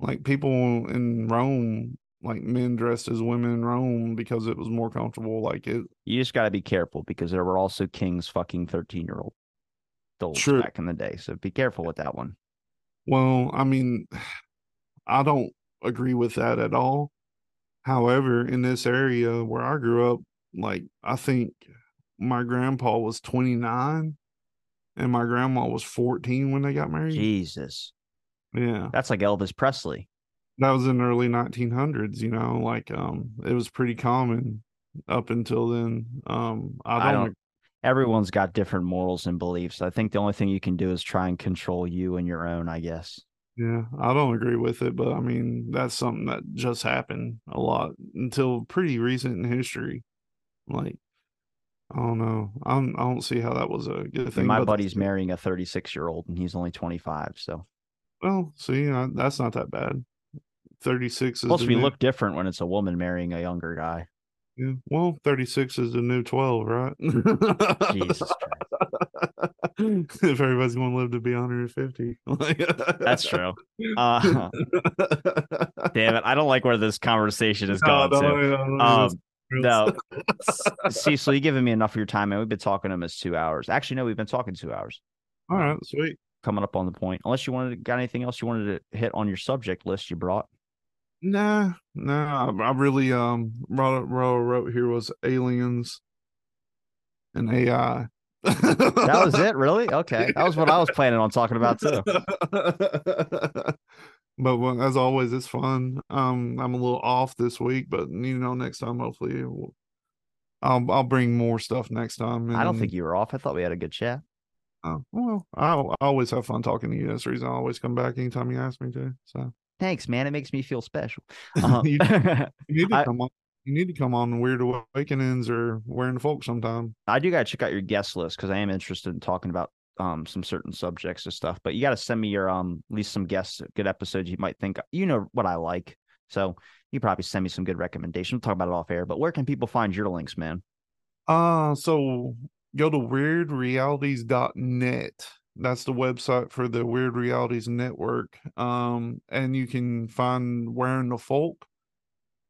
Like people in Rome, like men dressed as women in Rome because it was more comfortable. Like it, You just got to be careful because there were also kings fucking 13 year old dolls True. back in the day. So be careful with that one. Well, I mean, [SIGHS] I don't agree with that at all. However, in this area where I grew up, like I think my grandpa was 29 and my grandma was 14 when they got married. Jesus. Yeah. That's like Elvis Presley. That was in the early 1900s, you know, like um it was pretty common up until then. Um I don't, I don't everyone's got different morals and beliefs. I think the only thing you can do is try and control you and your own, I guess. Yeah, I don't agree with it, but I mean that's something that just happened a lot until pretty recent in history. Like, I don't know. I'm, I don't see how that was a good And thing. my buddy's marrying a 36 year old and he's only 25. So Well, see, I, that's not that bad. Thirty six is plus the we new, look different when it's a woman marrying a younger guy. Yeah, well, thirty six is the new twelve, right? Jesus Christ. [LAUGHS] if everybody's going to live to be 150, [LAUGHS] That's true. Uh, [LAUGHS] damn it. I don't like where this conversation is No, going no, to. no, Um, No, Cecil, you giving me enough of your time, and we've been talking almost two hours. Actually, no, we've been talking two hours. All right, sweet. Coming up on the point. Unless you wanted to, got anything else you wanted to hit on your subject list you brought. Nah, nah. I, I really um wrote, wrote wrote here was aliens and AI. That was it, [LAUGHS] really? Okay, that was what I was planning on talking about too. [LAUGHS] but well, as always, it's fun. Um, I'm a little off this week, but you know, next time hopefully we'll, I'll I'll bring more stuff next time. I don't think you were off. I thought we had a good chat. Oh, well, I, I always have fun talking to you. That's the reason I always come back anytime you ask me to. So Thanks, man. It makes me feel special. [LAUGHS] Uh, You- [LAUGHS] you need to I- come on. You need to come on Weird Awakenings or Wearing the Folk sometime. I do got to check out your guest list because I am interested in talking about um some certain subjects and stuff. But you got to send me your um at least some guests, good episodes you might think you know what I like. So you probably send me some good recommendations. We'll talk about it off air. But where can people find your links, man? Uh so go to wyrdrealities.net. That's the website for the Wyrd Realities Network. Um, and you can find Wearing the Folk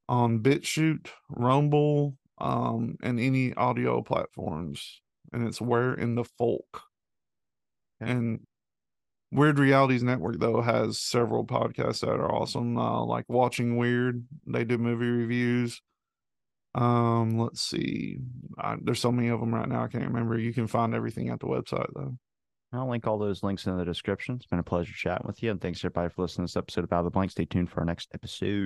on BitChute, Rumble, um, and any audio platforms. And it's Where in the Folk. And Wyrd Realities Network though has several podcasts that are awesome, uh, like Watching Weird. They do movie reviews. Um, let's see. I, there's so many of them right now. I can't remember. You can find everything at the website though. I'll link all those links in the description. It's been a pleasure chatting with you, and thanks everybody for listening to this episode of Out of the Blank. Stay tuned for our next episode.